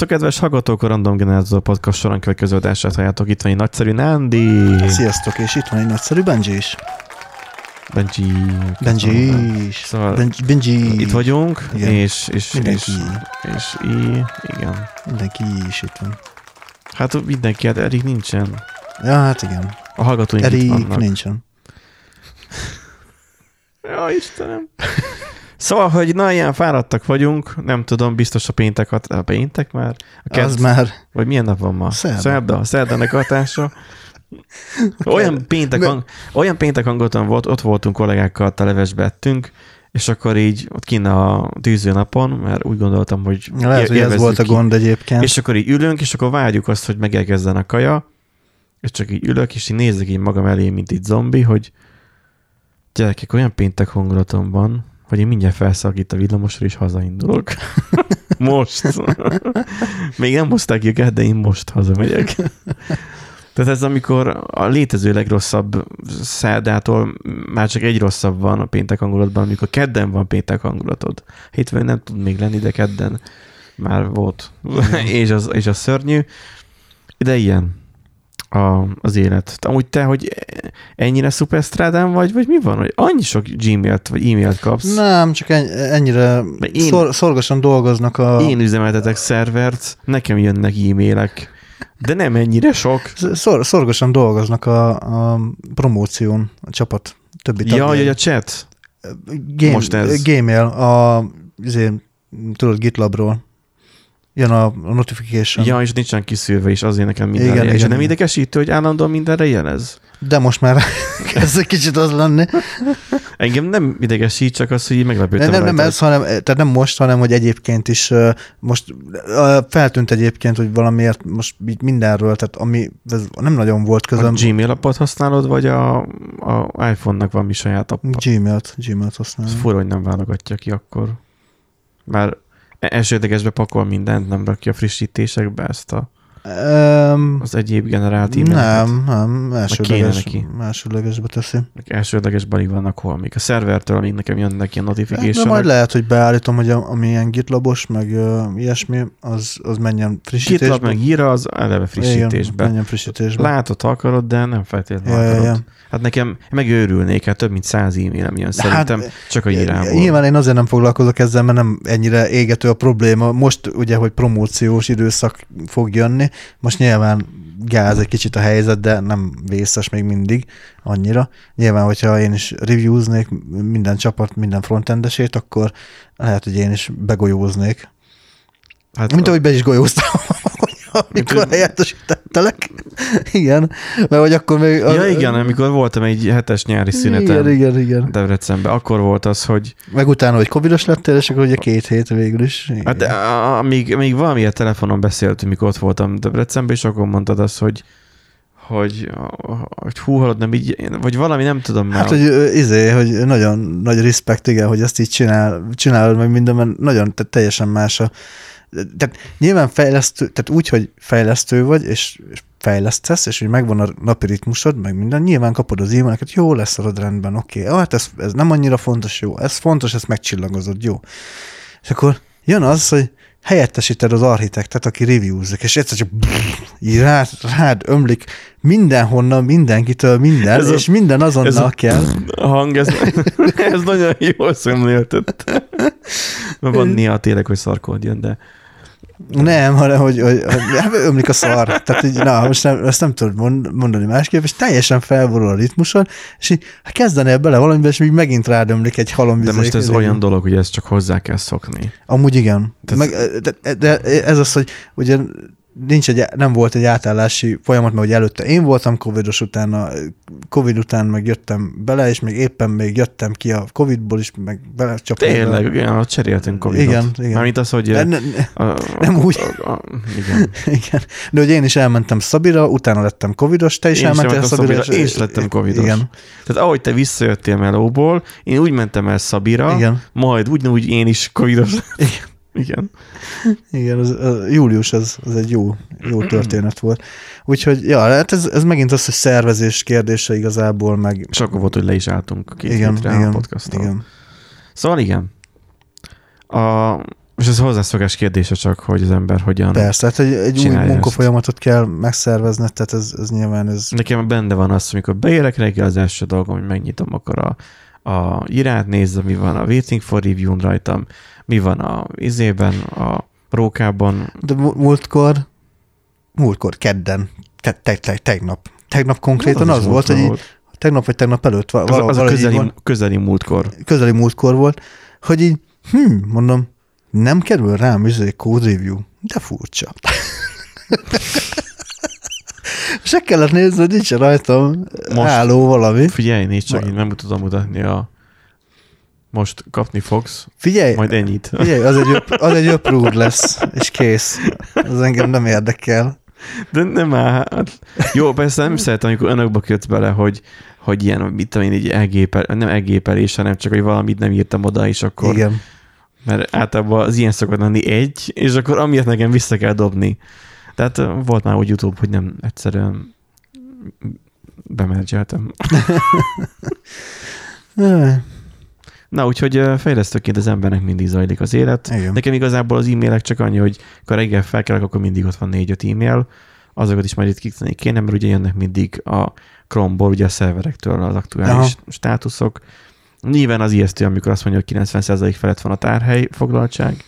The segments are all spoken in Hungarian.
Szerbusztok, kedves hallgatók, a Random Generátor Podcast soron következő adását halljátok. Itt van egy nagyszerű Nandi. Sziasztok, és itt van egy nagyszerű Benji is. Benji. Benji is. Szóval Benji. Benji. itt vagyunk, Igen. és, és, Mindenki. és, és í, igen. Mindenki is itt van. Hát mindenki, hát Erik nincsen. Ja, hát igen. A hallgatóink itt Erik vannak. nincsen. Ja, Istenem. Szóval, hogy na, ilyen fáradtak vagyunk, nem tudom, biztos a péntek, hat, a péntek már? A Az kedv, már vagy milyen nap van ma? Szerda. Szerda, a szerdának hatása. Olyan péntek, hang, olyan péntek hangoton volt, ott voltunk kollégákkal, televesbe ettünk, és akkor így ott kint a tűző napon, mert úgy gondoltam, hogy lehet, hogy ez volt a ki. gond egyébként. És akkor így ülünk, és akkor várjuk azt, hogy megelkezzen a kaja, és csak így ülök, és így nézek így magam elé, mint itt zombi, hogy gyerekek, olyan péntek hangulatom van, hogy én mindjárt felszakít a villamosra, és hazaindulok. most. Még nem hozták őket, de én most hazamegyek. Tehát ez amikor a létező legrosszabb szerdától már csak egy rosszabb van a péntek hangulatban, amikor kedden van péntek hangulatod. Hétfőn nem tud még lenni, de kedden már volt. és, az, és az szörnyű. De ilyen a, az élet. Amúgy te, hogy ennyire szuperstrádán vagy, vagy mi van, hogy annyi sok Gmailt vagy e-mailt kapsz? Nem, csak en- ennyire De én- szor, szorgosan dolgoznak a... Én üzemeltetek szervert, nekem jönnek e-mailek, de nem ennyire sok. Szor, szorgosan dolgoznak a, a promóción a csapat többi Ja, tagjai. hogy a chat. Game, most ez. Gmail, a, azért, tudod, GitLabról jön a, a notification. Ja, és nincsen kiszűrve, és azért nekem mindenre Igen, jel. És igen, nem igen. idegesítő, hogy állandóan mindenre jelez? De most már kezd egy kicsit az lenni. Engem nem idegesít, csak az, hogy így Nem, meglepődtem nem, nem rajta. ez, hanem, tehát nem most, hanem hogy egyébként is ö, most ö, feltűnt egyébként, hogy valamiért most így mindenről, tehát ami ez nem nagyon volt A közöm. Gmail appot használod, vagy a, a iPhone-nak van mi saját appa? Gmail-t, Gmail-t Ez használom. fura, hogy nem válogatja ki akkor. Már elsődlegesbe pakol mindent, nem rakja frissítésekbe ezt a, Um, az egyéb generált e-maileket. nem, nem, elsődleges, neki. elsődlegesbe teszi. Elsődleges balig vannak hol még. A szervertől, amíg nekem jönnek ilyen Hát, de notification majd lehet, hogy beállítom, hogy a, ami ilyen gitlabos, meg uh, ilyesmi, az, az menjen frissítésbe. GitLab meg írja, az eleve frissítésbe. Igen, menjen frissítésbe. Látod, akarod, de nem feltétlenül Ja, ja, akarod. ja. Hát nekem megőrülnék, hát több mint száz e-mailem jön szerintem, hát, csak a írámból. Nyilván én azért nem foglalkozok ezzel, mert nem ennyire égető a probléma. Most ugye, hogy promóciós időszak fog jönni, most nyilván gáz egy kicsit a helyzet, de nem vészes még mindig annyira. Nyilván, hogyha én is reviewznék minden csapat, minden frontendesét, akkor lehet, hogy én is begolyóznék. Hát Mint ahogy be is golyóztam, amikor hogy- helyettesítettelek. Igen, mert hogy akkor még... Ja igen, amikor voltam egy hetes nyári szüneten Igen, igen, igen. Debrecenben, akkor volt az, hogy Meg utána, hogy covidos lettél, és akkor ugye két hét végül is. Igen. hát, a- a- még, még valamilyen telefonon beszéltünk, mikor ott voltam Debrecenben, és akkor mondtad azt, hogy hogy, hogy hú, hallod, nem így, vagy valami, nem tudom már. Hát, hogy izé, hogy nagyon nagy respekt, igen, hogy ezt így csinál, csinálod meg minden, mert nagyon teljesen más a... Tehát nyilván fejlesztő, tehát úgy, hogy fejlesztő vagy, és, és fejlesztesz, és hogy megvan a napi ritmusod, meg minden, nyilván kapod az e-maileket, jó lesz a rendben, oké, okay. hát ez, ez nem annyira fontos, jó, ez fontos, ezt megcsillagozod, jó. És akkor jön az, hogy helyettesíted az architektet, aki reviewzik, és egyszer csak így rád, rád ömlik mindenhonnan, mindenkitől minden, Ez a- és minden ez azonnal a- kell. A hang, ez, ez nagyon jól szemléltett. Van néha tényleg, hogy szarkód jön, de Nem, hanem hogy, hogy, hogy hát ömlik a szar. Tehát így, na, most nem, ezt nem tudod mond- mondani másképp, és teljesen felborul a ritmusod, és így hát kezdenél bele valamibe, és még megint rád ömlik egy halom de most ez olyan dolog, hogy ezt csak hozzá kell szokni. Amúgy igen. Tehát- Meg, de, de, ez az, hogy ugye nincs egy, nem volt egy átállási folyamat, mert ugye előtte én voltam covidos utána, covid után meg jöttem bele, és még éppen még jöttem ki a covidból is, meg bele csaptam. Tényleg, igen, ott cseréltünk covid Igen, igen. Mármint az, hogy... Ne, ne, a, a, nem úgy. A, a, igen. Igen. De hogy én is elmentem Szabira, utána lettem covidos, te is Én is elmentél elmentem Szabira. Szabira, én is lettem covidos. Igen, Tehát ahogy te visszajöttél Melóból, én úgy mentem el Szabira, igen, majd ugyanúgy én is covidos. Igen. Igen. igen, az, az, július az, az egy jó, jó történet volt. Úgyhogy, ja, hát ez, ez megint az, hogy szervezés kérdése igazából, meg És akkor volt, hogy le is álltunk két igen, hétre a igen, podcasttal. igen. Szóval igen. A És ez hozzászokás kérdése csak, hogy az ember hogyan... Persze, tehát egy, egy új munkafolyamatot kell megszervezned, tehát ez, ez nyilván ez... Nekem benne van az, amikor beérek reggel, az első dolgom, hogy megnyitom akkor a, a irát, nézem, mi van a Waiting for Review-n rajtam, mi van a izében, a rókában. De múltkor, múltkor, kedden, te, te, te, tegnap, tegnap konkrétan az, is volt, hogy így, tegnap vagy tegnap előtt, val- Az, az a közeli, van, közeli múltkor. közeli múltkor volt, hogy így, hm, mondom, nem kerül rám izé code review, de furcsa. Se kellett nézni, hogy nincs rajtam Most- álló valami. Figyelj, nézd csak, Ma- én nem tudom mutatni a... Most kapni fogsz, Figyelj, majd ennyit. figyelj az, egy, öp, az egy öprúd lesz, és kész. Az engem nem érdekel. De nem áll. hát- Jó, persze nem szeretem, amikor önökbe kötsz bele, hogy, hogy ilyen, mit tudom én, így elgépel, nem elgépelés, hanem csak, hogy valamit nem írtam oda, és akkor, Igen. mert általában az ilyen szokott lenni egy, és akkor amiatt nekem vissza kell dobni. Tehát volt már úgy utóbb, hogy nem egyszerűen bemergeltem. Na, úgyhogy fejlesztőként az embernek mindig zajlik az élet. Igen. Nekem igazából az e-mailek csak annyi, hogy ha reggel felkelek, akkor mindig ott van négy-öt e-mail, azokat is majd ritkítani kéne, mert ugye jönnek mindig a Chrome-ból, ugye a szerverektől az aktuális Aha. Státuszok. Nyilván az ijesztő, amikor azt mondja, hogy 90% felett van a tárhely foglaltság.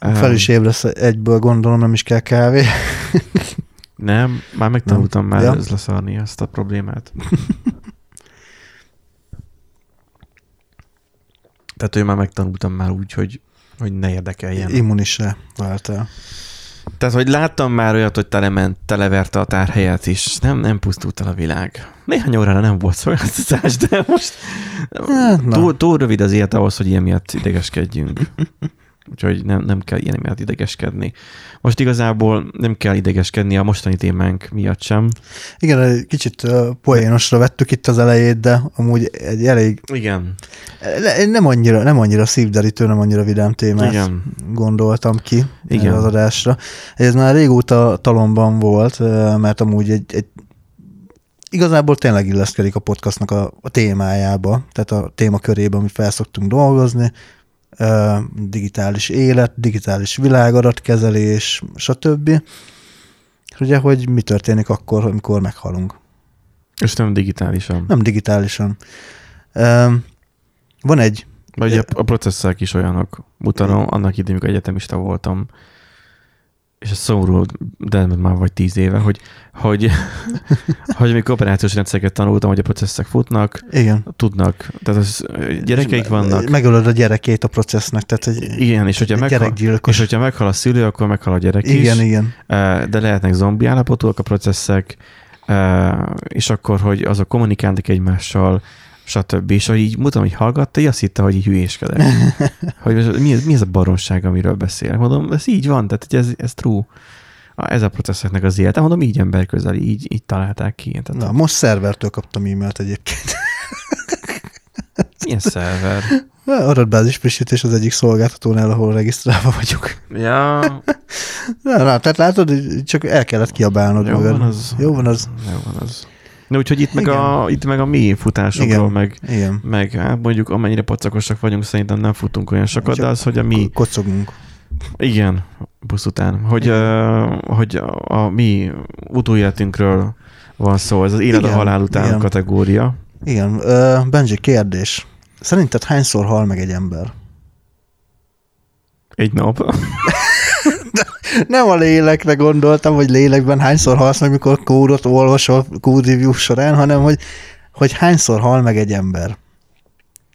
Fel is ébresz egyből, gondolom, nem is kell kávé. Nem, már megtanultam már Ja. leszarni ezt a problémát. Tehát, hogy már megtanultam már úgy, hogy, hogy ne érdekeljen. Immunisre váltál. Tehát, hogy láttam már olyat, hogy telement, televerte a tárhelyet is. Nem, nem pusztult el a világ. Néhány órára nem volt szolgáltatás, de most Hát, túl, túl rövid az élet ahhoz, hogy ilyen miatt idegeskedjünk. Úgyhogy nem, nem kell ilyen miatt idegeskedni. Most igazából nem kell idegeskedni a mostani témánk miatt sem. Igen, egy kicsit poénosra vettük itt az elejét, de amúgy egy elég, Igen, nem annyira, nem annyira szívderítő, nem annyira vidám témát igen. gondoltam ki Igen. az adásra. Ez már régóta talomban volt, mert amúgy egy, egy igazából tényleg illeszkedik a podcastnak a, a témájába, tehát a témakörében, amit felszoktunk dolgozni, digitális élet, digitális világadatkezelés, stb. Ugye, hogy mi történik akkor, amikor meghalunk. És nem digitálisan. Nem digitálisan. Van egy, Vagy ugye a processzorok is olyanok. Mutatom, annak idején, amikor egyetemista voltam, és ez szomorú, de már vagy tíz éve, hogy, hogy, hogy amikor operációs rendszereket tanultam, hogy a processzek futnak, igen, tudnak, tehát az gyerekeik vannak. Megölöd a gyerekét a processznek, tehát egy, Igen, és hogyha, meghal, és hogyha meghal a szülő, akkor meghal a gyerek igen, is. igen. De lehetnek zombi állapotúak a processzek, és akkor, hogy azok kommunikálnak egymással, stb. És hogy így mutatom, hogy hallgatta, így azt hitte, hogy így hülyéskedek. hogy mi, ez, mi ez a baromság, amiről beszél? Mondom, ez így van, tehát hogy ez, ez true. Ez a processzeknek az élete. Mondom, így ember közeli, így, így találták ki. Tehát Na, most szervertől kaptam e-mailt egyébként. Milyen szerver? Adatbázis frissítés az egyik szolgáltatónál, ahol regisztrálva vagyok. Ja, Na, na, tehát látod, csak el kellett kiabálnod jó magad. van az. Jó van az. Jó van az. Na, úgyhogy itt meg, Igen. a, itt meg a mi futásokról, Igen. meg, Igen. meg hát mondjuk amennyire pacakosak vagyunk, szerintem nem futunk olyan sokat, Csak de az, hogy a mi, Kocogunk. igen, busz után, hogy, uh, hogy a, a mi utóéletünkről van szó, ez az élet Igen, a halál után igen. kategória. Igen. Uh, Benji, kérdés. Szerinted hányszor hal meg egy ember? Egy nap. Nem a lélekre gondoltam, hogy lélekben hányszor halsz meg, mikor kódot olvasol code review során, hanem hogy, hogy hányszor hal meg egy ember.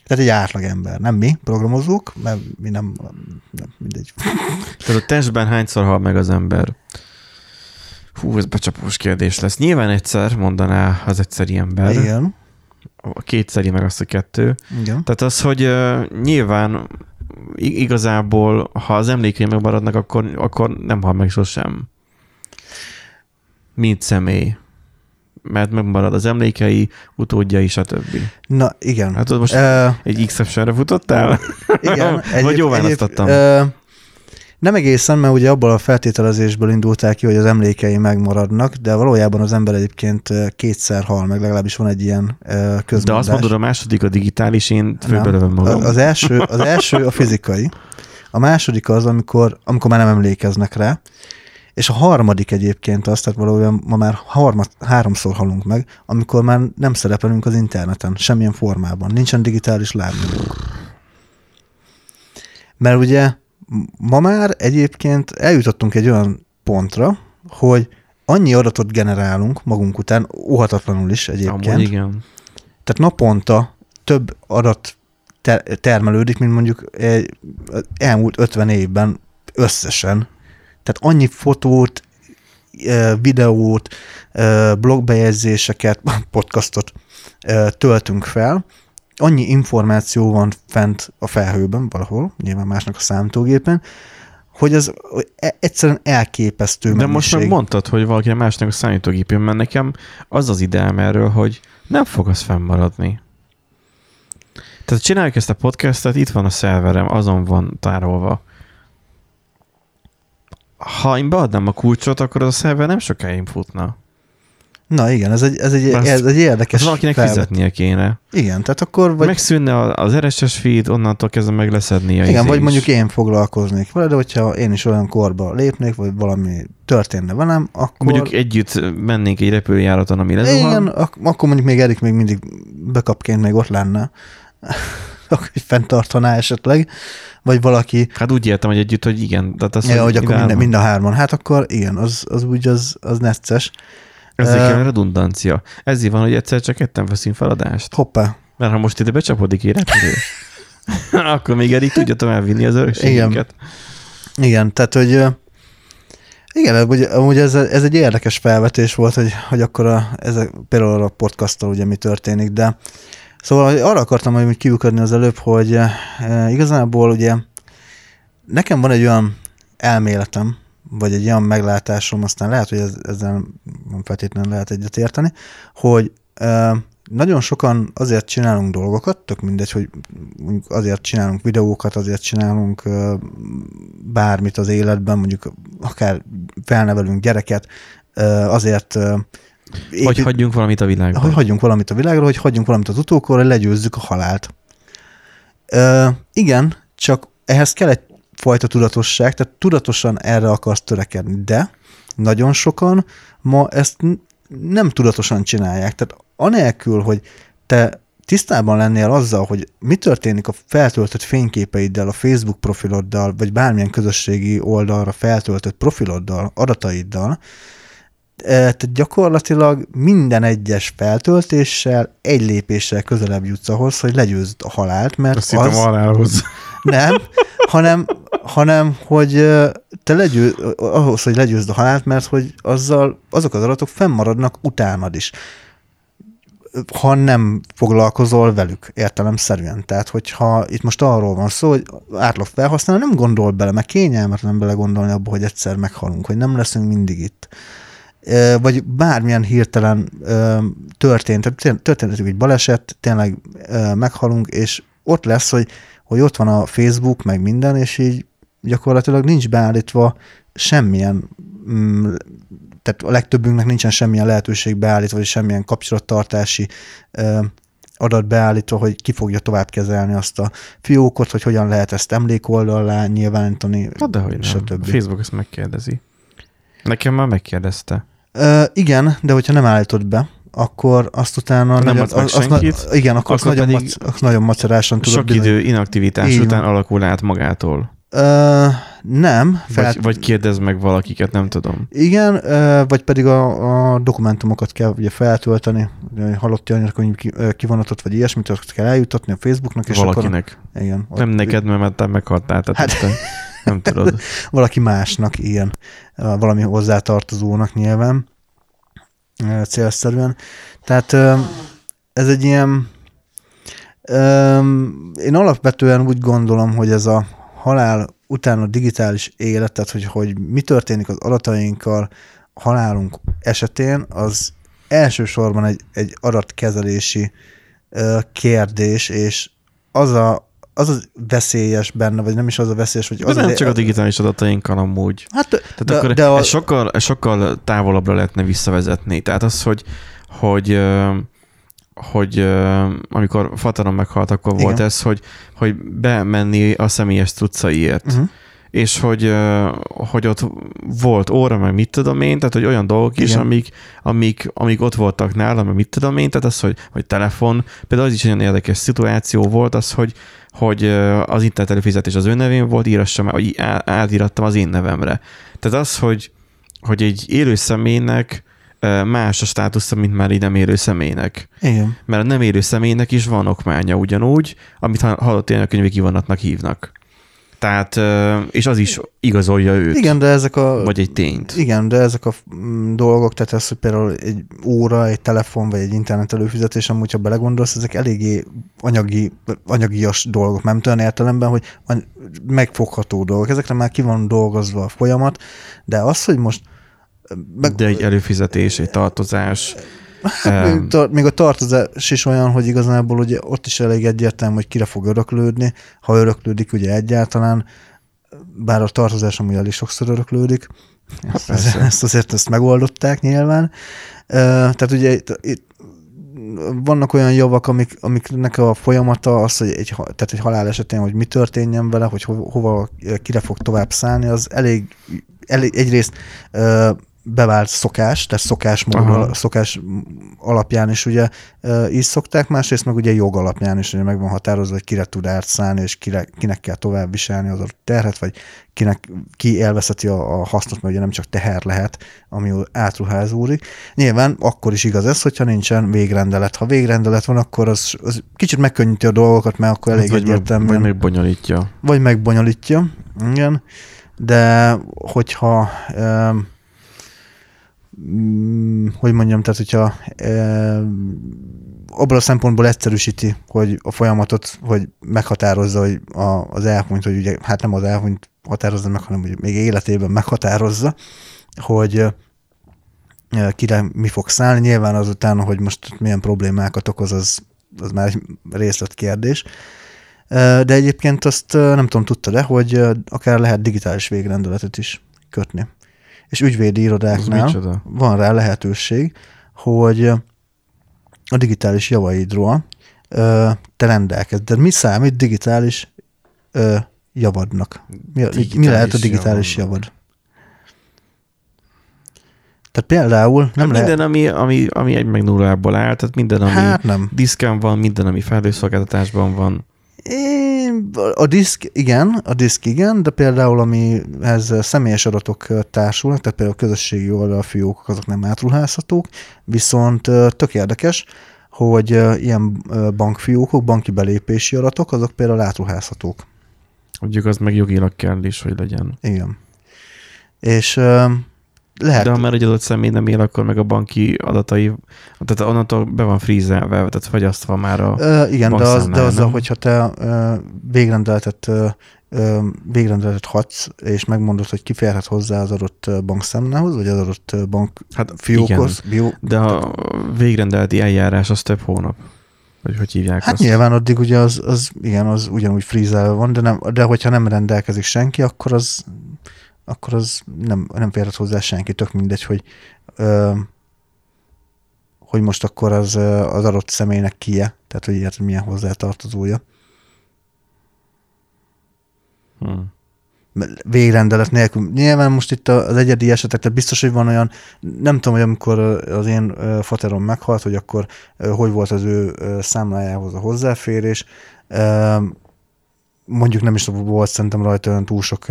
Tehát egy átlag ember, nem mi, programozók, mert mi nem, nem mindegy. Tehát a testben hányszor hal meg az ember? Hú, ez becsapós kérdés lesz. Nyilván egyszer mondaná az egyszeri ember. Igen, A kétszeri meg azt, hogy kettő. igen. Tehát az, hogy uh, nyilván igazából, ha az emlékei megmaradnak, akkor, akkor nem hal meg sosem. Mint személy. Mert megmarad az emlékei, utódjai, stb. Na, igen. Hát ott most Ö, egy Exceptionre futottál? Igen. Vagy jó választottam? ö, nem egészen, mert ugye abból a feltételezésből indulták ki, hogy az emlékei megmaradnak, de valójában az ember egyébként kétszer hal meg, legalábbis van egy ilyen ö, De közmondás. azt mondod, a második a digitális, én Nem. főbelövöm magam. Az első, az első a fizikai, A második az, amikor, amikor már nem emlékeznek rá, és a harmadik egyébként az, tehát valójában ma már harmad, háromszor halunk meg, amikor már nem szerepelünk az interneten, semmilyen formában, nincsen digitális lábnyomunk. Mert ugye ma már egyébként eljutottunk egy olyan pontra, hogy annyi adatot generálunk magunk után, óhatatlanul is egyébként. Amúgy igen. Tehát naponta több adat ter- termelődik, mint mondjuk egy elmúlt 50 évben összesen. Tehát annyi fotót, videót, blogbejegyzéseket, podcastot töltünk fel, annyi információ van fent a felhőben valahol, nyilván másnak a számítógépen, hogy ez e- egyszerűen elképesztő De mennyiség. most meg mondtad, hogy valaki másnak a számítógépén, mert nekem az az ideám erről, hogy nem fog az fennmaradni. Tehát csináljuk ezt a podcastet, itt van a szerverem, azon van tárolva. Ha én beadnám a kulcsot, akkor az a szerver nem sokáig futna. Na igen, ez egy, ez egy, Azt- ez egy érdekes valakinek felvet- fizetnie kéne. Igen, tehát akkor Vagy... Megszűnne az RSS feed, onnantól kezdve meg leszedni a igen, izé vagy is. mondjuk én foglalkoznék vele, de hogyha én is olyan korba lépnék, vagy valami történne velem, akkor... Mondjuk együtt mennénk egy repülőjáraton, ami lezuhan. igen, ak- akkor mondjuk még Erik még mindig bekapként még ott lenne, akkor hogy fenntartaná esetleg, vagy valaki, Hát úgy értem, hogy együtt, hogy igen. Tehát az, ja, hogy akkor ideál mind, van. mind a hárman. Hát akkor igen, az, az úgy az, az necces. Ezért Ö, kell redundancia. Ezért van, hogy egyszer csak ketten veszünk feladást. Hoppá, Mert ha most ide becsapodik egy repülő, akkor még Erik tudja tovább vinni az örökségünket. Igen, tehát, hogy igen, amúgy, amúgy ez, ez, egy érdekes felvetés volt, hogy, hogy akkor a, ez a, például a podcasttal ugye mi történik, de szóval hogy arra akartam hogy kiukadni az előbb, hogy e, igazából ugye nekem van egy olyan elméletem, vagy egy olyan meglátásom, aztán lehet, hogy ez, ezzel nem feltétlenül lehet egyet érteni, hogy e, nagyon sokan azért csinálunk dolgokat, tök mindegy, hogy azért csinálunk videókat, azért csinálunk ö, bármit az életben, mondjuk akár felnevelünk gyereket, ö, azért ö, Hogy épít- hagyjunk valamit a világban. hogy hagyjunk valamit a világról, hogy hagyjunk valamit az utókorra, legyőzzük a halált. Ö, igen, csak ehhez kell egy fajta tudatosság, tehát tudatosan erre akarsz törekedni, de nagyon sokan ma ezt nem tudatosan csinálják. Tehát anélkül, hogy te tisztában lennél azzal, hogy mi történik a feltöltött fényképeiddel, a Facebook profiloddal, vagy bármilyen közösségi oldalra feltöltött profiloddal, adataiddal, tehát gyakorlatilag minden egyes feltöltéssel egy lépéssel közelebb jutsz ahhoz, hogy legyőzd a halált, mert Azt az halálhoz. nem, hanem, hanem hogy te legyő, ahhoz, hogy legyőzd a halált, mert hogy azzal azok az adatok fennmaradnak utánad is ha nem foglalkozol velük értelemszerűen. Tehát, hogyha itt most arról van szó, hogy átlag felhasználó nem gondol bele, meg kényelmetlen bele gondolni abba, hogy egyszer meghalunk, hogy nem leszünk mindig itt. Vagy bármilyen hirtelen történt, tehát té- történt egy baleset, tényleg meghalunk, és ott lesz, hogy, hogy ott van a Facebook, meg minden, és így gyakorlatilag nincs beállítva semmilyen mm, tehát a legtöbbünknek nincsen semmilyen lehetőség beállítva, vagy semmilyen kapcsolattartási adat beállítva, hogy ki fogja tovább kezelni azt a fiókot, hogy hogyan lehet ezt emlékoldallá nyilvánítani, Hát dehogy nem. A stb. Facebook ezt megkérdezi. Nekem már megkérdezte. Ö, igen, de hogyha nem állítod be, akkor azt utána... Nem nagyon, adsz meg az, az, senkit, na- igen, akkor, akkor az nagyon, mac, az nagyon macerásan tudod Sok idő inaktivitás Így után alakul át magától. Ö, nem. Fel... Vagy, vagy kérdez meg valakiket, nem tudom. Igen, ö, vagy pedig a, a dokumentumokat kell ugye feltölteni, halotti anyakönyv kivonatot, vagy ilyesmit, azt kell eljutatni a Facebooknak, és Valakinek. akkor... Igen. Nem ott- neked, mert te meghaltál, tehát Hát- hát... nem tudod. valaki másnak, igen, valami hozzátartozónak nyilván célszerűen. Tehát ez egy ilyen, én alapvetően úgy gondolom, hogy ez a halál után a digitális élet, tehát hogy, hogy mi történik az adatainkkal halálunk esetén, az elsősorban egy, egy adatkezelési kérdés, és az a az az veszélyes benne, vagy nem is az a veszélyes, hogy Az az nem az csak a digitális adatainkkal amúgy. Hát, Tehát de, akkor de a... a, ez sokkal, sokkal távolabbra lehetne visszavezetni. Tehát az, hogy, hogy hogy amikor Fatanon meghalt, akkor Igen. volt ez, hogy, hogy bemenni a személyes cuccaiért. Uh-huh. És hogy, hogy ott volt óra, meg mit tudom én, tehát hogy olyan dolgok is, Igen. amik, amik, amik ott voltak nálam, meg mit tudom én, tehát az, hogy, hogy telefon, például az is egy olyan érdekes szituáció volt az, hogy, hogy az internet előfizetés az ő nevén volt, írassam, vagy á- átírattam az én nevemre. Tehát az, hogy, hogy egy élő személynek más a státusza, mint már egy nem élő személynek. Igen. Mert a nem élő személynek is van okmánya ugyanúgy, amit ha- halott ilyen könyvi kivonatnak hívnak. Tehát, és az is igazolja őt. Igen, de ezek a... Vagy egy tényt. Igen, de ezek a mm, dolgok, tehát ez, hogy például egy óra, egy telefon, vagy egy internet előfizetés, amúgy, ha belegondolsz, ezek eléggé anyagi, anyagias dolgok, nem olyan értelemben, hogy megfogható dolgok. Ezekre már ki van dolgozva a folyamat, de az, hogy most meg, De egy előfizetés, egy tartozás. Még, a tartozás is olyan, hogy igazából ugye ott is elég egyértelmű, hogy kire fog öröklődni, ha öröklődik ugye egyáltalán, bár a tartozás amúgy elég sokszor öröklődik, ezt, persze. ezt azért ezt megoldották nyilván. Tehát ugye itt, itt vannak olyan javak, amik, amiknek a folyamata az, hogy egy, tehát egy halál esetén, hogy mi történjen vele, hogy ho, hova, kire fog tovább szállni, az elég, elég egyrészt bevált szokás, tehát szokásmód, Aha. szokás alapján is ugye így szokták, másrészt meg ugye jog alapján is ugye meg van határozva, hogy kire tud árt szállni, és kire, kinek kell tovább viselni az adott terhet, vagy kinek, ki élvezheti a, a hasznot, mert ugye nem csak teher lehet, ami átruházódik. Nyilván akkor is igaz ez, hogyha nincsen végrendelet. Ha végrendelet van, akkor az, az kicsit megkönnyíti a dolgokat, mert akkor elég vagy, meg, egyértelműen vagy megbonyolítja. vagy megbonyolítja, igen, de hogyha um, hogy mondjam, tehát hogyha um, abból a szempontból egyszerűsíti, hogy a folyamatot, hogy meghatározza, hogy a, az elhunyt, hogy ugye, hát nem az elhunyt határozza meg, hanem hogy még életében meghatározza, hogy ö, kire mi fog szállni. Nyilván azután, hogy most milyen problémákat okoz, az, az már egy részletkérdés. Ö, De egyébként azt ö, nem tudom, tudta-e, hogy ö, akár lehet digitális végrendeletet is kötni. És ügyvédi irodáknál van rá lehetőség, hogy a digitális javaidról ö, te rendelkezd. De mi számít digitális ö, javadnak? Mi, mi Digitális lehet a digitális javadnak. javad? Tehát például nem Nem lehet... minden, ami, ami, ami egy meg nullából áll, tehát minden, ami Hát nem. diszken van, minden, ami felhőszolgáltatásban van. A diszk, igen, a diszk igen, de például amihez személyes adatok társulnak, tehát például a közösségi oldalfiókok, azok nem átruházhatók, viszont tök érdekes, hogy ilyen bankfiókok, banki belépési adatok, azok például átruházhatók. Mondjuk az meg jogilag kell is, hogy legyen. Igen. És lehet... De ha már egy adott személy nem él, akkor meg a banki adatai, tehát onnantól be van frízelve, tehát fagyasztva már a... Ö, igen, de, az, de azzal, hogyha te ö, végrendeletet, ö, végrendeletet hadsz, és megmondod, hogy kiférhet hozzá az adott bankszámlához, vagy az adott bank Hát fiókhoz, bió, De a végrendeleti eljárás az több hónap. Vagy hogy hívják Hát azt? nyilván addig ugye az, az igen, az ugyanúgy frízelve van, de, nem, de hogyha nem rendelkezik senki, akkor az, akkor az nem, nem férhet hozzá senki, tök mindegy, hogy ö, hogy most akkor az, az adott személynek kie, tehát hogy ilyet milyen hozzátartozója. Hm. végrendelet nélkül. Nyilván most itt az egyedi esetek, tehát biztos, hogy van olyan, nem tudom, hogy amikor az én faterom meghalt, hogy akkor hogy volt az ő számlájához a hozzáférés. Mondjuk nem is volt szerintem rajta olyan túl sok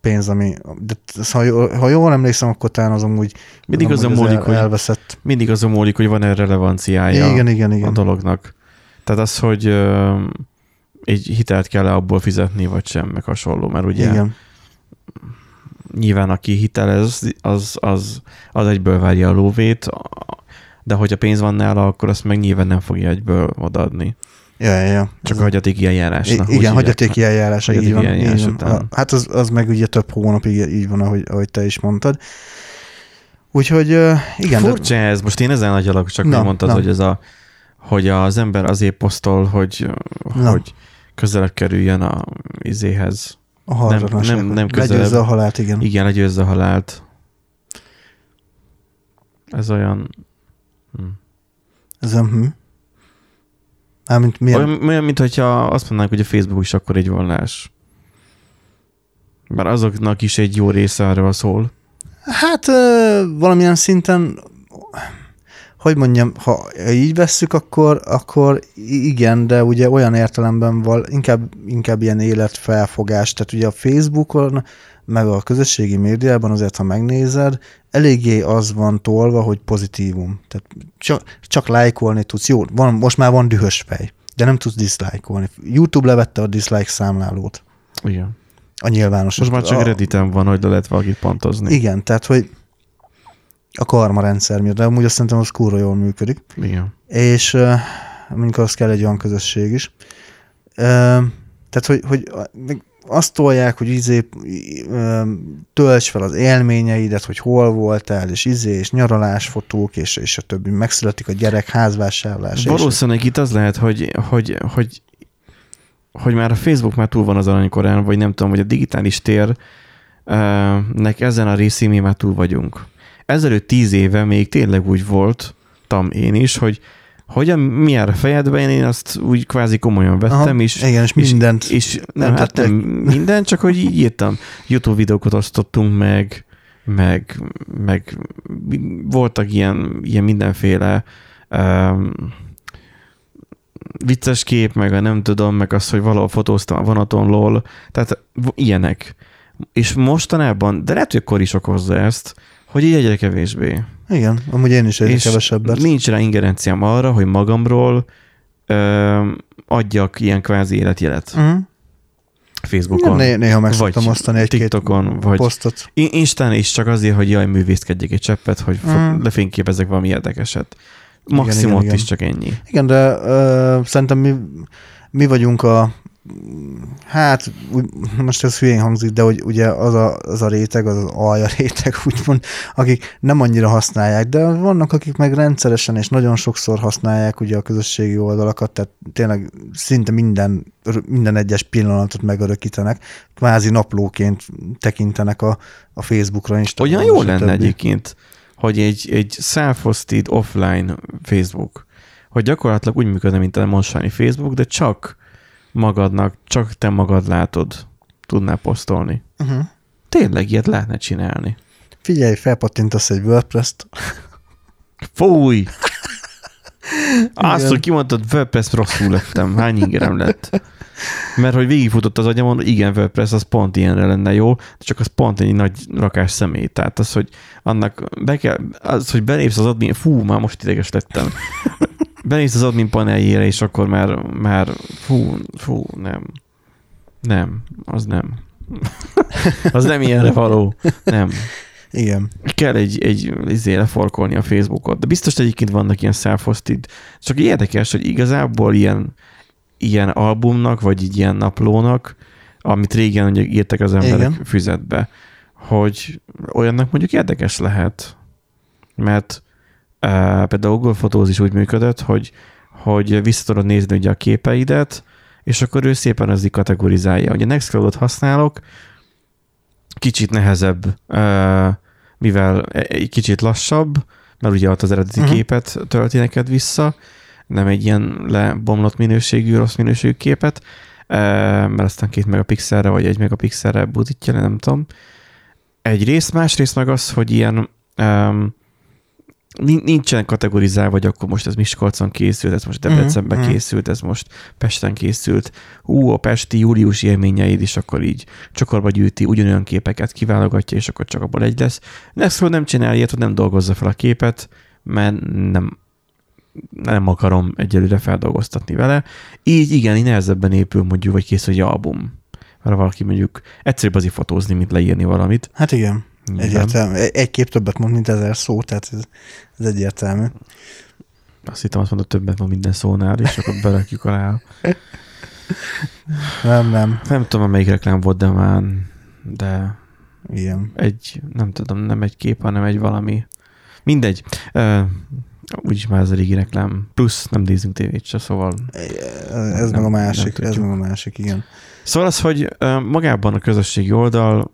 pénz, ami, de ha, jól- ha jól emlékszem, akkor talán az amúgy, Mindig az múlik, el, hogy elveszett. mindig azon múlik, hogy van-e relevanciája Igen, igen, a igen. dolognak. Tehát az, hogy egy hitelt kell abból fizetni, vagy sem, meg hasonló, mert ugye Igen. nyilván aki hitelez, az, az, az egyből várja a lóvét, de hogyha pénz van nála, akkor azt meg nyilván nem fogja egyből odaadni. Ja, ja, ja. Csak Ez- a hagyatéki eljárásnak. Igen, hagyatéki eljárás, így Hagyatéki van. eljárás így van. után. Hát az, az meg ugye több hónapig így van, ahogy, ahogy te is mondtad. Úgyhogy igen. de- Furcsa ez, most én ezen agyalak, csak Na, mondtad, na. hogy ez a hogy az ember azért posztol, hogy, Na. hogy közelebb kerüljön a izéhez. A hallatlanság. nem- nem közelebb. Legyőzze a halált, igen. Igen, legyőzze a halált. Ez olyan... Hm. Ez a, hm. Mármint milyen... Olyan, olyan, mint hogyha azt mondanánk, hogy a Facebook is akkor egy vallás. Bár azoknak is egy jó része arról szól. Hát valamilyen szinten, hogy mondjam, ha így vesszük, akkor, akkor igen, de ugye olyan értelemben van, inkább, inkább ilyen életfelfogás. Tehát ugye a Facebookon, meg a közösségi médiában azért, ha megnézed, eléggé az van tolva, hogy pozitívum. Tehát csak, csak lájkolni tudsz. Jó, van, most már van dühös fej, de nem tudsz diszlájkolni. YouTube levette a dislike számlálót. Igen. A nyilvános. Most már csak a, Redditen van, hogy le lehet valakit pontozni. Igen, tehát, hogy a karma rendszer miatt, de amúgy azt szerintem az kúra jól működik. Igen. És uh, mondjuk az kell egy olyan közösség is. Uh, tehát, hogy, hogy azt tolják, hogy izé tölts fel az élményeidet, hogy hol voltál, és izé, és nyaralásfotók, és, és a többi. Megszületik a gyerek házvásárlás. Valószínűleg és... itt az lehet, hogy, hogy, hogy, hogy már a Facebook már túl van az aranykorán, vagy nem tudom, hogy a digitális tér nek ezen a részén mi már túl vagyunk. Ezelőtt tíz éve még tényleg úgy volt, tam én is, hogy hogyan, mi jár a fejedben, én azt úgy kvázi komolyan vettem, Aha, és, igen, és mindent. És, és nem, nem, hát nem minden, csak hogy így írtam. YouTube videókat osztottunk meg, meg, meg voltak ilyen, ilyen mindenféle um, vicces kép, meg a nem tudom, meg az, hogy valahol fotóztam a vonaton, lol, tehát ilyenek. És mostanában, de lehet, hogy akkor is okozza ezt, hogy így egyre kevésbé. Igen, amúgy én is egyre kevesebbet. nincs rá ingerenciám arra, hogy magamról ö, adjak ilyen kvázi életjelet. Uh-huh. Facebookon. Né- néha meg szoktam osztani egy TikTokon, vagy posztot. Instán is csak azért, hogy jaj, művészkedjek egy cseppet, hogy uh-huh. lefényképezek valami érdekeset. Maximum igen, igen, is csak ennyi. Igen, de ö, szerintem mi, mi vagyunk a hát most ez hülyén hangzik, de hogy ugye az a, az a réteg, az az alja réteg, úgymond, akik nem annyira használják, de vannak, akik meg rendszeresen és nagyon sokszor használják ugye a közösségi oldalakat, tehát tényleg szinte minden, minden egyes pillanatot megörökítenek, kvázi naplóként tekintenek a, a Facebookra is. Olyan jó lenne többi. egyébként, hogy egy, egy self-hosted offline Facebook, hogy gyakorlatilag úgy működne, mint a mostani Facebook, de csak magadnak, csak te magad látod, tudnál posztolni. Uh-huh. Tényleg ilyet lehetne csinálni. Figyelj, felpattintasz egy WordPress-t. Fúj! Azt, hogy kimondtad, WordPress rosszul lettem. Hány ingerem lett? Mert hogy végigfutott az agyamon, igen, WordPress az pont ilyenre lenne jó, de csak az pont egy nagy rakás személy. Tehát az, hogy annak be kell, az, hogy belépsz az admin, fú, már most ideges lettem benéz az admin paneljére, és akkor már, már fú, fú, nem. Nem, az nem. az nem ilyenre való. Nem. Igen. Kell egy, egy izé leforkolni a Facebookot. De biztos egyébként vannak ilyen self. Csak érdekes, hogy igazából ilyen, ilyen albumnak, vagy így ilyen naplónak, amit régen ugye írtak az emberek Igen. füzetbe, hogy olyannak mondjuk érdekes lehet. Mert például Google is úgy működött, hogy, hogy vissza tudod nézni ugye a képeidet, és akkor ő szépen az kategorizálja. Ugye Nextcloud-ot használok, kicsit nehezebb, mivel egy kicsit lassabb, mert ugye ott az eredeti uh-huh. képet tölti neked vissza, nem egy ilyen lebomlott minőségű, rossz minőségű képet, mert aztán két megapixelre vagy egy megapixelre butítja nem tudom. Egyrészt, másrészt meg az, hogy ilyen um, nincsen kategorizálva, vagy akkor most ez Miskolcon készült, ez most Debrecenben mm, készült, ez most Pesten készült. Hú, a pesti július élményeid is akkor így csokorba gyűjti, ugyanolyan képeket kiválogatja, és akkor csak abból egy lesz. Nextflow nem csinál ilyet, hogy nem dolgozza fel a képet, mert nem, nem akarom egyelőre feldolgoztatni vele. Így igen, így nehezebben épül mondjuk, vagy készül egy album. Mert valaki mondjuk egyszerűbb azért fotózni, mint leírni valamit. Hát igen. Egyértelmű. Egy kép többet mond, mint ezer szó, tehát ez, ez egyértelmű. Azt hittem, azt mondta, többet van minden szónál, és akkor berakjuk alá. Nem, nem. Nem tudom, melyik reklám volt, de már, de Igen. egy, nem tudom, nem egy kép, hanem egy valami. Mindegy. Uh, úgyis már ez a régi reklám. Plusz nem nézünk tévét se, szóval... Ez nem, meg a másik, ez meg a másik, igen. Szóval az, hogy magában a közösségi oldal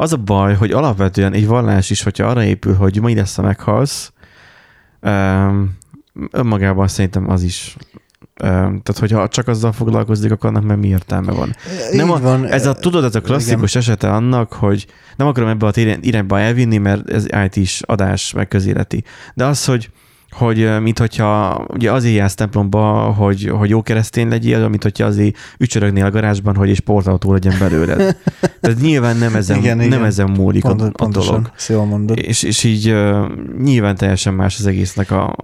az a baj, hogy alapvetően egy vallás is, hogyha arra épül, hogy majd lesz, a meghalsz, um, önmagában szerintem az is tehát, hogyha csak azzal foglalkozik, akkor annak már mi értelme van. Nem a, van. ez a, tudod, ez a klasszikus igen. esete annak, hogy nem akarom ebbe a irányba elvinni, mert ez IT is adás, meg közéleti. De az, hogy hogy mint hogyha ugye azért jársz templomba, hogy, hogy jó keresztény legyél, mint hogyha azért ücsörögnél a garázsban, hogy egy sportautó legyen belőled. Tehát nyilván nem ezen, Igen, nem igen. ezen múlik Pont, a, a dolog. jól mondod. És, és így uh, nyilván teljesen más az egésznek a,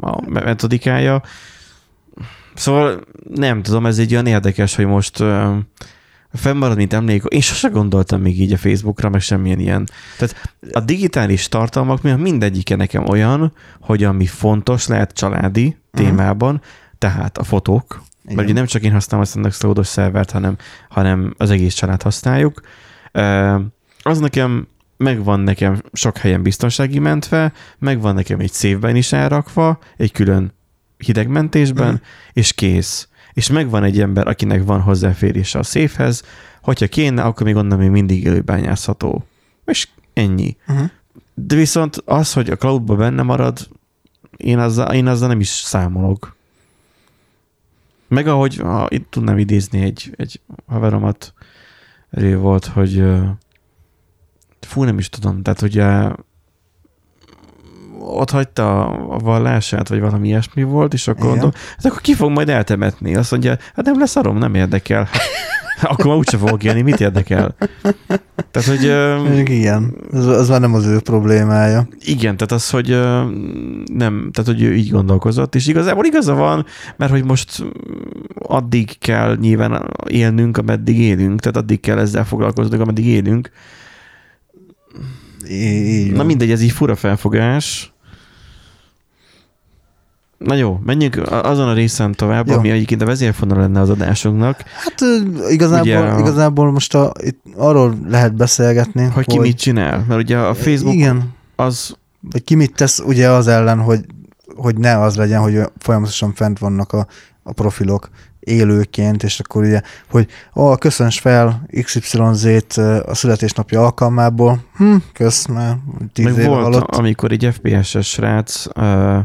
a metodikája. Szóval nem tudom, ez egy olyan érdekes, hogy most uh, fennmarad, mint emlék. Én sose gondoltam még így a Facebookra, meg semmilyen ilyen. Tehát a digitális tartalmak miatt mindegyike nekem olyan, hogy ami fontos lehet családi témában, tehát a fotók, Igen. mert ugye nem csak én használom a Nextcloud-os szervert, hanem, hanem az egész család használjuk. Az nekem megvan nekem sok helyen biztonsági mentve, megvan nekem egy szívben is elrakva, egy külön hidegmentésben, Mhm. és kész. És megvan egy ember, akinek van hozzáférése a széfhez, hogyha kéne, akkor még onnan még mindig előbányászható. És ennyi. Uh-huh. De viszont az, hogy a cloudba benne marad, én azzal, én azzal nem is számolok. Meg ahogy, ha itt tudnám idézni egy, egy haveromat, elő volt, hogy fú, nem is tudom, tehát ugye ott hagyta a vallását, vagy valami ilyesmi volt, és akkor Igen. hát akkor ki fog majd eltemetni? Azt mondja, hát nem lesz arom, nem érdekel. Akkor már úgyse fogok élni, mit érdekel? Tehát, hogy Mondjuk igen, az, az már nem az ő problémája. igen, tehát az, hogy nem, tehát hogy ő így gondolkozott, és igazából igaza van, mert hogy most addig kell nyilván élnünk, ameddig élünk, tehát addig kell ezzel foglalkoznunk, ameddig élünk. Így Na mindegy, ez így fura felfogás. Na jó, menjünk azon a részen tovább, Jó. ami egyébként a vezérfonal lenne az adásunknak, Hát igazából, Ugye a- igazából most a, itt arról lehet beszélgetni, hogy ki mit csinál. Mert ugye a Facebook Igen, az, vagy ki mit tesz ugye az ellen, hogy, hogy ne az legyen, hogy folyamatosan fent vannak a, a profilok élőként, és akkor ugye, hogy ó, köszönts fel XYZ-t a születésnapja alkalmából, hm, kösz, már tíz meg éve volt, halott. amikor egy FPS-es srác uh,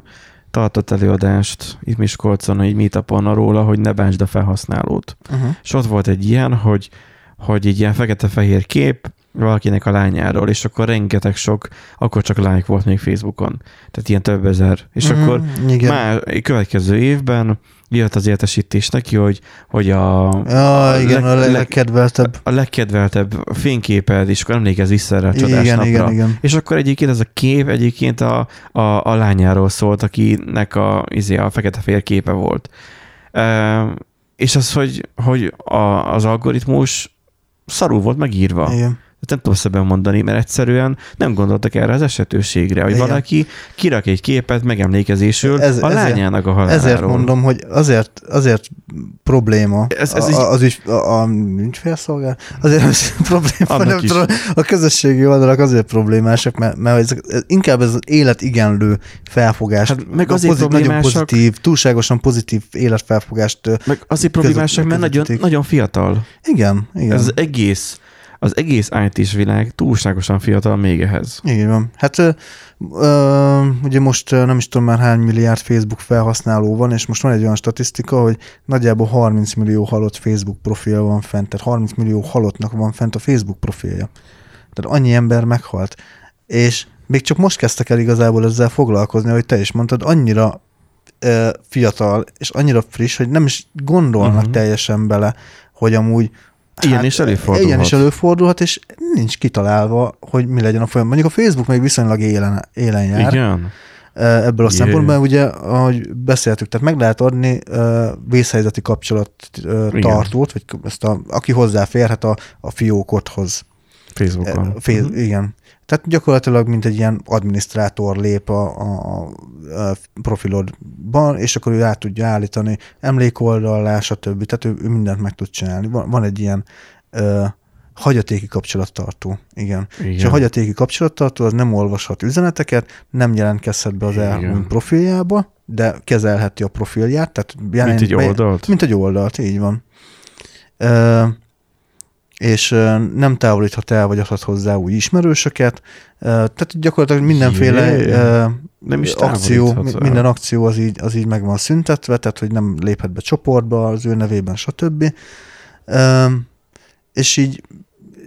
tartott előadást itt Miskolcon, egy meetupon arról, hogy ne bántsd a felhasználót. Uh-huh. És ott volt egy ilyen, hogy, hogy egy ilyen fekete-fehér kép valakinek a lányáról, és akkor rengeteg sok, akkor csak like volt még Facebookon. Tehát ilyen több ezer. És Mhm, akkor igen. már következő évben jött az értesítés neki, hogy, hogy a, Ja, igen, leg- a leg- legkedveltebb. a legkedveltebb fényképed, és akkor emlékezz vissza erre a csodás Igen, napra. igen, igen. És akkor egyébként ez a kép egyébként a, a, a lányáról szólt, akinek a, izé, a fekete-fehér képe volt. E, és az, hogy, hogy a, az algoritmus szarul volt megírva. Igen. Nem tudom szebben mondani, mert egyszerűen nem gondoltak erre az esetőségre, hogy Igen. valaki kirak egy képet megemlékezésül Ez- a ezért- lányának a haláláról. Ezért mondom, hogy azért, azért probléma Ez- ez a, így- az ügy, a, a ügyfélszolgál, azért az probléma, nem is. tudom, a közösségi oldalak azért problémásak, mert, mert ezek, ez, inkább ez az életigenlő felfogás, Hát meg azért nagyon problémásak- pozitív, túlságosan pozitív életfelfogást. Meg azért problémásak, mert nagyon, nagyon fiatal. Igen, igen. Ez az egész, az egész IT-s világ túlságosan fiatal még ehhez. Igen, van. Hát ö, ö, ugye most nem is tudom már hány milliárd Facebook felhasználó van, és most van egy olyan statisztika, hogy nagyjából 30 millió halott Facebook profil van fent, tehát 30 millió halottnak van fent a Facebook profilja. Tehát annyi ember meghalt. És még csak most kezdtek el igazából ezzel foglalkozni, hogy te is mondtad, annyira ö, fiatal, és annyira friss, hogy nem is gondolnak uh-huh. teljesen bele, hogy amúgy Ilyen is előfordulhat. Ilyen is előfordulhat, és nincs kitalálva, hogy mi legyen a folyamat. Mondjuk a Facebook még viszonylag élen, élen jár Igen. ebből a Jé. szempontból, ugye, ahogy beszéltük, tehát meg lehet adni uh, vészhelyzeti kapcsolat uh, tartót, vagy ezt a, aki hozzáférhet a, a fiókodhoz. Facebookon. Eh, Fél, Mhm. Igen. Tehát gyakorlatilag, mint egy ilyen adminisztrátor lép a, a, a profilodban, és akkor ő át tudja állítani emlékoldallá, stb. Tehát ő, ő mindent meg tud csinálni. Van, van egy ilyen ö, hagyatéki kapcsolattartó. Igen. Igen. És a hagyatéki kapcsolattartó az nem olvashat üzeneteket, nem jelentkezhet be az elhunyt profiljába, de kezelheti a profilját. Tehát Mint egy oldalt? Mint egy oldalt, így van. Ö, és nem távolíthat el, vagy adhat hozzá új ismerősöket. Tehát gyakorlatilag mindenféle Jé. Nem is akció, minden akció az így, az így meg van szüntetve, tehát hogy nem léphet be csoportba az ő nevében, stb. És így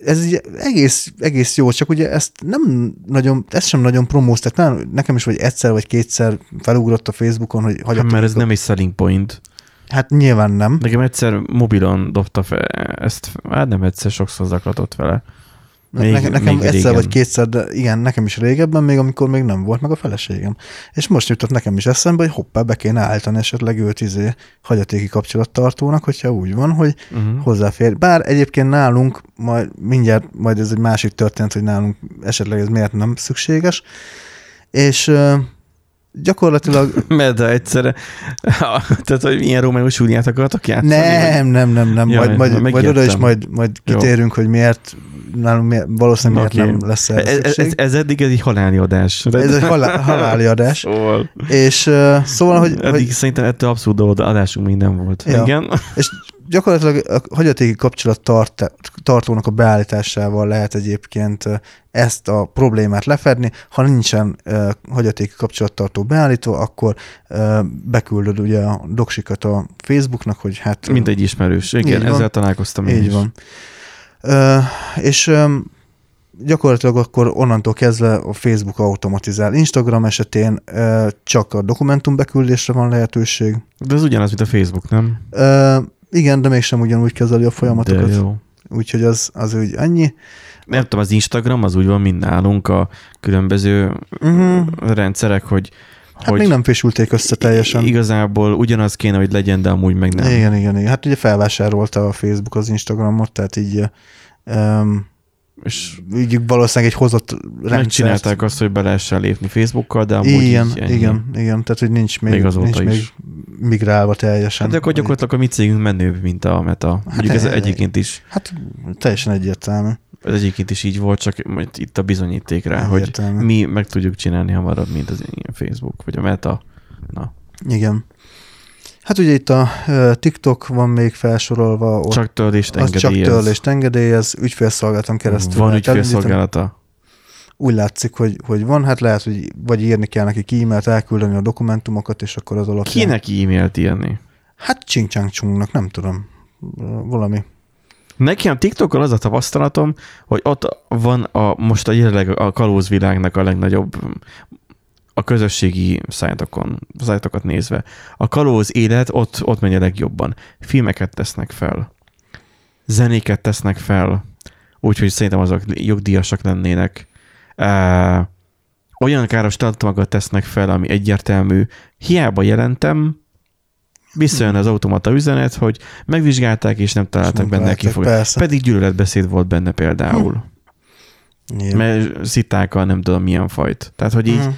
ez így egész, egész jó, csak ugye ezt nem nagyon, ezt sem nagyon promóz, tehát nem, nekem is vagy egyszer vagy kétszer felugrott a Facebookon, hogy Hát, hagyjatok. mert ez nem egy selling point. Hát nyilván nem. Nekem egyszer mobilon dobta fel ezt, hát nem egyszer, sokszor zaklatott vele. Még- Még, nekem még egyszer régen. vagy kétszer, de igen, nekem is régebben, még amikor még nem volt meg a feleségem. És most jutott nekem is eszembe, hogy hoppá, be kéne állítani esetleg őt izé hagyatéki kapcsolattartónak, hogyha úgy van, hogy Uh-huh. hozzáfér. Bár egyébként nálunk, majd mindjárt, majd ez egy másik történet, hogy nálunk esetleg ez miért nem szükséges, és gyakorlatilag Mert de egyszerre, tehát hogy ilyen Rómeus Júliát akartak játszani? vagy? nem, nem, nem, nem, Jaj, majd, majd, majd oda is majd, majd Jó. kitérünk, hogy miért, nálunk valószínűleg Oké. nem lesz Ez, ez, ez, ez eddig ez egy haláli adás. Ez egy halál, haláli adás. Szóval, És uh, szóval, hogy, eddig hogy szerintem ettől abszolút adásunk nem volt. Ja. Igen. és gyakorlatilag a hagyatéki kapcsolat tart, tartónak a beállításával lehet egyébként ezt a problémát lefedni. Ha nincsen uh, hagyatéki kapcsolattartó beállítva, akkor uh, beküldöd ugye a doksikat a Facebooknak, hogy hát... Mint egy ismerős. Igen, Így van. ezzel találkoztam én Így is. van. És gyakorlatilag akkor onnantól kezdve a Facebook automatizál. Instagram esetén csak a dokumentum beküldésre van lehetőség. De ez ugyanaz, mint a Facebook, nem? Igen, de mégsem ugyanúgy kezeli a folyamatokat. De jó. Úgyhogy az, az úgy annyi. Nem tudom, az Instagram az úgy van, mint nálunk a különböző Uh-huh. rendszerek, hogy, Hát hogy még nem fésülték össze teljesen. igazából ugyanaz kéne, hogy legyen, de amúgy meg nem. Igen, igen, igen. Hát ugye felvásárolta a Facebook az Instagramot, tehát így um, És így valószínűleg egy hozott rendszert. megcsinálták azt, hogy be lehessen lépni Facebookkal, de amúgy Igen, így ennyi. igen, igen, tehát hogy nincs még, Még azóta nincs még is. migrálva teljesen. Hát de akkor gyakorlatilag a mi cégünk menőbb, mint a Meta. Mondjuk ez e- egyébként is, Hát teljesen egyértelmű. Ez egyébként is így volt, csak majd itt a bizonyíték rá, hogy Egyértelmű. mi meg tudjuk csinálni hamarabb, mint az Facebook, vagy a Meta. Na, Igen. Hát ugye itt a TikTok van még felsorolva, ott csak törlést az csak engedélyez. törlést engedélyez, ügyfélszolgálaton keresztül. Van ügyfélszolgálata? Úgy látszik, hogy, hogy van, hát lehet, hogy vagy írni kell neki e-mailt, elküldeni a dokumentumokat, és akkor az alapján. Kinek e-mailt írni? Hát csing csungnak nem tudom. Valami. Nekem TikTokon az a tapasztalatom, hogy ott van a, most a jelenleg a kalózvilágnak a legnagyobb a közösségi szájtokon, szájtokat nézve. A kalóz élet ott, ott megy a legjobban. Filmeket tesznek fel. Zenéket tesznek fel. Úgyhogy szerintem azok jogdíjasak lennének. Uh, olyan káros tartalmakat tesznek fel, ami egyértelmű. Hiába jelentem, visszajön az automata üzenet, hogy megvizsgálták, és nem találtak benne kifogást. Pedig gyűlöletbeszéd volt benne például. Igen. Mert szitták nem tudom milyen fajt. Tehát, hogy így, Mhm.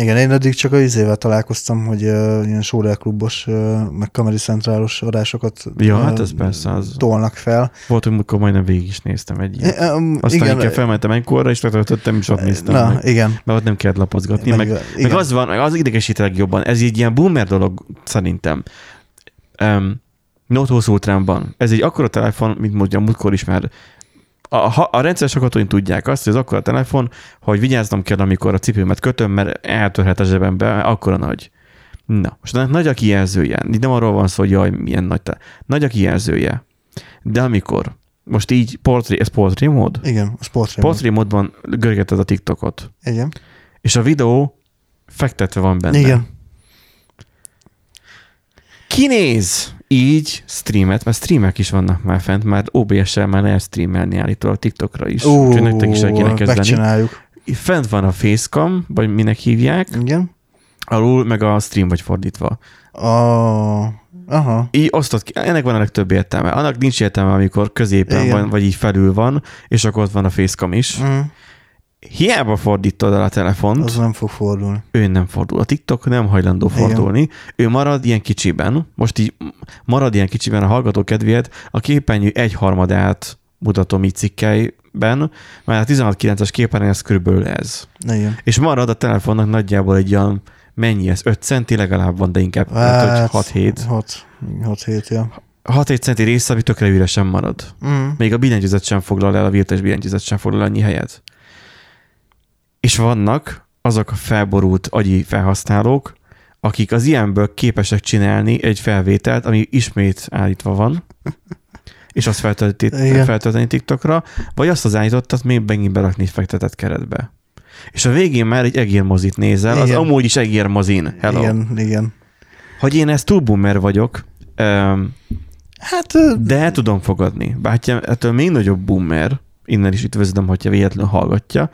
Igen, én eddig csak a izével találkoztam, hogy uh, ilyen Sóder klubos, uh, meg Comedy Centrálos adásokat Ja, ö, hát ez persze, az- tolnak fel. volt, amikor majdnem végig is néztem egy ilyet. E, um, Aztán igen, inkább felmentem enkorra, és letöltöttem, és ott néztem Na, meg. igen. Mert ott nem kellett lapozgatni. Meg, meg, igen. meg az van, meg az idegesít a legjobban. Ez egy ilyen boomer dolog, szerintem. Um, Note 20 Ultránban. Ez egy akkora telefon, mint mondjam, múltkor is már a, ha, a rendszer sokatóin tudják azt, hogy ez akkora telefon, hogy vigyáznom kell, amikor a cipőmet kötöm, mert eltörhet a zsebembe, akkora nagy. Na, most ennek nagy a kijelzője. Itt nem arról van szó, hogy jaj, milyen nagy. Te. Nagy a kijelzője. De amikor most így portré, ez portré mód? Igen, a sportrém. Portré módban görgeted a TikTokot, Igen. és a videó fektetve van benne. Igen. Kinéz így streamet, mert streamek is vannak már fent, már OBS-sel már lehet streamelni állítólag TikTokra is. Ó, Úgyhogy nektek is el kéne kezdeni. megcsináljuk. Fent van a Facecam, vagy minek hívják, Igen. alul meg a stream vagy fordítva. A... Aha. Így osztott ki. Ennek van a legtöbb értelme. Annak nincs értelme, amikor középen Igen. van, vagy így felül van, és akkor ott van a Facecam is. Mm. Hiába fordítod el a telefont, Az nem fog fordulni. ő nem fordul. A TikTok nem hajlandó Igen. fordulni. Ő marad ilyen kicsiben, most így marad ilyen kicsiben a hallgató kedvéért, a képernyő egyharmadát mutatom így cikkeiben, mert a 16.9-es képernyő ez körülbelül ez. Igen. És marad a telefonnak nagyjából egy olyan, mennyi ez? 5 centi legalább van, de inkább Hát, hát, 6-7. 6, 6 7, ja. 6 centi része, ami tökre üresen marad. Mm. Még a billentyűzet sem foglal el, a virtuális billentyűzet sem foglal annyi helyet. És vannak azok a felborult agyi felhasználók, akik az ilyenből képesek csinálni egy felvételt, ami ismét állítva van, és azt feltölti, Igen. feltölteni TikTokra, vagy azt az állítottat még megint berakni fektetett keretbe. És a végén már egy egérmozit nézel, az Igen. amúgy is egérmozin. Hello. Igen, igen. Hogy én ezt túl boomer vagyok, öm, Hát de el tudom fogadni. Bátyám ettől még nagyobb boomer, innen is üdvözlöm, hogyha véletlenül hallgatja,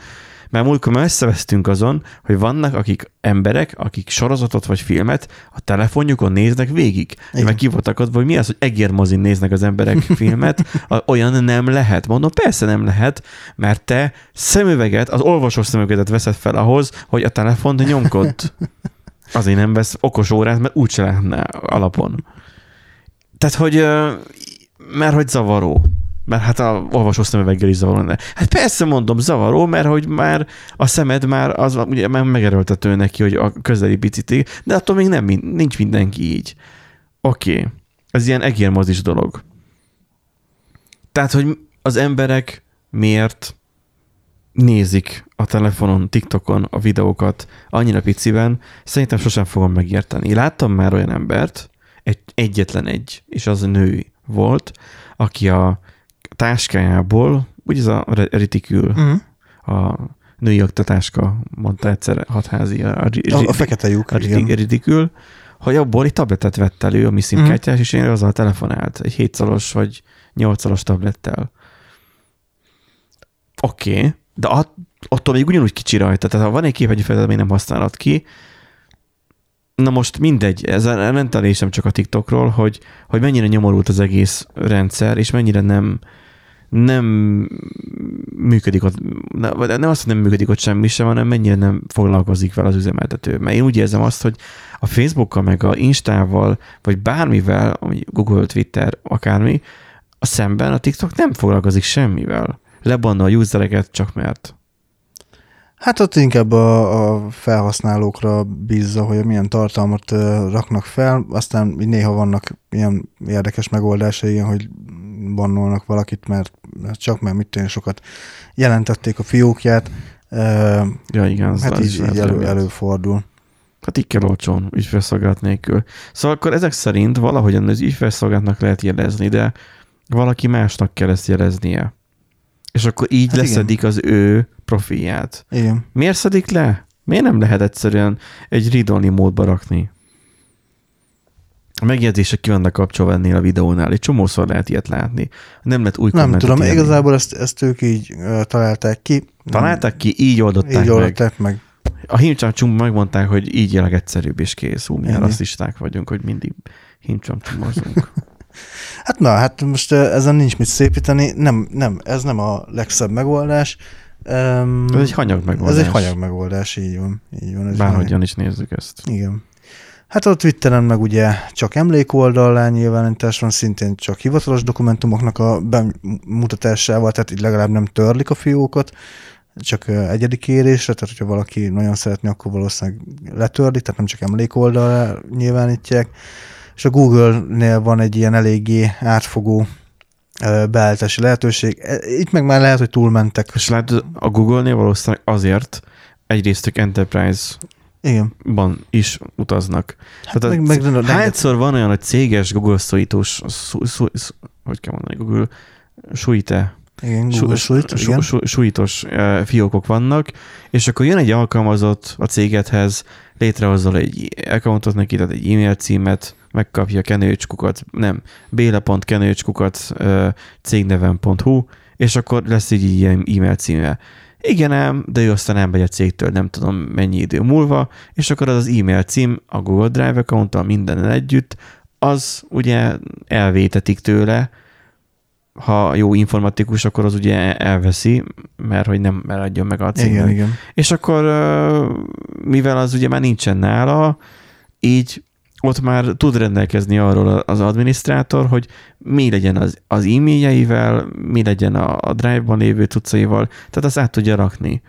mert múltkor már összevesztünk azon, hogy vannak akik emberek, akik sorozatot vagy filmet a telefonjukon néznek végig. Igen. Meg ki voltak adva, hogy mi az, hogy egérmozin néznek az emberek filmet, olyan nem lehet. Mondom, persze nem lehet, mert te szemüveget, az olvasó szemüveget veszed fel ahhoz, hogy a telefont nyomkod. Azért nem vesz okos órát, mert úgyse lehetne alapon. Tehát, hogy mert hogy zavaró. Mert hát a olvasó szemüveggel is zavaró lenne. Hát persze mondom, zavaró, mert hogy már a szemed már az ugye már megerőltető neki, hogy a közeli picit, de attól még nem, nincs mindenki így. Oké. Okay. Ez ilyen egérmozis dolog. Tehát, hogy az emberek miért nézik a telefonon, TikTokon a videókat annyira piciben, szerintem sosem fogom megérteni. Láttam már olyan embert, egy, egyetlen egy, és az nő volt, aki a táskájából, úgy ez a re- retikül, mm. a női oktatáska, mondta egyszer hatházi, a, a, a, a fekete lyuk, a ridikül, hogy abból egy tabletet vett elő, ami szimkártyás, és én azzal telefonált, egy 7 szalos vagy 8 szalos tablettel. Oké, okay, de att, attól még ugyanúgy kicsi rajta, tehát ha van egy képernyőfelület, ami nem használod ki, na most mindegy, ez a rendelésem csak a TikTokról, hogy, hogy mennyire nyomorult az egész rendszer, és mennyire nem, nem működik ott, nem azt, hogy nem működik ott semmi sem, hanem mennyire nem foglalkozik vele az üzemeltető. Mert én úgy érzem azt, hogy a Facebookkal, meg a Instával, vagy bármivel, Google, Twitter, akármi, a szemben a TikTok nem foglalkozik semmivel. Lebanna a usereket csak mert. Hát ott inkább a, a felhasználókra bízza, hogy milyen tartalmat raknak fel, aztán néha vannak ilyen érdekes megoldásai, ilyen, hogy bannolnak valakit, mert csak mert mit én, sokat jelentették a fiókját. Ja, igen, hát így, így elő, előfordul. Hát így kell olcsón, ügyfélszolgálat nélkül. Szóval akkor ezek szerint valahogyan az ügyfélszolgálatnak lehet jelezni, de valaki másnak kell ezt jeleznie. És akkor így Hát hát igen. leszedik az ő profilját. Igen. Miért szedik le? Miért nem lehet egyszerűen egy read-only módba rakni? A megjegyzések ki vannak kapcsolva ennél a videónál. Egy csomószor lehet ilyet látni. Nem lehet új Nem tudom, írni. igazából ezt, ezt ők így ö, találták ki. Találták ki, így oldották Így meg. oldották meg. A himcsamcsum megmondták, hogy így a legegyszerűbb és kész. Ú, milyen rasszisták vagyunk, hogy mindig himcsamcsumozunk. Hát na, hát most ezen nincs mit szépíteni. Nem, nem, ez nem a legszebb megoldás. Um, Ez egy hanyag megoldás. Ez egy hanyag megoldás, így van. Így van ez egy hanyag. Bárhogyan is nézzük ezt. Igen. Hát a Twitteren meg ugye csak emlékoldallá nyilvánítás van, szintén csak hivatalos dokumentumoknak a bemutatásával, tehát így legalább nem törlik a fiókot, csak egyedi kérésre, tehát hogyha valaki nagyon szeretné, akkor valószínűleg letörli, tehát nem csak emlékoldalra nyilvánítják. És a Google-nél van egy ilyen eléggé átfogó beállítási lehetőség. E, Itt meg már lehet, hogy túlmentek. És látod, a Google-nél valószínűleg azért egyrészt ők Enterprise-ban Igen. is utaznak. Hát Tehát meg, a- meg, Hányszor van olyan, hogy céges Google szojítós, szú, szú, szú, hogy kell mondani, Google sújte, igen, Google Suite, igen. sújtos eh, fiókok vannak, és akkor jön egy alkalmazott a cégedhez, létrehozol egy accountot neki, tehát egy e-mail címet, megkapja kenőcskukat, nem, béla.kenőcskukat cégnevem.hu, és akkor lesz egy ilyen e-mail címe. Igen ám, de ő aztán elmegy a cégtől nem tudom mennyi idő múlva, és akkor az az e-mail cím a Google Drive accounttal mindenen együtt, az ugye elvétetik tőle, ha jó informatikus, akkor az ugye elveszi, mert hogy nem eladjon meg a cégnek. Igen, igen. És akkor, mivel az ugye már nincsen nála, így ott már tud rendelkezni arról az adminisztrátor, hogy mi legyen az, az e-mailjeivel, mi legyen a, a Drive-ban lévő cuccaival, tehát azt át tudja rakni.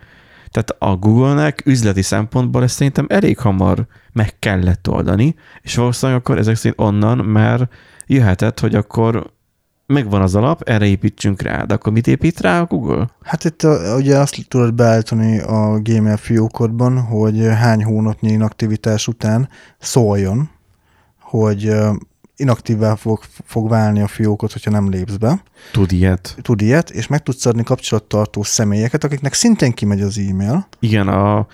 Tehát a Google-nek üzleti szempontból ezt szerintem elég hamar meg kellett oldani, és valószínűleg akkor ezek szerint onnan már jöhetett, hogy akkor megvan az alap, erre építsünk rá. De akkor mit épít rá a Google? Hát itt a, ugye azt tudod beállítani a Gmail fiókodban, hogy hány hónapnyi inaktivitás után szóljon, hogy inaktívvá fog, fog válni a fiókot, hogyha nem lépsz be. Tud ilyet. Tud ilyet, és meg tudsz adni kapcsolattartó személyeket, akiknek szintén kimegy az e-mail. Igen, a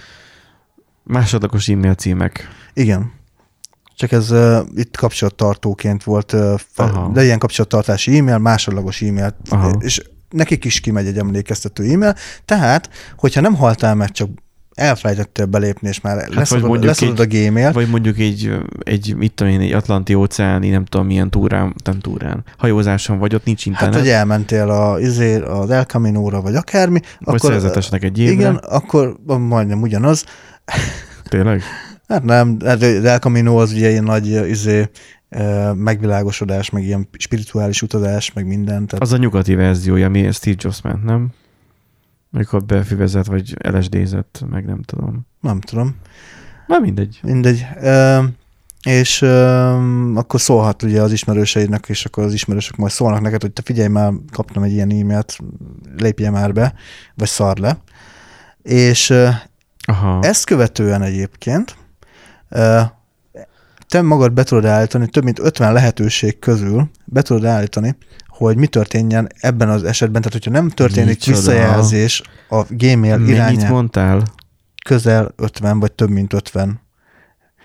másodlagos e-mail címek. Igen. Csak ez uh, itt kapcsolattartóként volt, uh, Aha. de ilyen kapcsolattartási e-mail, másodlagos e-mail, Aha. és nekik is kimegy egy emlékeztető e-mail. Tehát, hogyha nem haltál meg, csak elfelejtettél belépni, és már hát leszorod, mondjuk leszorod a Gmail, Vagy mondjuk egy, egy mit tudom én, egy atlanti óceáni, nem tudom milyen túrán, nem túrán, hajózáson vagy, ott nincs hát, internet. hogy elmentél a, izé, az El Camino-ra, vagy akármi, vagy akkor, szerzetesnek egy évre. igen, akkor majdnem ugyanaz. Tényleg? Hát nem, hát az El Camino az ugye ilyen nagy izé, megvilágosodás, meg ilyen spirituális utazás, meg minden. Tehát Az a nyugati verziója, ami Steve Jobs ment, nem? Amikor befüvezett, vagy LSD-zett, meg nem tudom. nem tudom. Na mindegy. Mindegy. Ö, és ö, akkor szólhat ugye az ismerőseidnek, és akkor az ismerősök majd szólnak neked, hogy te figyelj már, kaptam egy ilyen e-mailt, lépje már be, vagy szar le. És ö, Aha. ezt követően egyébként ö, te magad be tudod állítani, több mint 50 lehetőség közül be tudod állítani, hogy mi történjen ebben az esetben, tehát hogyha nem történik Micsoda. visszajelzés a Gmail Mennyit irányába, mondtál? közel 50, vagy több mint 50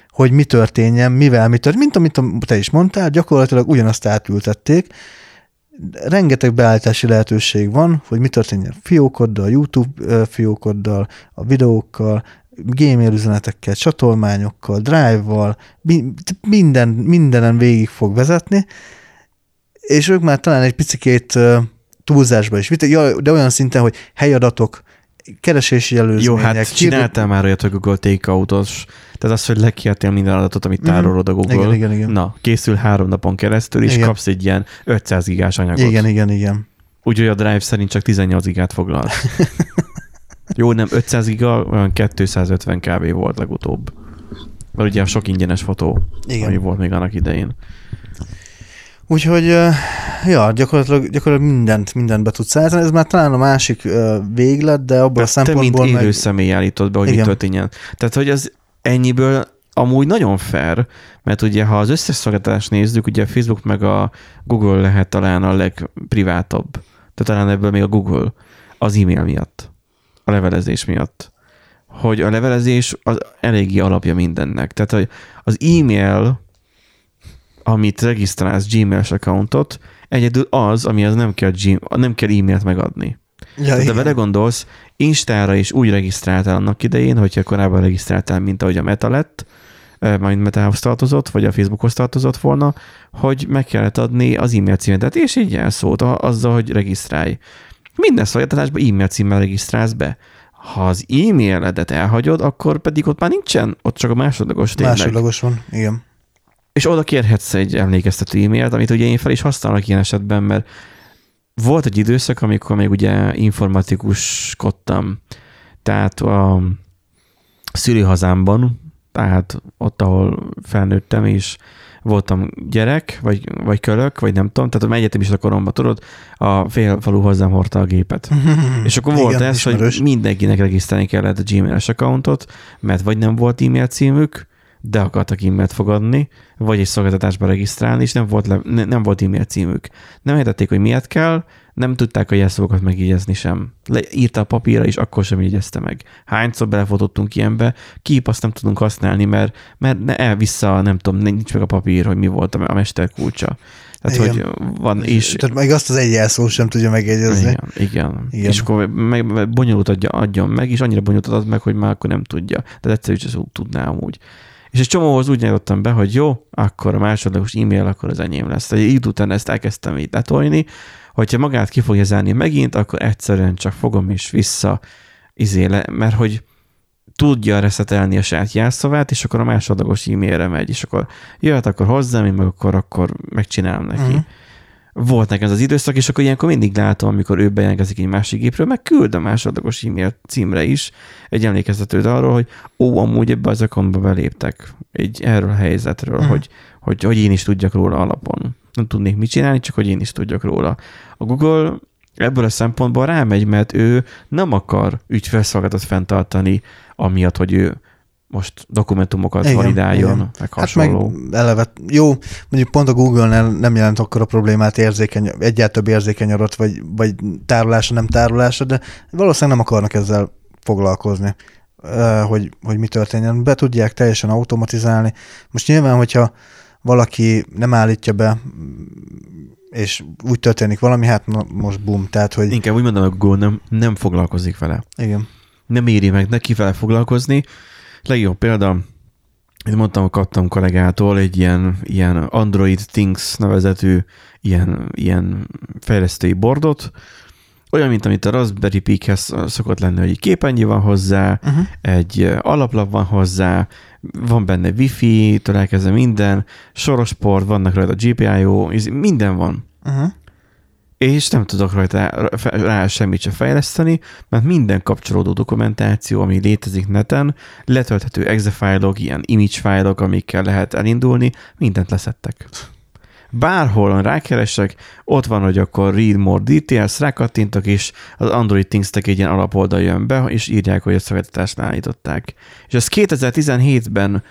hogy mi történjen, mivel mi történt, mint amit te is mondtál, gyakorlatilag ugyanazt átültették. Rengeteg beállítási lehetőség van, hogy mi történjen fiókoddal, YouTube fiókoddal, a videókkal, Gmail üzenetekkel, csatolmányokkal, Drive-val, mi- minden, mindenen végig fog vezetni, és ők már talán egy picikét túlzásba is vitték, ja, de olyan szinten, hogy helyadatok, keresési Jó, előzmények, hát csináltál már olyat, hogy Google Takeout-os, tehát az, hogy lekértél minden adatot, amit tárolod a Google. Mhm. Igen, igen, igen. Na, készül három napon keresztül, és Igen. kapsz egy ilyen 500 gigás anyagot. Igen, igen, igen. Úgyhogy a Drive szerint csak 18 gigát foglal. Jó, nem 500 giga, olyan 250 kb. volt legutóbb. Mert ugye a sok ingyenes fotó, Igen. ami volt még annak idején. Úgyhogy, ja, gyakorlatilag, gyakorlatilag mindent, mindent be tudsz állítani. Ez már talán a másik véglet, de abból a Te mint szempontból élő meg... személy állítod be, hogy mi Igen. történjen. Tehát, hogy az ennyiből amúgy nagyon fair, mert ugye ha az összes szolgáltatást nézzük, ugye a Facebook meg a Google lehet talán a legprivátabb. Tehát talán ebből még a Google az e-mail miatt, a levelezés miatt. Hogy a levelezés az eléggé alapja mindennek. Tehát hogy az e-mail, amit regisztrálsz Gmail-es accountot, egyedül az, ami az nem kell, Gmail, nem kell e-mailt megadni. Ja, Tehát ha igen. vele gondolsz, Instára is úgy regisztráltál annak idején, hogyha korábban regisztráltál, mint ahogy a Meta lett, majd Metához tartozott, vagy a Facebookhoz tartozott volna, hogy meg kellett adni az e-mail címedet, és így elszólt azzal, hogy regisztrálj. Minden szolgáltatásban e-mail címmel regisztrálsz be. Ha az e-mailedet elhagyod, akkor pedig ott már nincsen, ott csak a másodlagos tényleg. Másodlagos van, igen. És oda kérhetsz egy emlékeztető e-mailt, amit ugye én fel is használok ilyen esetben, mert volt egy időszak, amikor még ugye informatikuskodtam, tehát a szülőhazámban, tehát ott, ahol felnőttem, és voltam gyerek, vagy, vagy kölök, vagy nem tudom, tehát a egyetemista koromban tudod, a fél falu hozzám hordta a gépet. És akkor volt Igen, ez, ismerős. hogy mindenkinek regisztrálni kellett a Gmail-es accountot, mert vagy nem volt e-mail címük, de akartak e-mailt fogadni, vagy egy szolgáltatásba regisztrálni, és nem volt, le, ne, nem volt e-mail címük. Nem értették, hogy miért kell, nem tudták a jelszavakat megjegyezni sem. Leírta a papírra, és akkor sem jegyezte meg. Hányszor belefotottunk ilyenbe, kép azt nem tudunk használni, mert, mert ne, el vissza, nem tudom, nincs meg a papír, hogy mi volt a a mester kulcsa. Tehát, Igen. hogy van, és Tehát meg azt az egy jelszó sem tudja megjegyezni. igen, igen. Igen. És akkor meg, meg bonyolult adja, adjon meg, és annyira bonyolult ad meg, hogy már akkor nem tudja. De egyszerűen csak úgy tudná amúgy. És egy csomóhoz úgy nyitottam be, hogy jó, akkor a másodlagos e-mail, akkor az enyém lesz. Tehát így után ezt elkezdtem így letolni, hogyha magát ki fogja zárni megint, akkor egyszerűen csak fogom és vissza izéle, mert hogy tudja reszetelni a saját jelszavát, és akkor a másodlagos e-mailre megy, és akkor jöhet akkor hozzám, én meg akkor, akkor megcsinálom neki. Mhm. Volt nekem ez az időszak, és akkor ilyenkor mindig látom, amikor ő bejelentkezik egy másik gépről, meg küld a másodlagos e-mail címre is egy emlékeztetőt arról, hogy ó, amúgy ebbe az akontba beléptek egy erről a helyzetről, uh-huh. hogy, hogy, hogy én is tudjak róla alapon. Nem tudnék mit csinálni, csak hogy én is tudjak róla. A Google ebből a szempontból rámegy, mert ő nem akar ügyfelszolgáltat fenntartani, amiatt, hogy ő most dokumentumokat igen, validáljon, igen. meg hasonló. Hát meg eleve, jó, mondjuk pont a Google-nél nem jelent akkor a problémát érzékeny, egyáltalán több érzékeny adat, vagy, vagy tárolása, nem tárolása, de valószínűleg nem akarnak ezzel foglalkozni, hogy, hogy mi történjen. Be tudják teljesen automatizálni. Most nyilván, hogyha valaki nem állítja be, és úgy történik valami, hát na, most bum, tehát hogy... Inkább úgy mondom, hogy Google nem, nem foglalkozik vele. Igen. Nem éri meg neki vele foglalkozni, Legjobb példa, itt mondtam, kaptam kollégától egy ilyen, ilyen Android Things nevezetű ilyen, ilyen fejlesztői bordot, olyan, mint amit a Raspberry Pi-hez szokott lenni, hogy egy képernyő van hozzá, uh-huh. egy alaplap van hozzá, van benne Wi-Fi, találkezze minden, soros port, vannak rajta GPIO, minden van. Uh-huh és nem tudok rajta rá semmit se fejleszteni, mert minden kapcsolódó dokumentáció, ami létezik neten, letölthető exe fájlok, ilyen image fájlok, amikkel lehet elindulni, mindent leszettek. Bárhol rákeresek, ott van, hogy akkor read more details, rákattintok, és az Android things egy ilyen alapoldal jön be, és írják, hogy a szolgáltatást állították. És ezt 2017-ben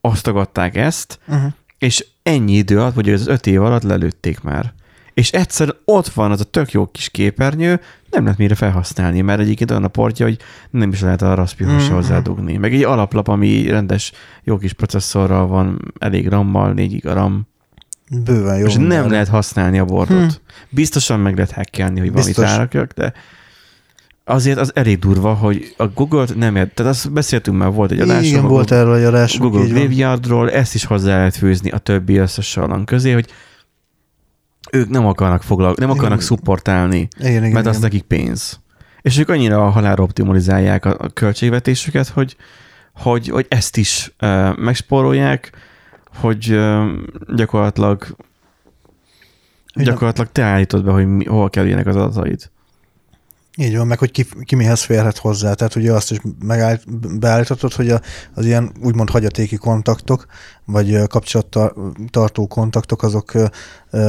osztogatták ezt, uh-huh. és ennyi idő alatt, vagy az öt év alatt lelőtték már és egyszer ott van az a tök jó kis képernyő, nem lehet mire felhasználni, mert egyébként olyan a portja, hogy nem is lehet a Raspbihoz mm-hmm. hozzádugni. Meg egy alaplap, ami rendes jó kis processzorral van, elég RAM-mal, 4 GB RAM. Bőven jó. És nem lehet használni a bordot. Hm. Biztosan meg lehet hackelni, hogy valamit rárakjak, de azért az elég durva, hogy a Google-t nem ért. Tehát azt beszéltünk már, volt egy adás. Igen, volt erről egy adás. Google Graveyardról, ezt is hozzá lehet fűzni a többi összes közé, hogy ők nem akarnak foglalkozni, nem akarnak szupportálni, igen, igen, mert az igen. nekik pénz. És ők annyira a halálra optimalizálják a, a költségvetésüket, hogy, hogy, hogy ezt is uh, megspórolják, hogy uh, gyakorlatilag gyakorlatilag te állítod be, hogy mi, hol kerüljenek az adataid. Így van, meg hogy ki, ki mihez férhet hozzá. Tehát ugye azt is megállít, beállíthatod, hogy a, az ilyen úgymond hagyatéki kontaktok, vagy kapcsolattartó kontaktok, azok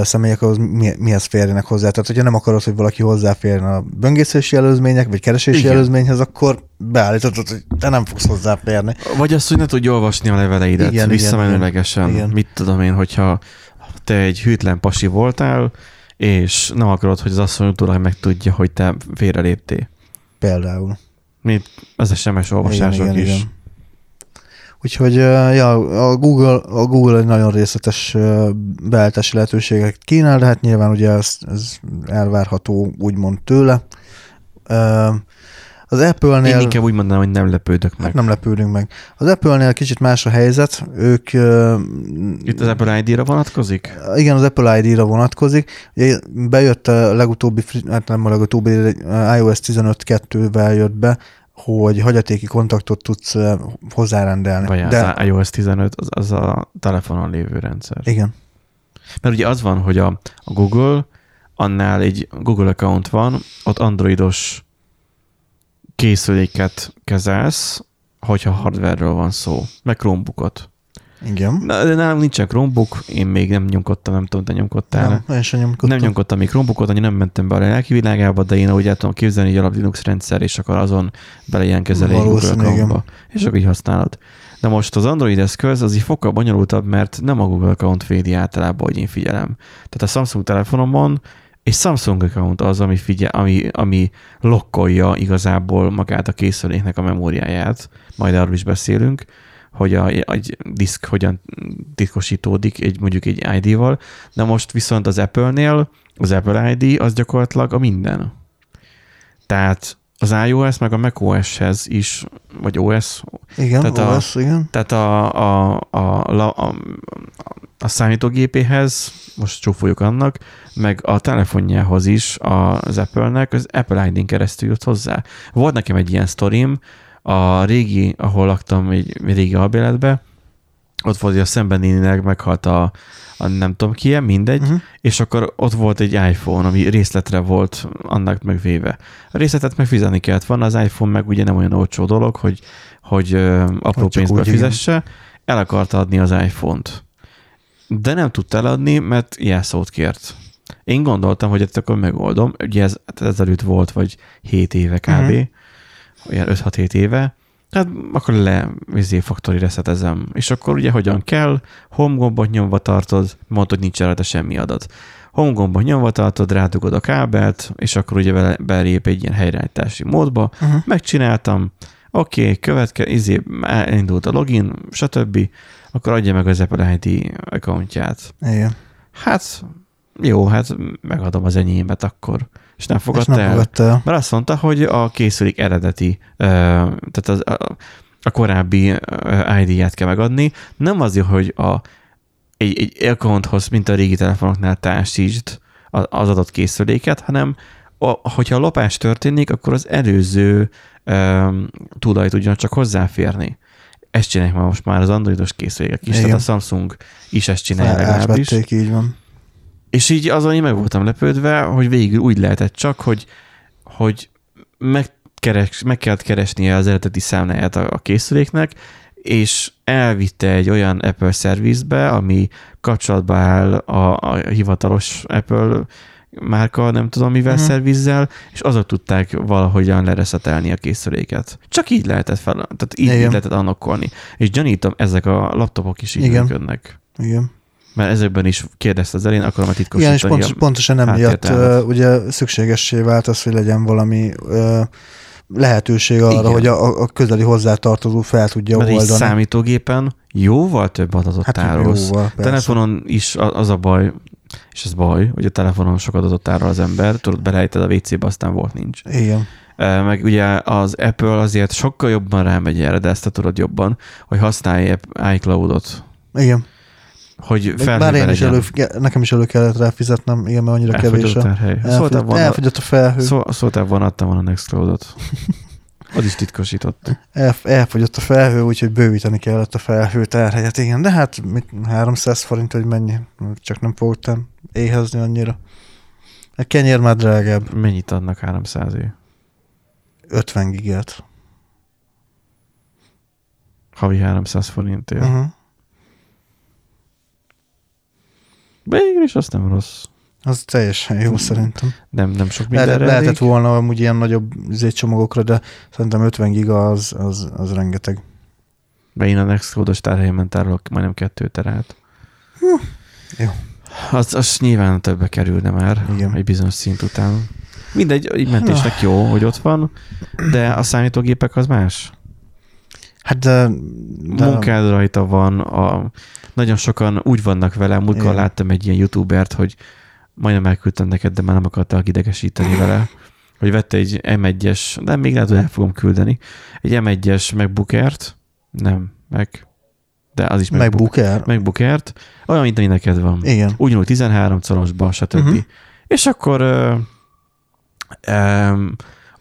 személyek az mi, mihez férjenek hozzá. Tehát hogyha nem akarod, hogy valaki hozzáférjen a böngészési előzmények, vagy keresési Igen. előzményhez, akkor beállíthatod, hogy te nem fogsz hozzáférni. Vagy azt, hogy ne tudj olvasni a leveleidet igen, visszamenőlegesen. Igen. Mit tudom én, hogyha te egy hűtlen pasi voltál, és nem akarod, hogy az asszony utólag megtudja, hogy te félreléptél. Például. Mint az SMS olvasások igen, igen, is. Igen. Úgyhogy ja, a Google, a Google egy nagyon részletes beállítási lehetőségeket kínál, de hát nyilván ugye ez, ez elvárható úgymond tőle. Az Apple-nél... Én inkább úgy mondanám, hogy nem lepődök meg. Hát nem lepődünk meg. Az Apple-nél kicsit más a helyzet. Ők... Itt az Apple ID-ra vonatkozik? Igen, az Apple ID-ra vonatkozik. Ugye bejött a legutóbbi, hát nem a legutóbbi, iOS 15.2-vel jött be, hogy hagyatéki kontaktot tudsz hozzárendelni. Vagy De... az iOS 15 az, az a telefonon lévő rendszer. Igen. Mert ugye az van, hogy a, a Google, annál egy Google account van, ott androidos készüléket kezelsz, hogyha hardware van szó, meg Chromebookot. Igen. Na, de nálam nincsen Chromebook, én még nem nyomkodtam, nem tudom, te nyomkodtál. Nem, én sem nyomkodtam. Nem nyomkodtam még Chromebookot, annyi nem mentem be a lelki világába, de én úgy el tudom képzelni, hogy alap Linux rendszer, és akkor azon bele ilyen kezelé Google és akkor így használod. De most az Android eszköz az így fokkal bonyolultabb, mert nem a Google account védi általában, hogy én figyelem. Tehát a Samsung telefonomon és Samsung account az, ami, figyel, ami, ami lokkolja igazából magát a készüléknek a memóriáját, majd arról is beszélünk, hogy a, egy diszk hogyan titkosítódik egy, mondjuk egy ID-val, de most viszont az Apple-nél az Apple ID az gyakorlatilag a minden. Tehát az iOS meg a macOS-hez is, vagy OS. Igen, tehát OS, a, igen. Tehát a, a, a, a, a, a számítógépéhez, most csúfoljuk annak, meg a telefonjához is az Apple-nek, az Apple ID-n keresztül jut hozzá. Volt nekem egy ilyen sztorim, a régi, ahol laktam egy régi albéletbe, ott volt, hogy a szemben nénileg meghalt a, a nem tudom ki, mindegy, uh-huh. és akkor ott volt egy iPhone, ami részletre volt annak megvéve. A részletet meg fizetni kellett volna, az iPhone meg ugye nem olyan olcsó dolog, hogy, hogy ö, apró csak pénzbe igen. fizesse, el akarta adni az iPhone-t. De nem tudta eladni, mert jelszót kért. Én gondoltam, hogy ezt akkor megoldom. Ugye ez hát ezelőtt volt, vagy 7 éve kb. Uh-huh. Olyan 5-6-7 éve. Hát akkor le vizé factory resetezem. És akkor ugye hogyan kell, home gombot nyomva tartod, mondod, hogy nincs rajta semmi adat. Home gombot nyomva tartod, rádugod a kábelt, és akkor ugye bele- belép egy ilyen helyreállítási módba. Uh-huh. Megcsináltam, oké, okay, követke, izé, elindult a login, stb. Akkor adja meg az Apple ID accountját. Igen. Hát, jó, hát megadom az enyémet akkor. És nem És fogadta nem el. fogadta el. Mert azt mondta, hogy a készülék eredeti, tehát az, a, a korábbi ID-ját kell megadni. Nem azért, hogy a, egy, egy accounthoz, mint a régi telefonoknál társítsd az adott készüléket, hanem a, hogyha a lopás történik, akkor az előző ö, tulaj tudjon csak hozzáférni. Ezt csinálják már most már az androidos készülékek is, Igen. tehát a Samsung is ezt csinálja. Átvették, így van. És így azon én meg voltam lepődve, hogy végül úgy lehetett csak, hogy, hogy megkeres, meg kellett keresnie az eredeti számláját a, a készüléknek, és elvitte egy olyan Apple szervizbe, ami kapcsolatba áll a, a hivatalos Apple márka, nem tudom mivel uh-huh. szervizzel, és azok tudták valahogyan lereszetelni a készüléket. Csak így lehetett fel, tehát így, így lehetett annokkolni. És gyanítom, ezek a laptopok is így Igen. működnek. Igen. Mert ezekben is kérdezte az elén, akarom a titkosítani. Igen, és pontos, a- pontosan emiatt uh, ugye szükségessé vált az, hogy legyen valami uh, lehetőség arra, Igen. hogy a, a közeli hozzátartozó fel tudja Mert oldani. számítógépen jóval több adatot hát tárolsz. jóval, persze. Telefonon is az a baj, és ez baj, hogy a telefonon sok adatot tárol az ember, tudod, belejted a WC-be, aztán volt nincs. Igen. Meg ugye az Apple azért sokkal jobban rámegy erre, de ezt te tudod jobban, hogy használj iCloud-ot, Igen. Hogy felhőbe én is elő, nekem is elő kellett rá fizetnem, igen, mert annyira Elfogyott kevés a a... tárhely. Szóltál Elfogyott, volna, elfogyott a felhő. szó, szóltál volna, adtam volna a Nextcloud-ot. Az is titkosított. El, elfogyott a felhő, úgyhogy bővíteni kellett a felhő tárhelyet, igen, de hát mit, 300 forint, hogy mennyi, csak nem fogtam éhezni annyira. A kenyér már drágább, Mennyit adnak 300 év? 50 gigát. Havi 300 forintért. Uh-huh. Végül is azt nem rossz. Az teljesen jó szerintem. Nem, nem sok mindenre lehetett elég. volna amúgy ilyen nagyobb izé csomagokra, de szerintem 50 giga az, az, az rengeteg. Mert én a Nextcloud-os tárhelyemen tárolok majdnem kettő terát. jó. Az, az nyilván többe kerülne már Igen. egy bizonyos szint után. Mindegy, egy mentésnek jó, hogy ott van, de a számítógépek az más. Hát de... de Munkád rajta van, a, nagyon sokan úgy vannak vele, múltkor Igen. láttam egy ilyen youtubert, hogy majdnem elküldtem neked, de már nem akartak idegesíteni vele, hogy vette egy M1-es, de még lehet, hogy el fogom küldeni, egy M1-es MacBookert, nem, meg, de az is MacBook, MacBook Air. MacBook Air-t, olyan, mint ami neked van. Igen. Ugyanúgy 13 szorosba, stb. Uh-huh. És akkor ö, ö,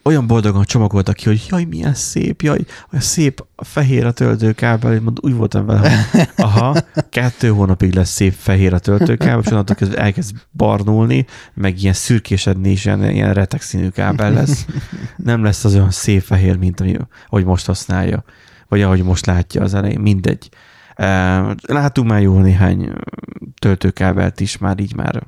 olyan boldogan csomagoltak ki, hogy jaj, milyen szép, jaj, olyan szép fehér a töltőkábel, mond, úgy voltam vele, hogy aha, kettő hónapig lesz szép fehér a töltőkábel, és onnantól kezdve elkezd barnulni, meg ilyen szürkésedni, és ilyen, ilyen retek színű kábel lesz. Nem lesz az olyan szép fehér, mint ami, ahogy most használja, vagy ahogy most látja az elején, mindegy. Ö, Látunk már jó néhány töltőkábelt is, már így már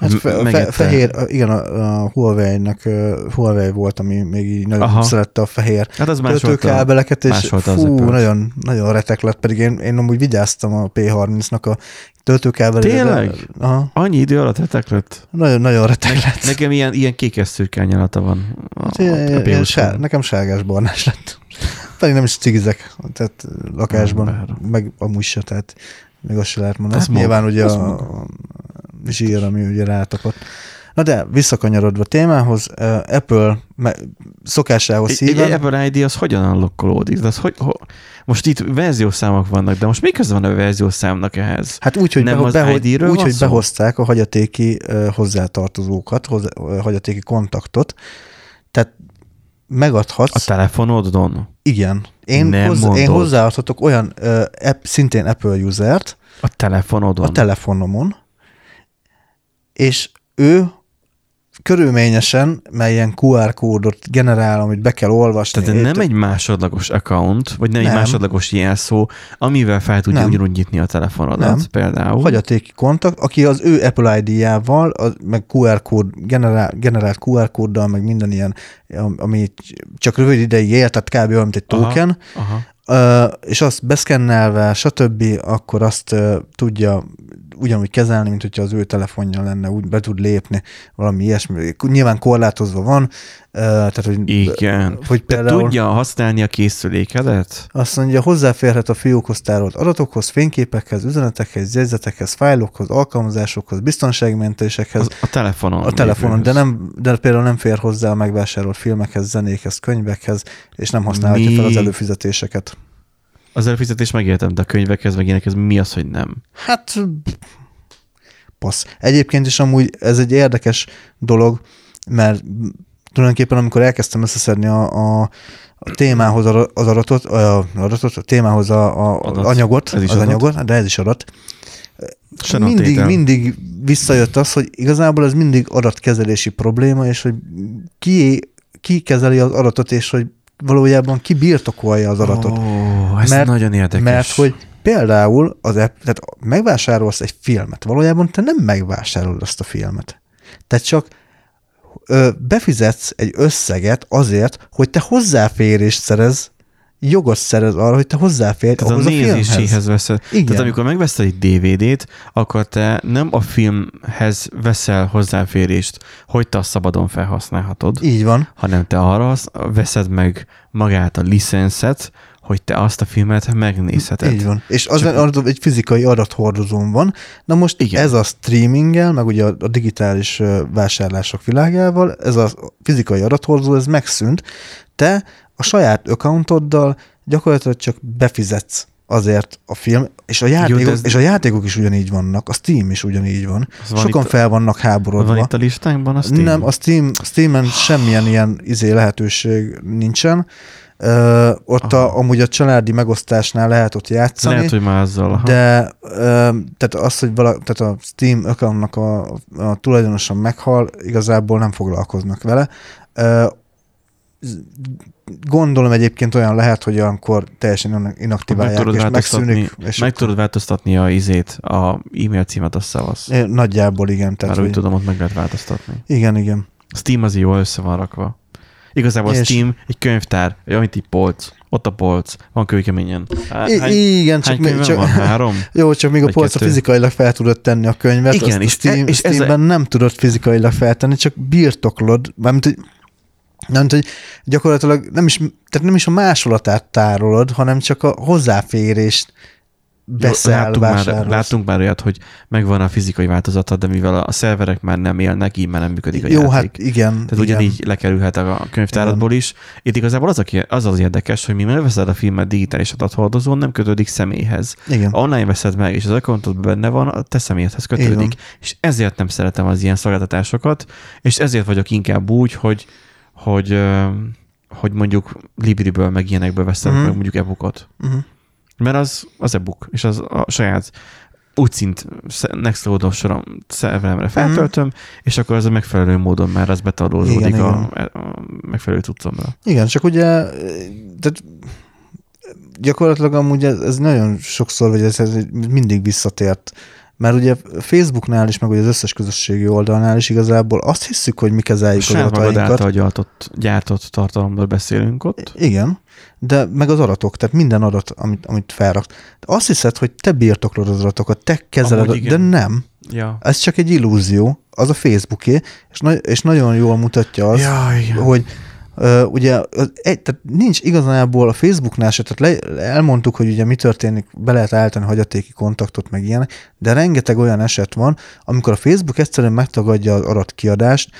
Hát fe, fe, fehér, igen, a, a Huawei-nek Huawei volt, ami még így nagyon Aha. szerette a fehér Hát az töltőkábeleket, és fú, nagyon, nagyon retek lett, pedig én, én amúgy vigyáztam a P30-nak a töltőkábelére. Tényleg? Aha, annyi idő alatt hetek lett. nagyon, nagyon retek lett. Nekem ilyen, ilyen kékes szürke nyalata van. A, Hát, a, a B20-on. sár, nekem sárgás barnás lett. Pedig nem is cigizek, tehát lakásban, Ember. meg amúgy se, tehát még azt se lehet mondani. Az Hát nyilván ugye a zsír, ami ugye rátapott. Na de visszakanyarodva a témához, Apple szokásához Egy, egy híven, Apple ID az hogyan unlockolódik? De az hogy, ho, most itt verziószámok vannak, de most mi köze van a verziószámnak ehhez? hát úgy, hogy, nem beho- az beho- ID-ről úgy, hogy behozták a hagyatéki uh, hozzátartozókat, hozzá, uh, hagyatéki kontaktot, tehát A megadhatsz, telefonodon? igen, én, Nem hozzá, én mondod. hozzáadhatok olyan uh, app, szintén Apple usert A telefonodon. a telefonomon, és ő körülményesen, ilyen QR kódot generál, amit be kell olvasni. Tehát nem egy másodlagos account, vagy nem, Nem. egy másodlagos jelszó, amivel fel tudja Nem. ugyanúgy nyitni a telefonodat Nem. például. hagyatéki kontakt, aki az ő Apple ID-jával, az, meg QR kód, generál, generált QR kóddal, meg minden ilyen, ami csak rövid ideig él, tehát kb. olyan, mint egy Aha. token, Aha. Ö, és azt beszkennelve, stb., akkor azt tudja ugyanúgy kezelni, mint hogyha az ő telefonja lenne, úgy be tud lépni, valami ilyesmi. Nyilván korlátozva van, tehát hogy, Igen. hogy például tudja használni a készülékedet? azt mondja, hozzáférhet a fiókhoz tárolt adatokhoz, fényképekhez, üzenetekhez, jegyzetekhez, fájlokhoz, alkalmazásokhoz, biztonságmentésekhez, Az, a telefonon. a telefonon, de, nem, de például nem fér hozzá a megvásárolt filmekhez, zenékhez, könyvekhez, és nem használhatja Mi? fel az előfizetéseket. Az előfizetés megértem, de a könyvekhez, meg ilyenekhez mi az, hogy nem? Hát, passz. Egyébként is amúgy ez egy érdekes dolog, mert tulajdonképpen amikor elkezdtem összeszedni a, a, a témához az adatot, a, adatot, a témához a, a Adat. anyagot, Ez is az adat. anyagot, de ez is adat, Sharon mindig, tétel. mindig visszajött az, hogy igazából ez mindig adatkezelési probléma, és hogy ki, ki kezeli az adatot, és hogy valójában ki birtokolja az adatot. Ó, ez Mert- nagyon érdekes. Mert hogy például az app, tehát megvásárolsz egy filmet, valójában te nem megvásárolod azt a filmet. Te csak ö, befizetsz egy összeget azért, hogy te hozzáférést szerez, jogot szerez arra, hogy te hozzáférj Tehát a ahhoz a, filmhez. veszed. Igen. Tehát amikor megveszed egy DVD-t, akkor te nem a filmhez veszel hozzáférést, hogy te azt szabadon felhasználhatod, Így van. hanem te arra veszed meg magát a licenszet, hogy te azt a filmet megnézheted. Így van. És az Csak- egy fizikai adathordozón van. Na most Igen. Ez a streaminggel, meg ugye a, digitális vásárlások világával, ez a fizikai adathordozó, ez megszűnt. Te a saját accountoddal gyakorlatilag csak befizetsz azért a film, és a, játékok, de ez- és a játékok is ugyanígy vannak, a Steam is ugyanígy van. Az van Sokan itt- fel vannak Van háborodva. itt a listánkban a Steam? Nem, a Steam, Steam-en semmilyen ilyen izé lehetőség nincsen. Ö, ott a, amúgy a családi megosztásnál lehet ott játszani. Lehet, hogy már azzal. aha. De ö, tehát az, hogy vala, tehát a Steam accountnak a, a tulajdonosa meghal, igazából nem foglalkoznak vele. Ö, gondolom egyébként olyan lehet, hogy olyankor teljesen meg inaktiválják, tudod, és megszűnik. És meg tudod változtatni a izét, a e-mail címet, a szavasz. Nagyjából igen. Tehát, Már úgy tudom, ott meg lehet változtatni. igen, igen. Steam az jól össze van rakva. Igazából És- Steam egy könyvtár, olyan, mint egy polc. Ott a polc. Van kőkeményen. Há- I- Hány, igen, csak, hány még, csak, van? Három? Jó, csak még a polcra kettő. fizikailag fel tudod tenni a könyvet, Igen, azt a és Steam, e- és ez a- Steamben nem tudod fizikailag feltenni, csak birtoklod, mármint, hogy nem, hogy gyakorlatilag nem is, tehát nem is a másolatát tárolod, hanem csak a hozzáférést veszel, láttunk, már, láttunk már olyat, hogy megvan a fizikai változata, de mivel a szerverek már nem élnek, így már nem működik a Jó, játék. hát igen. Tehát igen. ugyanígy lekerülhet a könyvtáradból is. Itt igazából az, aki, az az érdekes, hogy mi veszed a filmet digitális adathordozón, nem kötődik személyhez. Igen. Online veszed meg, és az accountodban benne van, a te személyedhez kötődik. van. És ezért nem szeretem az ilyen szolgáltatásokat, és ezért vagyok inkább úgy, hogy, hogy, hogy mondjuk Libriből, meg ilyenekből veszem Mhm. meg mondjuk e-bookot. Uh-huh. Mert az az e-book, és az a saját Nextload sorom szerveremre feltöltöm, és akkor az a megfelelő módon már az betadózódik Igen, a, a megfelelő cuccomra. Igen, csak ugye, tehát gyakorlatilag amúgy ez, ez nagyon sokszor, vagy ez, ez mindig visszatért. Mert ugye Facebooknál is, meg ugye az összes közösségi oldalnál is igazából azt hiszük, hogy mi kezeljük az saját magad adatainkat. által gyártott, gyártott tartalomról beszélünk ott. Igen, de meg az adatok, tehát minden adat, amit, amit felrak. De azt hiszed, hogy te birtoklod az adatokat, te kezeled, Amúgy de igen. nem. Ja. Ez csak egy illúzió, az a Facebooké, és, na- és nagyon jól mutatja azt, ja, igen. hogy ugye egy, tehát nincs igazából a Facebooknál se, tehát le, elmondtuk, hogy ugye mi történik, be lehet állítani hagyatéki kontaktot, meg ilyenek, de rengeteg olyan eset van, amikor a Facebook egyszerűen megtagadja az adatkiadást.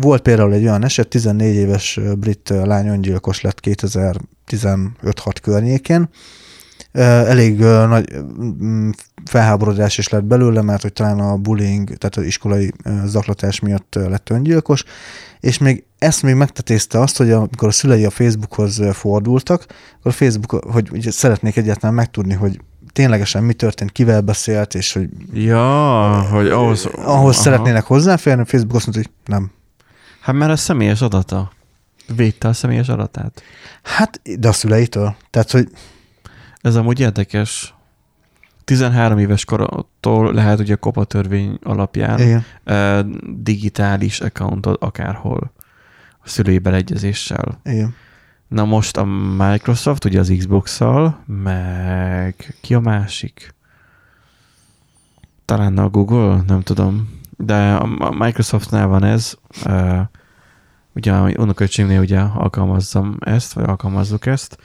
Volt például egy olyan eset, 14 éves brit lány öngyilkos lett 2015-6 környékén, Elég nagy felháborodás is lett belőle, mert hogy talán a bullying, tehát az iskolai zaklatás miatt lett öngyilkos, és még ezt még megtetézte azt, hogy amikor a szülei a Facebookhoz fordultak, akkor a Facebook, hogy ugye szeretnék egyáltalán megtudni, hogy ténylegesen mi történt, kivel beszélt, és hogy, ja, hogy ahhoz, ahhoz szeretnének hozzáférni, a Facebook azt mondta, hogy nem. Hát mert a személyes adata. Védte a személyes adatát. Hát, de a szüleitől. Tehát, hogy... Ez amúgy érdekes. 13 éves kortól lehet ugye a kopa törvény alapján Igen. digitális accountot akárhol a szülői beleegyezéssel. Igen. Na most a Microsoft ugye az Xbox-szal, meg ki a másik? Talán a Google, nem tudom. De a Microsoftnál van ez, ugye a unoköcsémnél ugye alkalmazzam ezt, vagy alkalmazzuk ezt,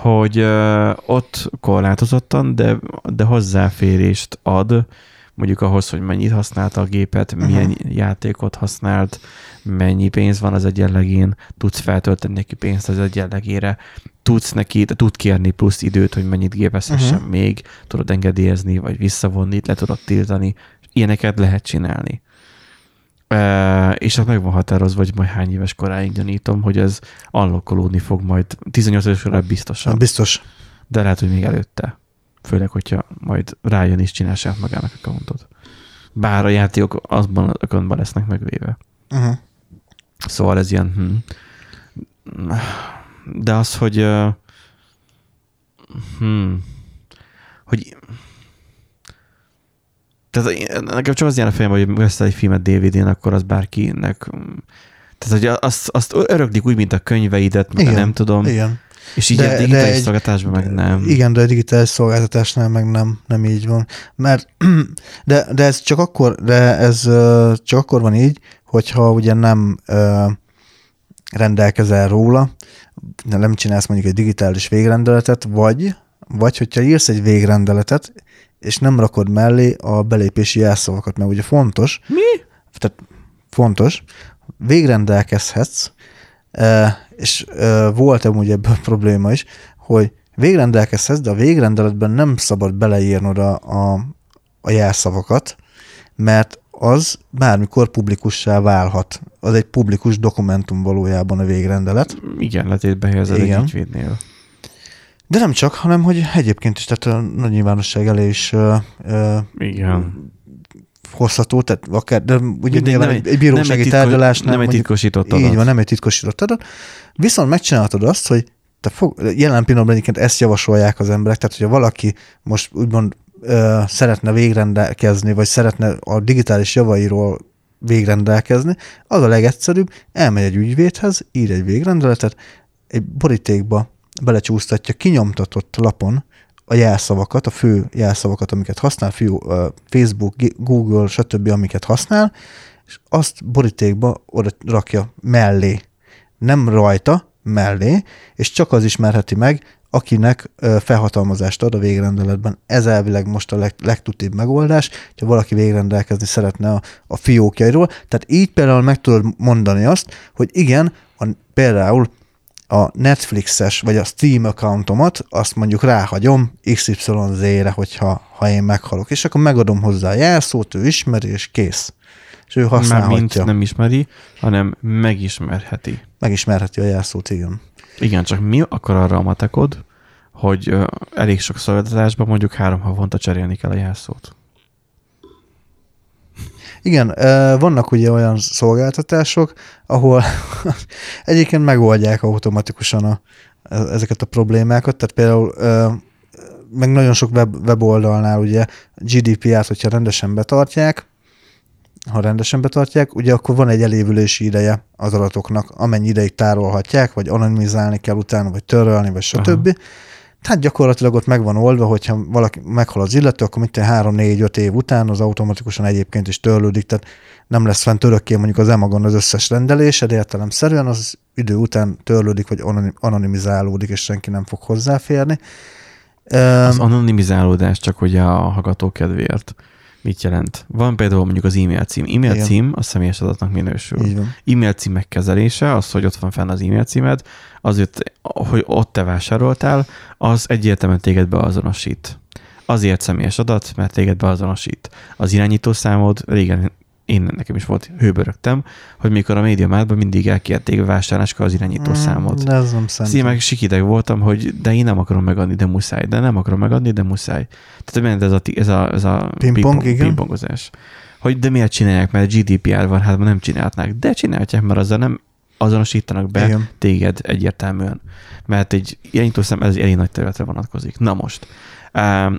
hogy uh, ott korlátozottan, de, de hozzáférést ad mondjuk ahhoz, hogy mennyit használta a gépet, uh-huh. milyen játékot használt, mennyi pénz van az egyenlegén, tudsz feltölteni neki pénzt az egyenlegére, tudsz neki, tud kérni plusz időt, hogy mennyit gépezhessen uh-huh. még, tudod engedélyezni, vagy visszavonni, le tudod tiltani, ilyeneket lehet csinálni. És az meg van határozva, hogy majd hány éves koráig gyanítom, hogy ez allokkolódni fog majd 18 évesre biztosan. Biztos. De lehet, hogy még előtte. Főleg, hogyha majd rájön és csinál saját magának accountot. Bár a játékok azban az accountban lesznek megvéve. Uh-huh. Szóval ez ilyen... Hm. De az, hogy... Uh, hm, hogy tehát nekem csak az jár a fejembe, hogy lesz egy filmet DVD-n, akkor az bárkinek... Tehát, hogy azt, azt öröklik úgy, mint a könyveidet, meg igen, nem tudom. Igen. És így de, a digitális egy, szolgáltatásban meg nem. Igen, de a digitális szolgáltatásnál meg nem, nem így van. Mert, de, de ez csak akkor, de ez csak akkor van így, hogyha ugye nem rendelkezel róla, nem csinálsz mondjuk egy digitális végrendeletet, vagy, vagy hogyha írsz egy végrendeletet, és nem rakod mellé a belépési jelszavakat, mert ugye fontos. Mi? Tehát fontos, végrendelkezhetsz, és volt amúgy ebből probléma is, hogy végrendelkezhetsz, de a végrendeletben nem szabad beleírnod a, a, a jelszavakat, mert az bármikor publikussá válhat. Az egy publikus dokumentum valójában a végrendelet. Igen, letétbe helyezed egy ügyvédnél. De nem csak, hanem hogy egyébként is, tehát a nagy nyilvánosság elé is uh, Igen. hozható, tehát akár, de ugye de nyilván egy, egy bírósági nem egy tárgyalásnál. Nem egy titkosított adat. Így van, nem egy titkosított adat. Viszont megcsinálhatod azt, hogy te fog, jelen pillanatban egyébként ezt javasolják az emberek, tehát hogyha valaki most úgymond ö, szeretne végrendelkezni, vagy szeretne a digitális javairól végrendelkezni, az a legegyszerűbb, elmegy egy ügyvédhez, ír egy végrendeletet, egy borítékba belecsúsztatja kinyomtatott lapon a jelszavakat, a fő jelszavakat, amiket használ, fiú, Facebook, Google, stb., amiket használ, és azt borítékba oda rakja mellé. Nem rajta, mellé, és csak az ismerheti meg, akinek felhatalmazást ad a végrendeletben. Ez elvileg most a leg, legtutibb megoldás, ha valaki végrendelkezni szeretne a, a fiókjairól. Tehát így például meg tudod mondani azt, hogy igen, a, például a Netflixes vagy a Steam accountomat, azt mondjuk ráhagyom XYZ-re, hogyha ha én meghalok, és akkor megadom hozzá a jelszót, ő ismeri, és kész. És ő használhatja. Már mint nem ismeri, hanem megismerheti. Megismerheti a jelszót, igen. Igen, csak mi akkor arra a matekod, hogy elég sok szolgáltatásban mondjuk három havonta cserélni kell a jelszót. Igen, vannak ugye olyan szolgáltatások, ahol egyébként megoldják automatikusan a, ezeket a problémákat, tehát például meg nagyon sok web, weboldalnál ugye GDPR-t, hogyha rendesen betartják, ha rendesen betartják, ugye akkor van egy elévülési ideje az adatoknak, amennyi ideig tárolhatják, vagy anonimizálni kell utána, vagy törölni, vagy stb. Aha. Tehát gyakorlatilag ott meg van oldva, hogyha valaki meghal az illető, akkor mint 3-4-5 év után az automatikusan egyébként is törlődik, tehát nem lesz fent örökké mondjuk az emagon az összes rendelésed, értelemszerűen az idő után törlődik, vagy anonimizálódik, és senki nem fog hozzáférni. Az anonimizálódás csak ugye a hallgató kedvéért Mit jelent? Van például mondjuk az e-mail cím. E-mail Igen. cím a személyes adatnak minősül. E-mail cím megkezelése, az, hogy ott van fenn az e-mail címed, azért, hogy ott te vásároltál, az egyértelműen téged beazonosít. Azért személyes adat, mert téged beazonosít. Az irányítószámod, régen én nekem is volt hőbörögtem, hogy mikor a médiamátban mindig elkérték vásárláskor az irányítószámot. Mm, De ez nem szerintem. meg sikideg voltam, hogy de én nem akarom megadni, de muszáj, de nem akarom megadni, de muszáj. Tehát ez a, ez a, ez a Pingpong, pingpongozás. Hogy de miért csinálják, mert GDPR van, hát nem csinálhatnák. De csinálhatják, mert azzal nem azonosítanak be Igen. téged egyértelműen. Mert egy irányítószám, ez egy elég nagy területre vonatkozik. Na most,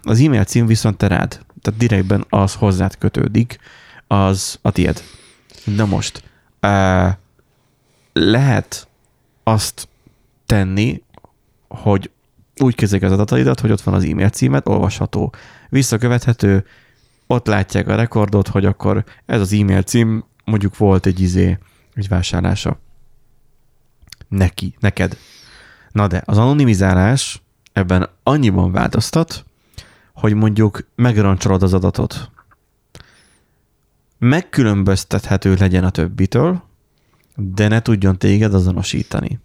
az e-mail cím viszont te rád, tehát direktben az hozzád kötődik, az a tied. Na most, á, lehet azt tenni, hogy úgy kezelik az adataidat, hogy ott van az e-mail címed, olvasható, visszakövethető, ott látják a rekordot, hogy akkor ez az e-mail cím, mondjuk volt egy izé, egy vásárlása. Neki, neked. Na de, az anonimizálás ebben annyiban változtat, hogy mondjuk megrancsolod az adatot. Megkülönböztethető legyen a többitől, de ne tudjon téged azonosítani.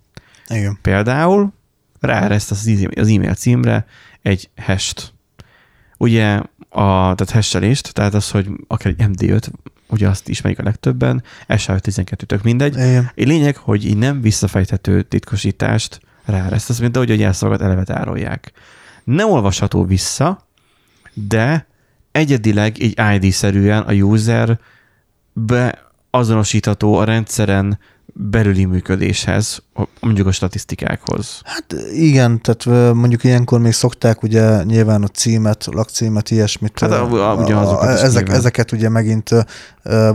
Igen. Például ráeresztesz az e-mail címre egy hash-t. Ugye a tehát hashelést, tehát az, hogy akár egy MD5, ugye azt ismerik a legtöbben, SH12 tök mindegy. Igen. A lényeg, hogy így nem visszafejthető titkosítást ráeresztesz, mint ahogy a jelszolgat eleve tárolják. Nem olvasható vissza, de egyedileg egy ID-szerűen a user beazonosítható a rendszeren belüli működéshez, mondjuk a statisztikákhoz. Hát igen, tehát mondjuk ilyenkor még szokták ugye nyilván a címet, lakcímet, ilyesmit. Hát a- a- ugyanazokat is ezek, ezeket ugye megint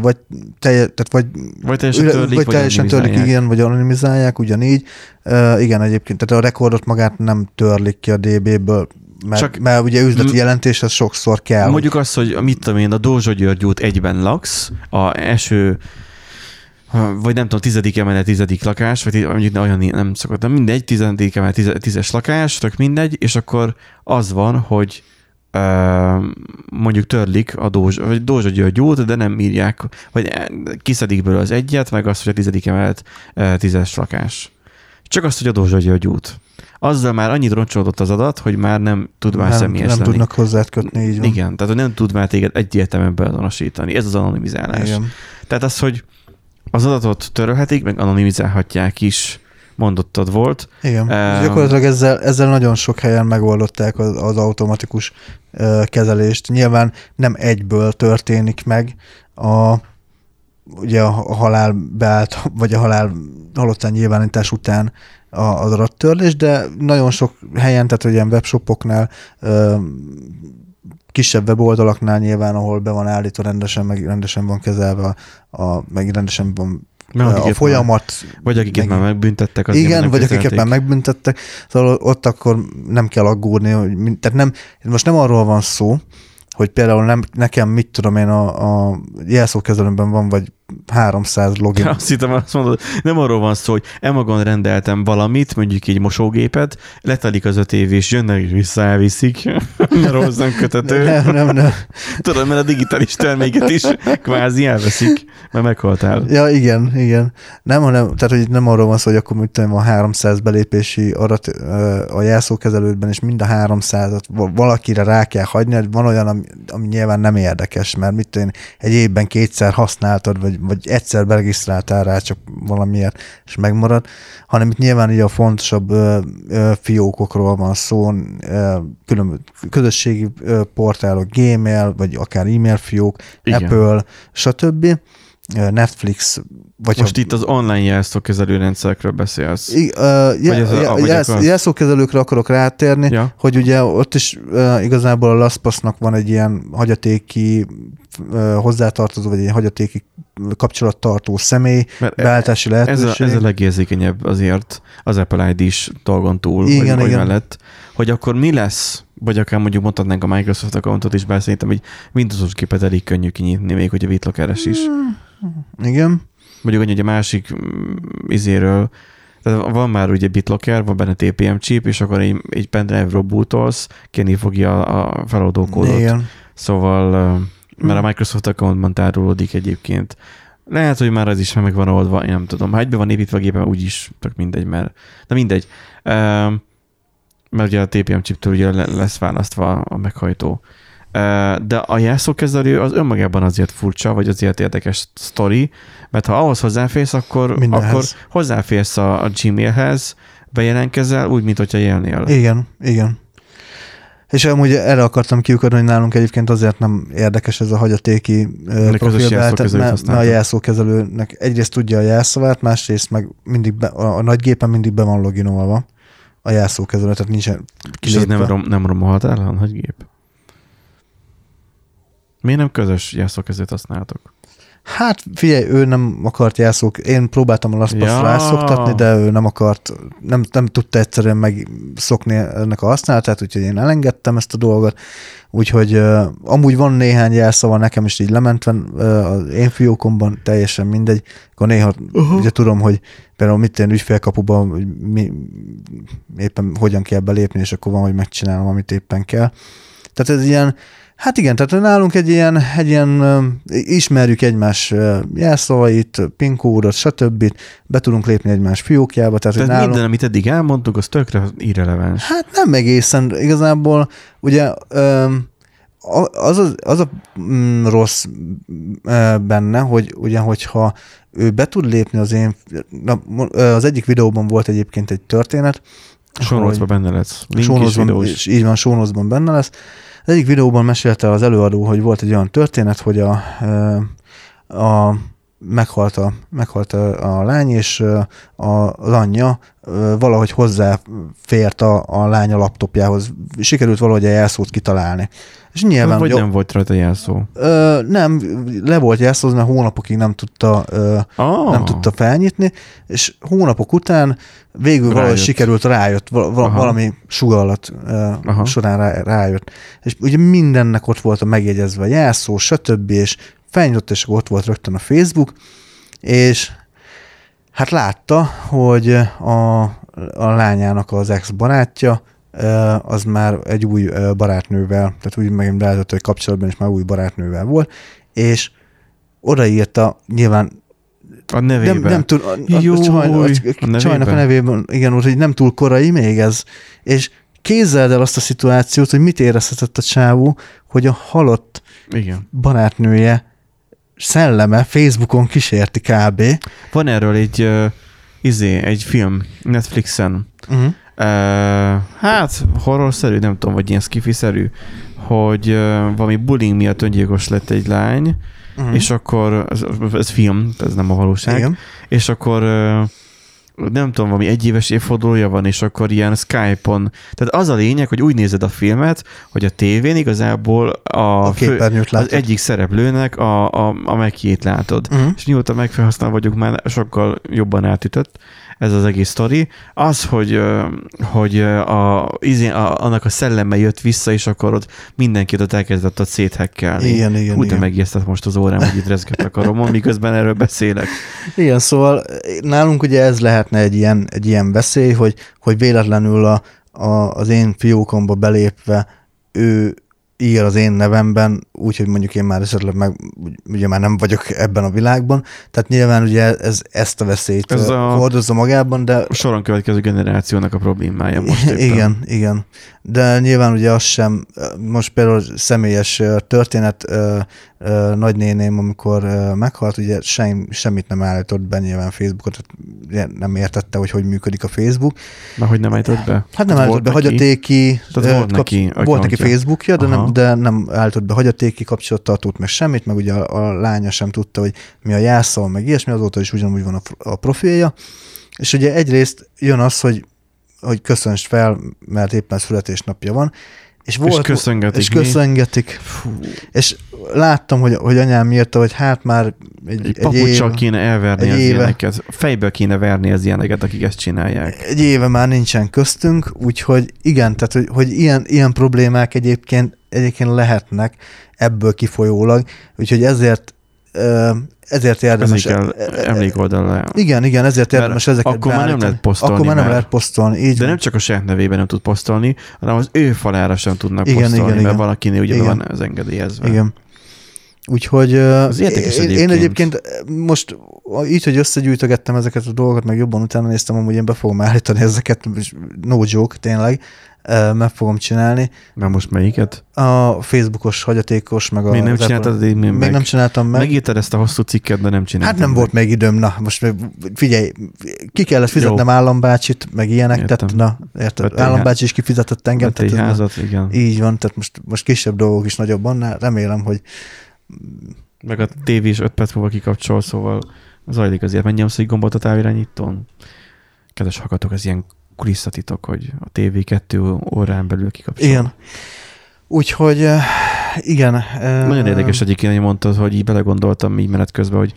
vagy, telje, tehát vagy, Vagy teljesen törlik, vagy vagy teljesen törlik, igen, vagy anonimizálják, ugyanígy. Uh, igen, egyébként, tehát a rekordot magát nem törlik ki a DB-ből, mert, Csak- mert ugye üzleti jelentés az sokszor kell. Mondjuk azt, hogy mit tudom én, a Dózsa György út egyben laksz, a első vagy nem tudom, tizedik emelet, tizedik lakás, vagy mondjuk olyan nem szokott, de mindegy, tizedik emelet, tize, tízes lakás, tök mindegy, és akkor az van, hogy ö, mondjuk törlik a Dózsa, vagy Dózsa György út, de nem írják, vagy kiszedik belőle az egyet, meg azt, hogy a tizedik emelet tízes lakás. Csak azt, hogy a Dózsa György út. Azzal már annyit roncsolódott az adat, hogy már nem tud már nem, személyes nem lenni. tudnak hozzád kötni, így van. Igen, tehát hogy nem tud már téged egyértelműen beazonosítani. Ez az anonimizálás. Igen. Tehát az, hogy az adatot törölhetik, meg anonimizálhatják is, mondottad volt. Igen. Um, gyakorlatilag ezzel, ezzel nagyon sok helyen megoldották az, az automatikus uh, kezelést. Nyilván nem egyből történik meg a ugye a, halál beállt, vagy a halál halottán nyilvánítás után az adattörlés, de nagyon sok helyen, tehát ilyen webshopoknál, kisebb weboldalaknál nyilván, ahol be van állítva rendesen, meg rendesen van kezelve, a, a, meg rendesen van Mert a folyamat. Már, vagy akiket meg- már megbüntettek. az Igen, vagy akiket már megbüntettek, szóval ott akkor nem kell aggódni, hogy, tehát nem, most nem arról van szó, hogy például nem, nekem, mit tudom én, a, a jelszókezelőmben van, vagy 300 login. Azt hittem, azt mondod, nem arról van szó, hogy Emagon rendeltem valamit, mondjuk egy mosógépet, letelik az öt év, és jönnek és vissza elviszik, mert hozzám kötető. Nem, nem, nem. Tudod, mert a digitális terméket is kvázi elveszik, mert meghaltál. Ja, igen, igen. Nem, hanem, tehát hogy nem arról van szó, hogy akkor mit tudom, van 300 belépési adat a jelszókezelődben, és mind a 300-at val- valakire rá kell hagyni, van olyan, ami, ami nyilván nem érdekes, mert mit tudom, egy évben kétszer használtad, vagy, vagy egyszer beregisztráltál rá, csak valamiért, és megmarad, hanem itt nyilván így a fontosabb ö, ö, fiókokról van szó, ö, külön, közösségi ö, portálok, Gmail, vagy akár e-mail fiók, Igen. Apple, stb. Netflix, vagy Most ha, itt az online jelszókezelő rendszerekről beszélsz. I, uh, Vagy ez a- jelsz, akkor- jelszókezelőkre akarok rátérni, Ja. hogy ugye ott is uh, igazából a LastPass-nak van egy ilyen hagyatéki uh, hozzátartozó, vagy egy hagyatéki kapcsolattartó személy, Mert beállítási ez a, lehetőség. ez a legérzékenyebb azért az Apple ID-s dolgon túl, Igen, vagy, igen. mellett, hogy akkor mi lesz, vagy akár mondjuk mondhatnánk a Microsoft accountot is, bár szerintem egy Windows-os képet elég könnyű kinyitni, még hogy a BitLocker-es is. Igen. Mondjuk annyi, hogy a másik mm, izéről, tehát van már ugye BitLocker, van benne TPM chip, és akkor egy, egy pendrive-ról bootolsz, kérni fogja a feloldó kódot. Igen. Szóval mert a Microsoft accountban tárolódik egyébként. Lehet, hogy már ez is meg van oldva, én nem tudom. Ha egybe van építve a gépen, úgyis tök mindegy, mert... Na mindegy. Mert ugye a TPM chiptől ugye lesz választva a meghajtó. De a jelszókezelő az önmagában azért furcsa, vagy azért érdekes sztori, mert ha ahhoz hozzáférsz, akkor, akkor hozzáférsz a, a Gmailhez, bejelentkezel, úgy, mint hogyha élnél. Igen, igen. És amúgy erre akartam kiukadni, hogy nálunk egyébként azért nem érdekes ez a hagyatéki profil, mert, mert a jelszókezelőnek egyrészt tudja a jelszavát, másrészt meg mindig be, a, a nagy gépen mindig be van loginolva a jelszókezelő, tehát nincsen kilépve. És ez nem, rom, nem romolhat el a nagy gép? Miért nem közös jelszókezőt használtok? Hát figyelj, ő nem akart jelszók, én próbáltam a laszpaszt ja. rászoktatni, de ő nem akart, nem, nem tudta egyszerűen megszokni ennek a használatát, úgyhogy én elengedtem ezt a dolgot. Úgyhogy uh, amúgy van néhány jelszava nekem is így lementve uh, az én fiókomban, teljesen mindegy. Akkor néha uh-huh. ugye tudom, hogy például mit én ügyfélkapuban mi, éppen hogyan kell belépni, és akkor van, hogy megcsinálom, amit éppen kell. Tehát ez ilyen, Hát igen, tehát nálunk egy ilyen, egy ilyen ismerjük egymás jelszavait, PIN kódot, stb. Be tudunk lépni egymás fiókjába. Tehát, tehát nálunk... minden, amit eddig elmondtuk, az tökre irreleváns. Hát nem egészen. Igazából ugye az a, az a mm, rossz benne, hogy ugye, hogyha ő be tud lépni az én, az egyik videóban volt egyébként egy történet. Sónozban benne lesz. Sónozban, így van, sónozban benne lesz az egyik videóban mesélte az előadó, hogy volt egy olyan történet, hogy a, a meghalt a, meghalt a, a lány, és a anyja valahogy hozzáfért a, a lánya laptopjához. Sikerült valahogy a jelszót kitalálni. És nyilván... Vagy nem volt rajta jelszó? Ö, nem, le volt jelszó, mert hónapokig nem tudta, ö, oh. nem tudta felnyitni, és hónapok után végül rájött. valahogy sikerült, rájött, val- valami sugallat ö, során rá, rájött. És ugye mindennek ott volt a megjegyezve a jelszó, stb., és felnyitott, és ott volt rögtön a Facebook, és hát látta, hogy a, a lányának az ex-barátja az már egy új barátnővel, tehát úgy megint lehetett, hogy kapcsolatban is már új barátnővel volt, és odaírta nyilván a nevében. Nem, nem túl, a, Jó, a, csaj, a, a csajnak a nevében, igen, úgy, hogy nem túl korai még ez, és kézzeld el azt a szituációt, hogy mit érezhetett a csávó, hogy a halott igen. barátnője szelleme Facebookon kísérti kb. Van erről egy, uh, izé, egy film Netflixen, uh-huh. Uh, hát horrorszerű, nem tudom, vagy ilyen skifiszerű, hogy uh, valami bullying miatt öngyilkos lett egy lány, uh-huh. és akkor, ez, ez film, ez nem a valóság, Igen. és akkor uh, nem tudom, valami egyéves évfordulója van, és akkor ilyen Skype-on. Tehát az a lényeg, hogy úgy nézed a filmet, hogy a tévén igazából a, a fő, az egyik szereplőnek a, a, a megkét látod. Uh-huh. És mióta megfelhasznál vagyok, már sokkal jobban átütött ez az egész sztori. Az, hogy, hogy a, izé, a, annak a szelleme jött vissza, és akkor ott mindenkit ott elkezdett ott széthekkelni. Igen, igen, Úgy, igen. megijesztett most az órám, hogy itt rezgett a karomon, miközben erről beszélek. Igen, szóval nálunk ugye ez lehetne egy ilyen, egy ilyen veszély, hogy, hogy véletlenül a, a, az én fiókomba belépve ő ír az én nevemben, úgyhogy mondjuk én már esetleg meg, ugye már nem vagyok ebben a világban, tehát nyilván ugye ez ezt a veszélyt ez a hordozza magában, de... A soron következő generációnak a problémája most éppen. Igen, igen. De nyilván ugye az sem, most például személyes történet, nagynéném, amikor meghalt, ugye sem, semmit nem állított be nyilván Facebookot, nem értette, hogy hogy működik a Facebook. Mert hogy nem állított be? Hát nem állított be, hagyatéki, volt, neki, volt neki Facebookja, de nem, de nem állított be hagyatéki kapcsolattartót, meg semmit, meg ugye a, a lánya sem tudta, hogy mi a jelszava, meg ilyesmi, azóta is ugyanúgy van a, a profilja. És ugye egyrészt jön az, hogy hogy köszönts fel, mert éppen születésnapja van, és, volt, és köszöngetik. És köszöngetik. És láttam, hogy, hogy anyám írta, hogy hát már egy, egy, egy éve, kéne elverni egy az éve, ilyeneket. Fejből kéne verni az ilyeneket, akik ezt csinálják. Egy éve már nincsen köztünk, úgyhogy igen, tehát hogy, hogy ilyen, ilyen problémák egyébként, egyébként lehetnek ebből kifolyólag, úgyhogy ezért ezért érdemes... Emlékoldalra. Igen, igen, ezért érdemes Mert ezeket Akkor már nem lehet posztolni. Akkor már nem lehet posztolni, így De van. nem csak a saját nevében nem tud posztolni, hanem az ő falára sem tudnak igen, posztolni, igen, mert igen. valakinél ugye igen. van az engedélyezve. Igen. Úgyhogy Az én, én egyébként. egyébként most így, hogy összegyűjtögettem ezeket a dolgokat, meg jobban utána néztem, amúgy én be fogom állítani ezeket, no joke, tényleg, meg fogom csinálni. Mert most melyiket? A Facebookos, hagyatékos, meg a... Még nem az Apple- csináltad én még, Még nem csináltam meg. Megírtad ezt a hosszú cikket, de nem csináltad Hát nem meg. volt még időm, na most meg figyelj, ki kellett fizetnem állambácsit, meg ilyenek, Értem. tehát na, érted, Vettél állambácsi is kifizetett engem, tehát ez na- házat, igen. így van, tehát most, most kisebb dolgok is nagyobb annál, remélem, hogy Meg a tévé is 5 perc múlva kikapcsol, szóval zajlik azért. Menj nyomsz egy gombot a távirányítón? Kedves hallgatók, ez ilyen kulisszatitok, hogy a tévé kettő órán belül kikapcsol. igen. Úgyhogy eh, igen. eh, Nagyon érdekes egyébként, hogy mondtad, hogy így belegondoltam így menet közben, hogy,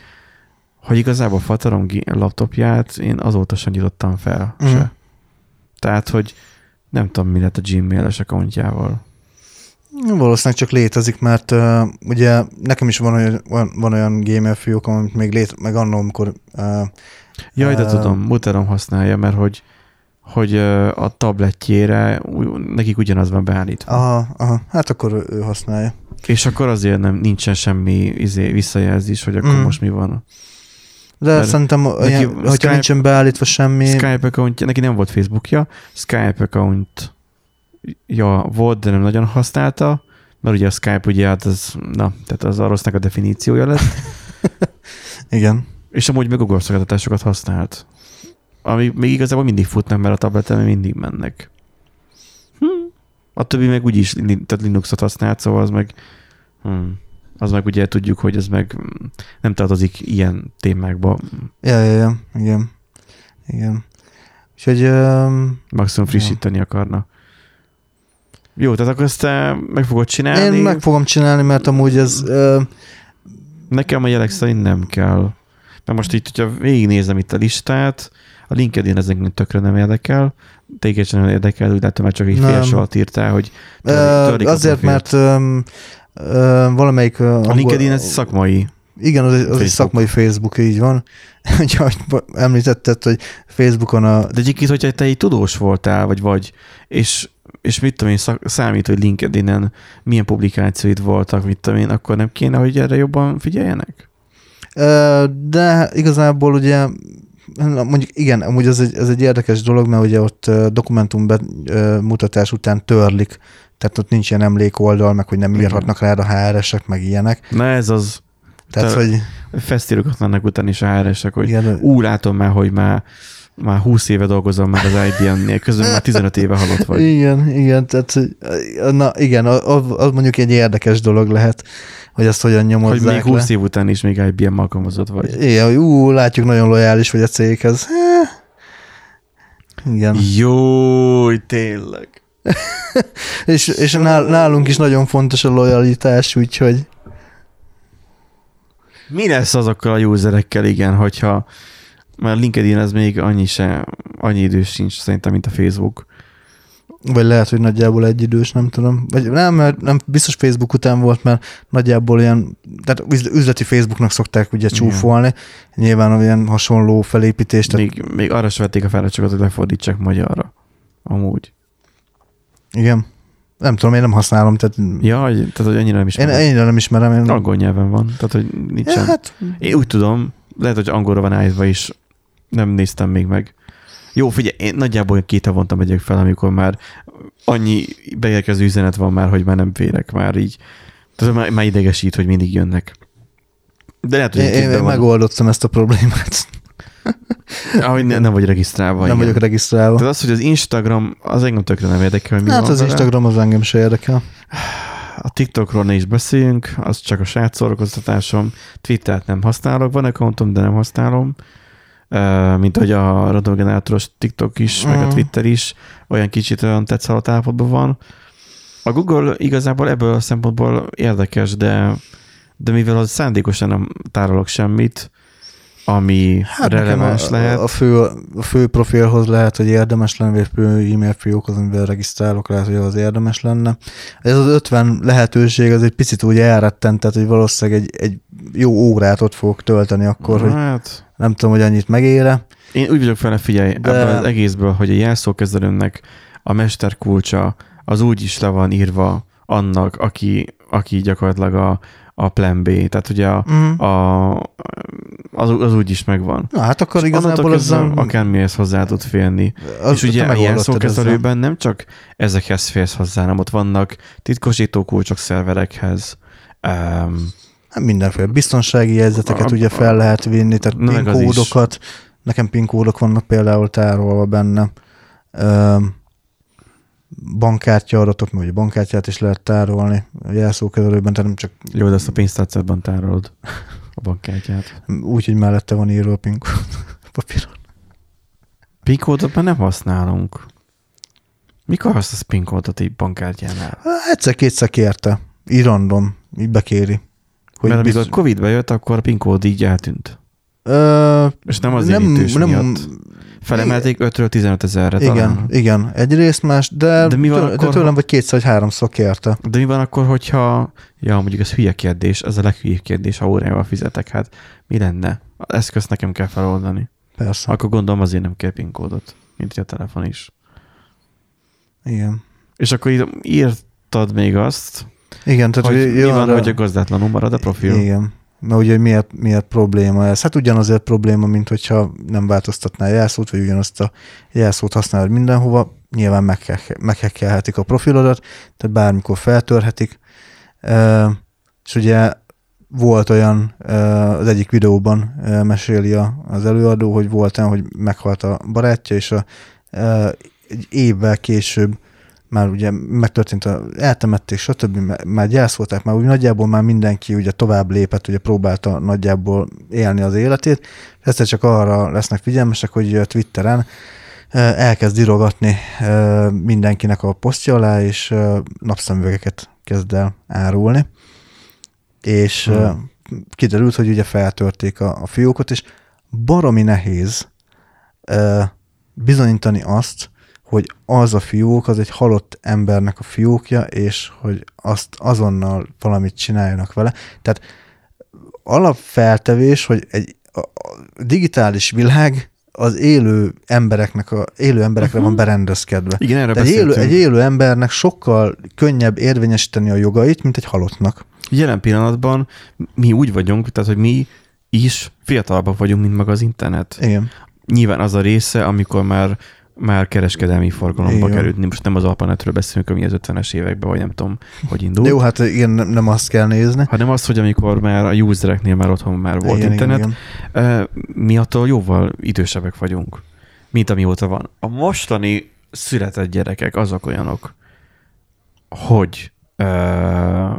hogy igazából Fatarom laptopját én azóta sem nyitottam fel Mhm. se. Tehát, hogy nem tudom, mi lett a Gmail-es accountjával. Valószínűleg csak létezik, mert uh, ugye nekem is van olyan, van, van olyan gamer fiók, amit még lét, meg annól, amikor uh, Jaj, de Ö, tudom, muterom használja, mert hogy, hogy a tabletjére nekik ugyanaz van beállítva. aha, aha, hát akkor ő- használja. És akkor azért nem nincsen semmi izé, visszajelzés, hogy akkor Mm. most mi van. De Mert szerintem, neki hogyha Skype- nincsen beállítva semmi, Skype account, neki nem volt Facebookja, Skype account ja, volt, de nem nagyon használta, mert ugye a Skype ugye hát az, na, tehát az a rossznak a definíciója lett, igen. és amúgy meg Google szolgáltatásokat használt. Ami még igazából mindig futnak, mert a tableten még mindig mennek. Hm. A többi meg úgyis tehát Linuxot használt, szóval az meg hm. az meg ugye tudjuk, hogy ez meg hm, nem tartozik ilyen témákba. Ja, ja, ja, igen. Igen. Úgyhogy um, Maximum frissíteni akarna. Jó, tehát akkor ezt te meg fogod csinálni. én meg fogom csinálni, mert amúgy ez uh, Nekem a jelek szerint nem kell. Mert most itt, hogyha végignézem itt a listát, a LinkedIn ez engem tökre nem érdekel, téged sem érdekel, úgy látom, mert csak egy fél sort írtál, hogy uh, törlik a azért, mert um, uh, valamelyik... Uh, a LinkedIn ez szakmai. Igen, az, egy- az egy szakmai Facebook, így van. Ugye, ahogy említetted, hogy Facebookon a... De egyébként, hogyha te így tudós voltál, vagy vagy, és, és mit tudom én, szak, számít, hogy LinkedIn-en milyen publikációid voltak, mit tudom én, akkor nem kéne, hogy erre jobban figyeljenek? De igazából ugye mondjuk igen, amúgy ez egy, ez egy érdekes dolog, mert ugye ott dokumentum bemutatás után törlik, tehát ott nincs ilyen emlékoldal, meg hogy nem Igen. írhatnak rád a HR-esek, meg ilyenek. Na ez az, Tehát, Te- hogy fesztirokat lennek után is a HR-esek, hogy igen, ú, látom már, hogy már, már 20 éve dolgozom már az IBM-nél, közben már 15 éve halott vagy. igen, igen, tehát hogy, na igen, az, mondjuk egy érdekes dolog lehet, hogy ezt hogyan Hogy nyomozzák még le. 20 év után is még IBM alkalmazott vagy. Igen, hogy ú, látjuk, nagyon lojális vagy a céghez. Igen. Jó, tényleg. És, és nál- nálunk is nagyon fontos a lojalitás, úgyhogy Mi lesz azokkal a userekkel, igen, hogyha mert LinkedIn ez még annyi se, annyi idős sincs szerintem, mint a Facebook. vagy lehet, hogy nagyjából egy idős, nem tudom. Vagy nem, mert nem biztos Facebook után volt, mert nagyjából ilyen, tehát üzl- üzleti Facebooknak szokták ugye Igen. csúfolni, nyilván olyan hasonló felépítést, tehát, Még, még arra se vették a fáradtságot, hogy lefordítsák magyarra. Amúgy. igen. Nem tudom, én nem használom, tehát Ja, hogy, tehát, hogy annyira nem én ismerem. ennyire nem ismerem. Én, Angol nyelven van, tehát hogy nincsen. ja, hát, Én úgy tudom, lehet, hogy angolra van állítva is, nem néztem még meg. Jó, figyelj, én nagyjából két havonta megyek fel, amikor már annyi beérkező üzenet van már, hogy már nem férek már így. Tehát már, már idegesít, hogy mindig jönnek. De lehet, hogy én, én, megoldottam ezt a problémát. ahogy ne, nem vagy regisztrálva. nem igen. vagyok regisztrálva. Tehát az, hogy az Instagram, az engem tökre nem érdekel, hogy mi hát van az vele. Instagram az engem se érdekel. A TikTokról ne is beszéljünk, az csak a saját szórakoztatásom. Twittert nem használok, van accountom, de nem használom. Mint hogy a radiogenerátoros TikTok is, meg a Mhm. Twitter is olyan kicsit olyan tetszalott állapotban van. A Google igazából ebből a szempontból érdekes, de, de mivel az szándékosan nem tárolok semmit, ami hát releváns a, lehet. A fő, a fő profilhoz lehet, hogy érdemes lenne, vagy fő e-mail fiókhoz, amivel regisztrálok, lehet, hogy az érdemes lenne. Ez az 50 lehetőség, az egy picit úgy elrettent, tehát hogy valószínűleg egy, egy jó órát ott fogok tölteni akkor, hogy hát, nem tudom, hogy annyit megére. Én úgy vagyok fel, figyelj, De- ebből az egészből, hogy a jelszókezelőnek a mesterkulcsa az úgy is le van írva annak, aki, aki gyakorlatilag a, a plan B, tehát ugye a, Mm. a, az, az úgy is megvan. Na hát akkor És igazából az, kezdve akármihez hozzá tud férni. az, és ugye a megoldottad jelszókezelőben nem csak ezekhez férsz hozzá, hanem ott vannak titkosító kulcsok szerverekhez. Um, Mindenféle biztonsági jegyzeteket A- ugye fel lehet vinni, tehát Na, meg az PIN is. kódokat, nekem PIN kódok vannak például tárolva benne. Öm, bankkártya adatok, mert ugye bankkártyát is lehet tárolni a jelszókezelőben, tehát nem csak jó, de ezt a pénztárcádban tárolod a bankkártyát. úgy, hogy mellette van írva a PIN papíron. PIN kódot már nem használunk. Mikor használsz PIN kódot egy bankkártyánál? Hát Egyszer-kétszer kérte, így random, így bekéri. Hogy Mert amikor biztos- Covid bejött, akkor a PIN kód így eltűnt. Ö, És nem az érintős miatt. Felemelték 5-ről 15 ezerre igen, talán. igen, egyrészt más, de, De mi van tőle- akkor, de tőlem vagy kétszer vagy háromszor kérte. De mi van akkor, hogyha, ja, mondjuk ez hülye kérdés, ez a leghülyébb kérdés, ha órával fizetek, hát mi lenne? Az eszközt nekem kell feloldani. Persze, Akkor gondolom azért nem kell PIN kódot, mint a telefon is. igen. És akkor írtad még azt, Igen, tehát hogy hogy mi van, arra- hogy a gazdátlanul marad a profil. Igen. Mert ugye miért, miért probléma ez? Hát ugyanazért probléma, mint hogyha nem változtatnál jelszót, vagy ugyanazt a jelszót használod mindenhova, nyilván meghe- meghekkelhetik a profilodat, tehát bármikor feltörhetik. És ugye volt olyan, az egyik videóban meséli az előadó, hogy volt olyan, hogy meghalt a barátja, és a, egy évvel később már ugye megtörtént, a, eltemették, stb. már- gyászolták, már úgy nagyjából már mindenki ugye tovább lépett, ugye próbálta nagyjából élni az életét. Egyszer csak arra lesznek figyelmesek, hogy Twitteren elkezd irogatni eh, mindenkinek a posztja alá, és napszemüvegeket kezd el árulni. És Hmm. kiderült, hogy ugye feltörték a, a fiókot, és baromi nehéz eh, bizonyítani azt, hogy az a fiók, az egy halott embernek a fiókja, és hogy azt azonnal valamit csináljanak vele. Tehát alapfeltevés, hogy egy a, a digitális világ az élő embereknek a, élő emberekre Mhm. van berendezkedve. Igen, erre egy élő, egy élő embernek sokkal könnyebb érvényesíteni a jogait, mint egy halottnak. Jelen pillanatban mi úgy vagyunk, tehát hogy mi is fiatalabbak vagyunk, mint maga az internet. Igen. Nyilván az a része, amikor már már kereskedelmi forgalomba Igen. került. Most nem az Alpanetről beszélünk, ami az 50-es években, vagy nem tudom, hogy indult. De jó, hát igen, nem, nem azt kell nézni. hanem az, hogy amikor már a usereknél már otthon már volt igen, internet, Igen, Ö, mi attól jóval idősebbek vagyunk, mint amióta van. A mostani született gyerekek azok olyanok, hogy ö,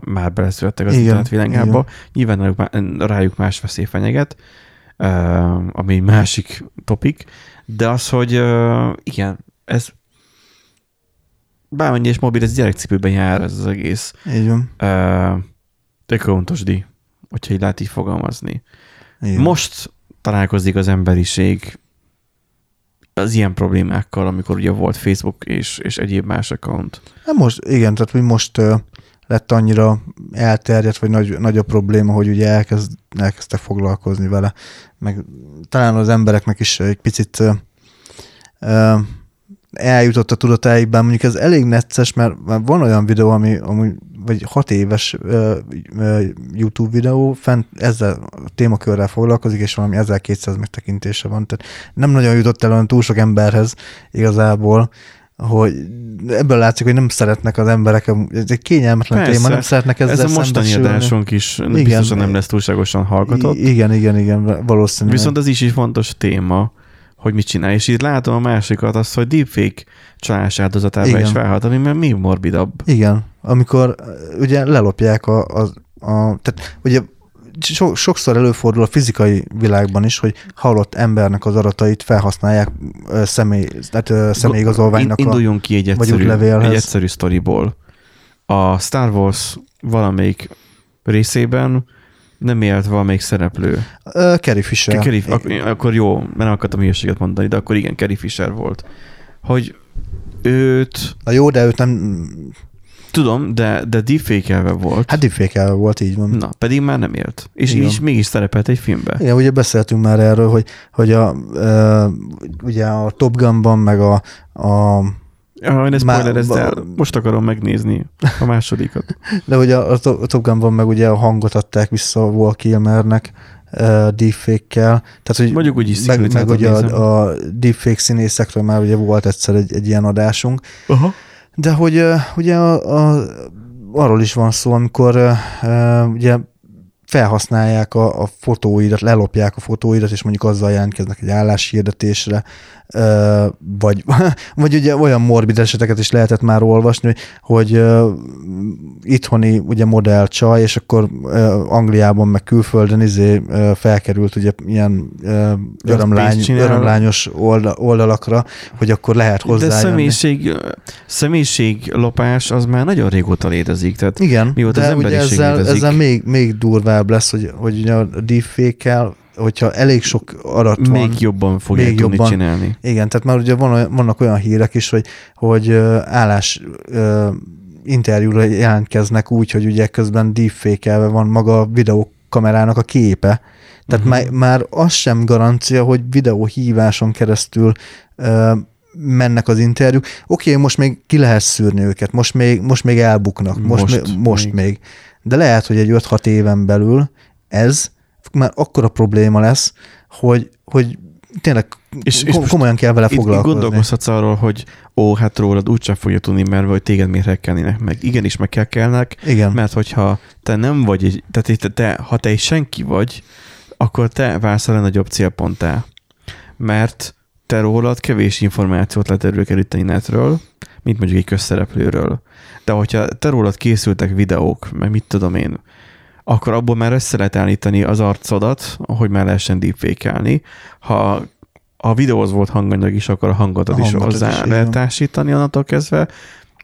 már beleszülettek az Igen, internet világába. Nyilván rájuk, má- rájuk más veszély fenyeget, ö, ami másik topik, de az, hogy ö, igen, ez bármennyi és mobil, ez gyerekcipőben jár ez az egész így van. ö, ökontosdi, hogyha így lehet így fogalmazni. Igen. Most találkozik az emberiség az ilyen problémákkal, amikor ugye volt Facebook és, és egyéb más account. Hát most, igen, tehát hogy most ö, lett annyira elterjedt, vagy nagy, nagy a probléma, hogy ugye elkezd, elkezdtek foglalkozni vele. Meg talán az embereknek is egy picit ö, ö, eljutott a tudatáikban. Mondjuk ez elég necces, mert, mert van olyan videó, ami, ami vagy hat éves ö, ö, YouTube videó, fent ezzel a témakörrel foglalkozik, és valami 1200 megtekintése van. Tehát nem nagyon jutott el olyan túl sok emberhez igazából, hogy ebből látszik, hogy nem szeretnek az emberek, ez egy kényelmetlen Persze. téma, nem szeretnek ezzel Ez a mostani adásunk is Igen. biztosan nem lesz túlságosan hallgatott. Igen, igen, igen, valószínűleg. Viszont az is egy fontos téma, hogy mit csinál. És itt látom a másikat, azt, hogy deepfake csalás áldozatává Igen. is válhat, ami már még morbidabb. Igen, amikor ugye lelopják a, a, a tehát ugye so, sokszor előfordul a fizikai világban is, hogy halott embernek az adatait felhasználják ö, személy, tehát ö, személyigazolványnak In- a... Induljunk ki egy egyszerű, egy egyszerű sztoriból. A Star Wars valamelyik részében nem élt valamelyik szereplő. Ö, Carrie Fisher. Carrie, ak- akkor jó, mert nem akartam hülyeséget mondani, de akkor igen, Carrie Fisher volt. Hogy őt, Na jó, de őt nem... tudom, de, de deepfake volt. Hát deepfake volt, így van. Na, pedig már nem élt. És Igen. így mégis szerepelt egy filmbe. Igen, ugye beszéltünk már erről, hogy, hogy a, ö, ugye a Top Gunban, meg a, a Ja, ne Már- spoilerezd el. Most akarom megnézni a másodikat. De ugye a, a To- a Top Gunban meg ugye a hangot adták vissza a Wall Kilmernek uh, deepfake-kel. Tehát, hogy Mondjuk úgy is meg, meg ugye nézem. a, a deepfake színészekről már ugye volt egyszer egy, egy ilyen adásunk, Aha. De hogy ugye a, a, arról is van szó, amikor ugye felhasználják a, a fotóidat, lelopják a fotóidat, és mondjuk azzal jelentkeznek egy álláshirdetésre, ö, vagy, vagy ugye olyan morbid eseteket is lehetett már olvasni, hogy, ö, itthoni ugye modell csaj, és akkor ö, Angliában meg külföldön izé ö, felkerült ugye ilyen ö, örömlány, örömlányos olda, oldalakra, hogy akkor lehet De hozzá. személyiség, személyiséglopás az már nagyon régóta létezik. Tehát Igen, Mióta az de ugye emberiség ezzel, létezik. ezzel még, még durvább lesz, hogy, hogy ugye a deepfake-kel, hogyha elég sok adat van, még jobban fogják még tudni jobban. csinálni. Igen, tehát már ugye van, vannak olyan hírek is, hogy, hogy állás interjúra jelentkeznek úgy, hogy ugye közben deepfake van maga a videókamerának a képe. Tehát uh-huh. már, már az sem garancia, hogy videóhíváson keresztül ö, mennek az interjúk. Oké, most még ki lehet szűrni őket, most még, most még elbuknak, most, Most most, még, most még. még. De lehet, hogy egy 5-6 éven belül ez már akkora probléma lesz, hogy, hogy tényleg És- és, komolyan kell vele Itt, itt foglalkozni. gondolkozhatsz arról, hogy ó, hát rólad úgysem fogja tudni, mert vagy téged miért hekkelnének meg. Igenis meg kell kellnek, Igen. mert hogyha te nem vagy, egy, tehát itt te, ha te egy senki vagy, akkor te válsz a legnagyobb célponttá. Mert te rólad kevés információt lehet előkeríteni netről, mint mondjuk egy közszereplőről. De hogyha te rólad készültek videók, meg mit tudom én, akkor abból már össze lehet állítani az arcodat, hogy már lehessen deepfake Ha a videóhoz volt hanganyag is, akkor a hangodat A is hozzá is, lehet társítani onnantól kezdve.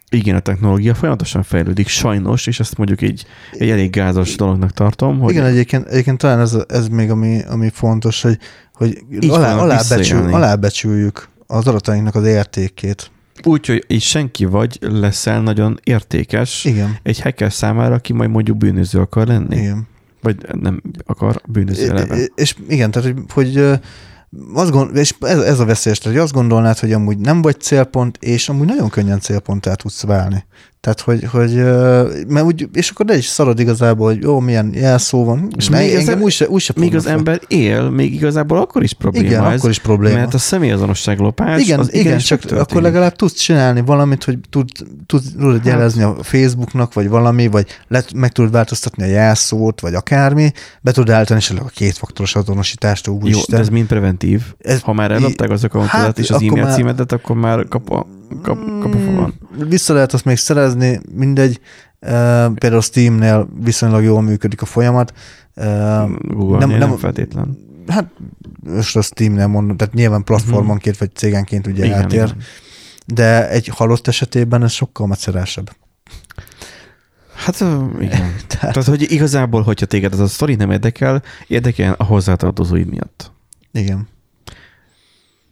Igen, a technológia folyamatosan fejlődik, sajnos, és ezt mondjuk egy, egy elég gázos dolognak tartom, hogy Igen, egyébként, egyébként talán ez, ez még ami, ami fontos, hogy, hogy Így alá, visszaélni. alábecsüljük az adatainknak az értékét. Úgy, hogy így senki vagy leszel nagyon értékes Igen. egy hacker számára, aki majd mondjuk bűnöző akar lenni. Igen. Vagy nem akar bűnöző eleve. És, igen, tehát hogy, hogy azt gond, és ez, ez a veszélyes, hogy azt gondolnád, hogy amúgy nem vagy célpont, és amúgy nagyon könnyen célponttá tudsz válni. Tehát, hogy, hogy mert úgy, és akkor de is szarad igazából, hogy jó, milyen jelszó van, És még még az engem em- úgy se, úgy se fognak az fel. ember él, még igazából akkor is probléma Igen, ez, akkor is probléma. mert a személyazonosság lopás igen, az igen, csak megtörténik. akkor legalább tudsz csinálni valamit, hogy tud, tud, tudod jelezni a Facebooknak, vagy valami, vagy let, meg tudod változtatni a jelszót, vagy akármi, be tudod állítani esetleg a kétfaktoros azonosítást, Jó, úristen. de ez mind preventív. Ez- ha már ellopták az accountodat Hát, és az e-mail már- címedet, akkor már kap, kap, kapufa van. Mm, Vissza lehet azt még szerezni, mindegy. Uh, például Steamnél viszonylag jól működik a folyamat. Uh, Google nem, nem- nem feltétlen. hát most a Steamnél mondom, tehát nyilván platformonként vagy cégenként ugye Mhm. Igen, eltér, igen. de egy halott esetében ez sokkal macerásebb. Hát igen. Tehát, Tehát, hogy igazából, hogyha téged ez a sztori nem érdekel, érdekel a hozzátartozóid miatt. igen.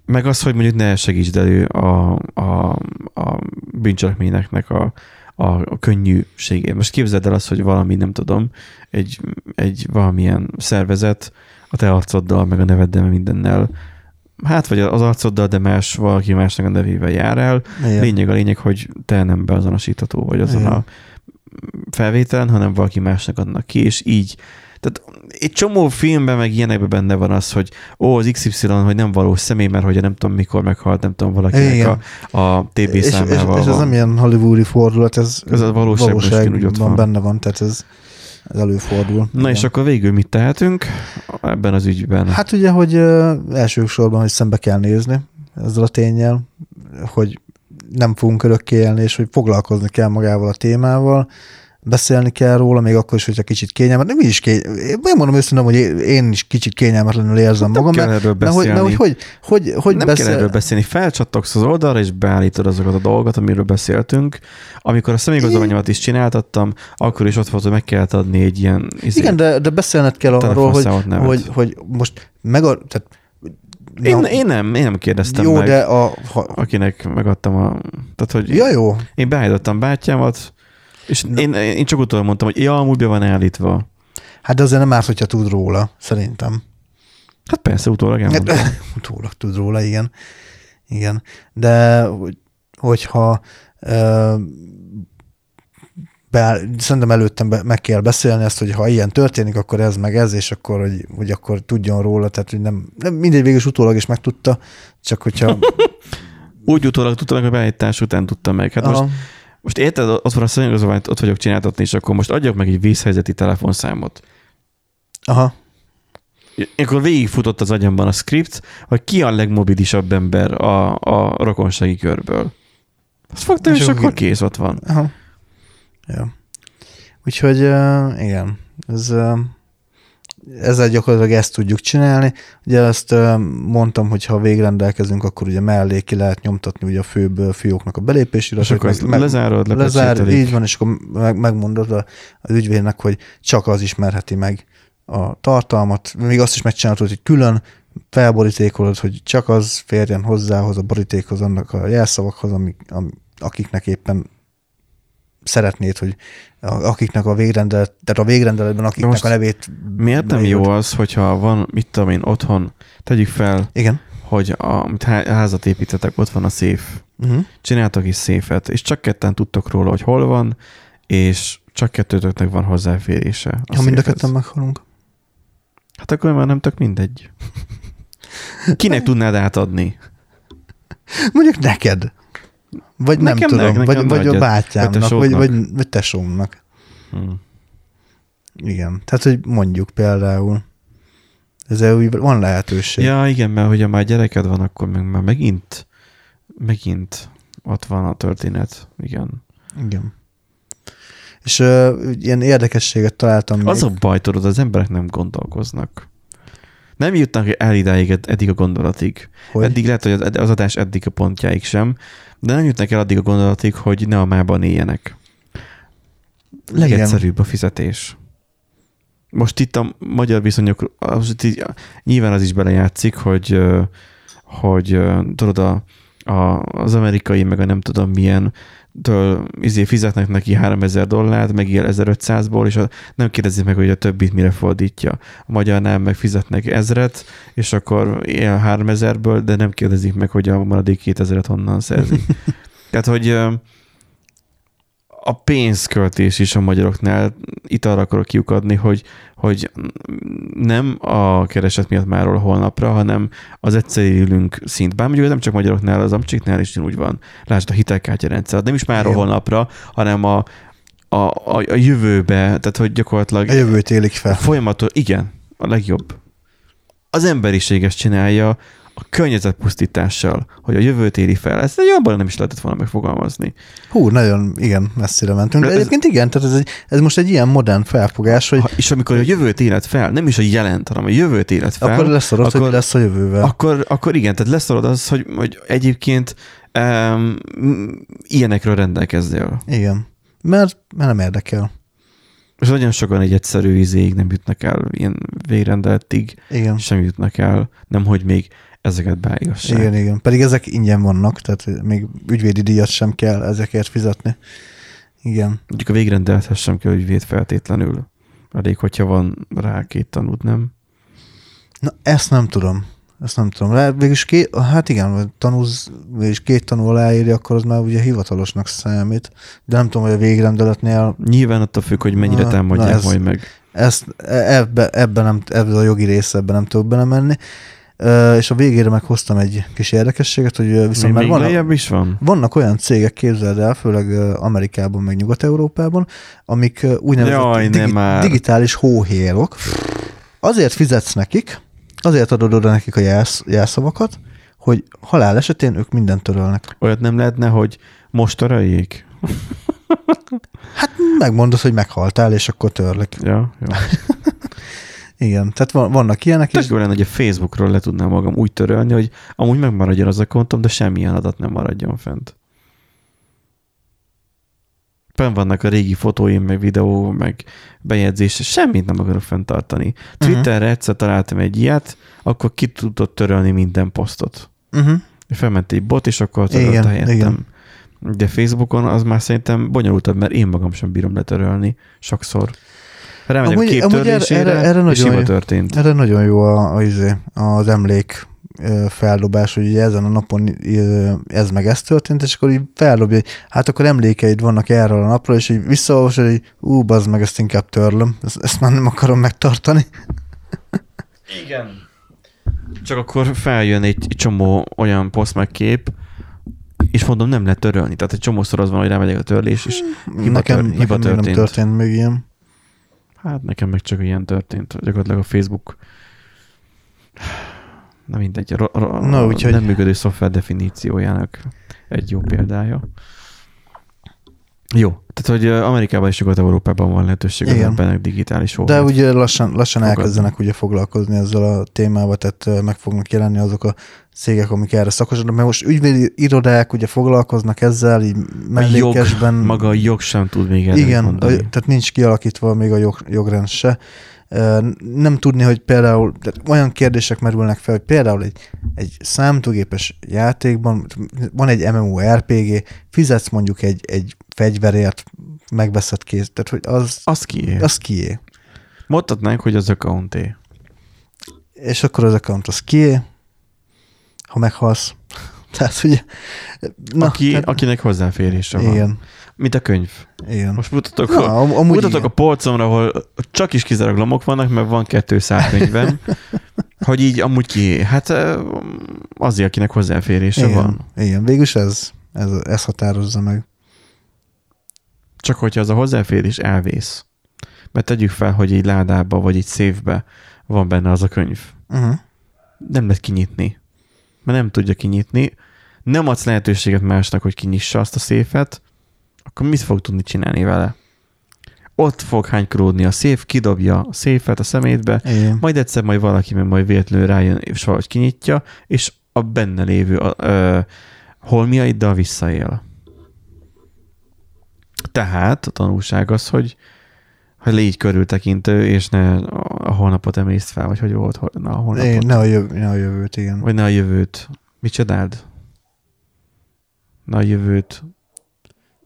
Meg az, hogy mondjuk ne segítsd elő a, a, a bűncselekményeknek a, a, a könnyűségét. Most képzeld el azt, hogy valami, nem tudom, egy, egy valamilyen szervezet a te arcoddal, meg a neveddel, mindennel, hát vagy az arcoddal, de más, valaki másnak a nevével jár el. igen. Lényeg a lényeg, hogy te nem beazonosítható vagy azon Igen. a felvételen, hanem valaki másnak adnak ki, és így tehát egy csomó filmben, meg ilyenekben benne van az, hogy ó, az XY, hogy nem valós személy, mert hogy nem tudom mikor meghalt, nem tudom valakinek Igen. a, a TB és, és, számával és ez van. nem ilyen hollywoodi fordulat, ez, Ez a valóságban is ugyanúgy ott van. benne van, tehát ez, ez előfordul. Na és akkor végül mit tehetünk ebben az ügyben? Hát ugye, hogy elsősorban, hogy szembe kell nézni ezzel a tényel, hogy nem fogunk örökké élni, és hogy foglalkozni kell magával a témával, beszélni kell róla, még akkor is, hogyha kicsit kényelmet. Nem is kény... Én megmondom őszintén, hogy én- én is kicsit kényelmetlenül érzem nem magam, kell mert, erről mert, beszélni. mert hogy, hogy, hogy, hogy nem beszél... kell erről beszélni. Felcsattogsz az oldalra, és beállítod azokat a dolgokat, amiről beszéltünk. Amikor a személyigazolványomat is csináltattam, akkor is ott volt, hogy meg kellett adni egy ilyen izé, Igen, de, de beszélned kell arról, hogy, nevet. hogy, hogy most meg a, tehát, Én, Na, én, nem, én nem kérdeztem jó, meg, de a, ha, akinek megadtam a... Tehát, hogy ja, jó, én beállítottam bátyámat, és én, én csak utólag mondtam, hogy ja, amúgy be van állítva. hát de azért nem árt, hogyha tud róla, szerintem. Hát persze, utólag elmondtam. Utólag tud róla, igen. Igen. De hogy, hogyha ö, be, szerintem előttem be, meg kell beszélni ezt, hogy ha ilyen történik, akkor ez meg ez, és akkor, hogy, hogy akkor tudjon róla, tehát hogy nem, nem mindegy, végül is utólag is megtudta, csak hogyha... Úgy utólag tudta meg, hogy beállítás után tudta meg. Hát Aha, most érted, ott van a szanyagozóványt, ott vagyok csináltatni, és akkor most adjak meg egy vízhelyzeti telefonszámot. aha, Akkor végigfutott az agyamban a script, hogy ki a legmobilisabb ember a, a rokonsági körből. Azt fogtam, és, És akkor kész ott van. aha. Ja. Úgyhogy uh, igen, ez, uh, ezzel gyakorlatilag ezt tudjuk csinálni. Ugye ezt mondtam, hogy ha végrendelkezünk, akkor ugye mellé ki lehet nyomtatni ugye a főbb fióknak a belépési És akkor ezt lezárod, lezár, így van, és akkor meg, megmondod az ügyvédnek, hogy csak az ismerheti meg a tartalmat, még azt is megcsinálhatod, hogy külön felborítékolod, hogy csak az férjen hozzához a borítékhoz, annak a jelszavakhoz, amik, am, akiknek éppen szeretnéd, hogy akiknek a végrendelet, tehát a végrendeletben akiknek most a nevét Miért nem jó az, hogyha van, mit tudom én, otthon, tegyük fel, Igen. hogy amit há- házat építetek, ott van a széf. Uh-huh. Csináltak is széfet, és csak ketten tudtok róla, hogy hol van, és csak kettőtöknek van hozzáférése. Ha mind a széfhez. ketten meghalunk. Hát akkor már nem tök mindegy. Kinek tudnád átadni? Mondjuk neked. Vagy nem Nekem tudom, ne, nekem vagy, vagy a bátyámnak, Vagy vagy, vagy, tesómnak. Hm. Igen. Tehát, hogy mondjuk például. Ezzel úgy van lehetőség. Ja, igen, mert hogyha már gyereked van, akkor meg már megint, megint ott van a történet. Igen. Igen. És uh, ilyen érdekességet találtam Az még. a baj, tudod, az emberek nem gondolkoznak. Nem jutnak el idáig, ed- eddig a gondolatig. hogy Eddig lehet, hogy az, adás eddig a pontjáig sem, de nem jutnak el addig a gondolatig, hogy ne a mában éljenek. Legegyszerűbb a fizetés. Most itt a magyar viszonyok, az, itt nyilván az is belejátszik, hogy, hogy tudod, a, a, az amerikai, meg a nem tudom milyen től izé fizetnek neki 3000 dollárt, megél 1500-ból, és a, nem kérdezik meg, hogy a többit mire fordítja. A magyarnál meg fizetnek ezret, és akkor él 3000-ből, de nem kérdezik meg, hogy a maradék 2000-et honnan szerzik. Tehát, hogy a pénzköltés is a magyaroknál itt arra akarok kiukadni, hogy, hogy nem a kereset miatt máról holnapra, hanem az egyszerűlünk szint. Bár mondjuk nem csak magyaroknál, az amcsiknál is úgy van. Lásd a hitelkártya rendszer. Nem is máról holnapra, hanem a, a, a, a jövőbe, tehát hogy gyakorlatilag a jövőt élik fel. Folyamatos, igen, a legjobb. Az emberiség ezt csinálja a környezetpusztítással, hogy a jövőt éri fel. Ezt egy jobban nem is lehetett volna megfogalmazni. Hú, nagyon, igen, messzire mentünk. De Ez- egyébként igen, tehát ez, egy, ez most egy ilyen modern felfogás, hogy Ha, és amikor a jövőt élet fel, nem is a jelent, hanem a jövőt élet fel, akkor leszorod, hogy akkor- mi lesz a jövővel. akkor, akkor igen, tehát leszorod az, hogy, hogy egyébként um, ilyenekről rendelkezzél. Igen. Mert, mert nem érdekel. És nagyon sokan egy egyszerű izéig nem jutnak el, ilyen végrendeletig Igen. sem jutnak el, nem hogy még ezeket beállítassák. Igen, igen. Pedig ezek ingyen vannak, tehát még ügyvédi díjat sem kell ezekért fizetni. Igen. Mondjuk a végrendelethez sem kell ügyvéd feltétlenül. Elég, hogyha van rá két tanúd, nem? Na, ezt nem tudom. Ezt nem tudom. Lehet, végülis két, hát igen, tanúz, végülis két tanú aláírja, akkor az már ugye hivatalosnak számít. De nem tudom, hogy a végrendeletnél Nyilván attól függ, hogy mennyire Na, támadják na ez- majd meg. ezt, ebbe, ebbe nem, ebbe a jogi része, ebbe nem tudok belemenni. És a végére meghoztam egy kis érdekességet, hogy viszont már vannak, is van? vannak olyan cégek, képzeld el, főleg Amerikában, meg Nyugat-Európában, amik úgynevezett Jaj, már. digitális hóhérok. Azért fizetsz nekik, azért adod oda nekik a jelsz, jelszavakat, hogy halál esetén ők mindent törölnek. Olyat nem lehetne, hogy most töröljék? Hát megmondod, hogy meghaltál, és akkor törlek. Ja, jó. Igen, tehát van, vannak ilyenek, Tök és jó lenne, hogy a Facebookról le tudnám magam úgy törölni, hogy amúgy megmaradjon az a kontom, de semmilyen adat nem maradjon fent. Fenn vannak a régi fotóim, meg videó, meg bejegyzés, semmit nem akarok fenntartani. Twitterre egyszer találtam egy ilyet, akkor ki tudott törölni minden posztot. uh-huh. Felment egy bot, és akkor Igen, törölt helyettem. igen. De Facebookon az már szerintem bonyolultabb, mert én magam sem bírom letörölni sokszor. Remélem Amúgy- kép amúgy erre- erre- erre és nagyon jó. történt. Erre nagyon jó a, a, izé, az emlék feldobás, hogy ugye ezen a napon ez meg ez történt, és akkor így feldobja, hogy hát akkor emlékeid vannak erről a napról, és így visszaolvasod, hogy ú, bazd meg, ezt inkább törlöm, ezt, ezt már nem akarom megtartani. Igen. Csak akkor feljön egy, egy csomó olyan poszt meg kép, és mondom, nem lehet törölni. Tehát egy csomószor az van, hogy rámegyek a törlés, és hiba, nekem, tör, hiba nekem még nem történt. történt még ilyen. Hát nekem meg csak ilyen történt. Gyakorlatilag a Facebook na mindegy, ro- ro- Na, úgyhogy- nem működő szoftver definíciójának egy jó példája. Jó, tehát hogy Amerikában és Nyugat-Európában van lehetőség az embernek digitális De óvát. ugye lassan, lassan Fogadni. elkezdenek ugye foglalkozni ezzel a témával, tehát meg fognak jelenni azok a cégek, amik erre szakosodnak, mert most ügyvédi irodák ugye foglalkoznak ezzel, így a jog, mellékesben. maga a jog sem tud még erre Igen, a, tehát nincs kialakítva még a jog, jogrend se. Nem tudni, hogy például tehát olyan kérdések merülnek fel, hogy például egy, egy számítógépes játékban van egy MMORPG, fizetsz mondjuk egy, egy fegyverért, megveszed kész, tehát hogy az, Az kié. az kié. Mondhatnánk, hogy az accounté. És akkor az account az kié, ha meghalsz. Tehát ugye, Na, Aki, tehát, akinek hozzáférése van. igen, Mint a könyv. igen. Most mutatok, Na, a, am- amúgy mutatok igen. a polcomra, ahol csak is kizárólag lomok vannak, mert van kettő könyvem, hogy így amúgy ki, hát ö, azért, akinek hozzáférése igen, van. igen, végülis ez, ez, ez határozza meg. Csak hogyha az a hozzáférés elvész. Mert tegyük fel, hogy egy ládába vagy egy széfbe van benne az a könyv. Uh-huh. Nem lehet kinyitni. Mert nem tudja kinyitni. Nem adsz lehetőséget másnak, hogy kinyissa azt a széfet, akkor mit fog tudni csinálni vele? Ott fog hánykolódni a széf, kidobja a széfet a szemétbe, Igen. majd egyszer majd valaki meg majd véletlenül rájön, és valahogy kinyitja, és a benne lévő ö, holmiaiddal visszaél. Tehát a tanulság az, hogy hogy légy körültekintő, és ne a holnapot emészt fel, vagy hogy volt, na a holnapot. Én, ne, a jövő, ne a jövőt, igen. Vagy ne a jövőt. Mit csodáld? Ne a jövőt.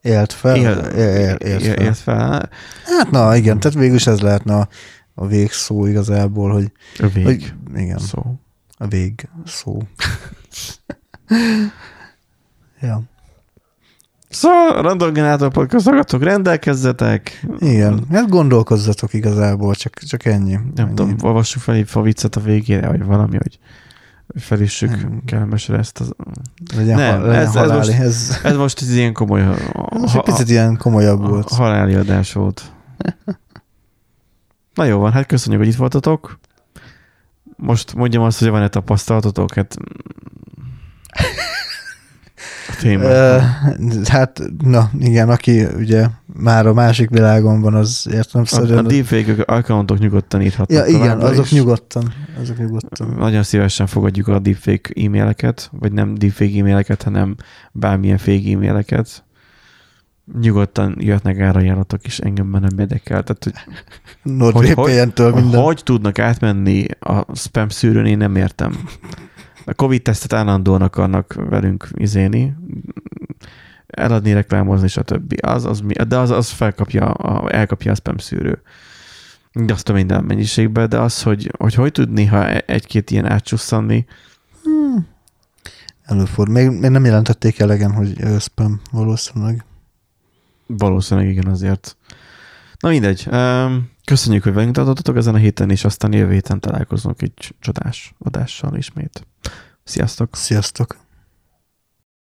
Élt fel. Él, él, élt fel. élt fel. Hát na, igen, tehát végülis ez lehetne a, a végszó igazából, hogy, A vég. hogy igen, Szó. a vég szó. ja. Szóval, Random Generator Podcast hallgatók, rendelkezzetek. Igen, hát gondolkozzatok igazából, csak, csak ennyi. Nem ennyi. tudom, olvassuk fel egy viccet a végére, vagy valami, hogy felissük Nem. kellemesre ezt az... Legyen, Nem, ha, legyen ez- ez most- ez, Ez most ez ilyen komoly ez most egy picit ilyen komolyabb volt. haláli adás volt. Na jó van, hát köszönjük, hogy itt voltatok. Most mondjam azt, hogy van-e tapasztalatotok? Hát... A téma. Ö, hát, na igen, aki ugye már a másik világon van, az a, a értelemszerűen... deepfake accountok nyugodtan írhatnak ja, igen, azok is. nyugodtan. Azok nyugodtan. Nagyon szívesen fogadjuk a deepfake e-maileket, vagy nem deepfake e-maileket, hanem bármilyen fake e-maileket. Nyugodtan jöhetnek árajánlatok is, engem már nem érdekel. Tehát, hogy NordVPN-től minden. Hogy tudnak átmenni a spam szűrőn, én nem értem. A Covid-tesztet állandóan akarnak velünk izéni, eladni, reklámozni, stb. Az, az, de az, az felkapja, a, elkapja a spam szűrő. De azt a minden mennyiségben, de az, hogy hogy, hogy tud néha e- egy-két ilyen átsusszanni, Hmm. Előfordul. Még, még nem jelentették elegen, hogy ö, spam valószínűleg. valószínűleg igen azért. Na mindegy. Um, köszönjük, hogy velünk tartottatok ezen a héten, és aztán jövő héten találkozunk egy csodás adással ismét. Sziasztok! Sziasztok!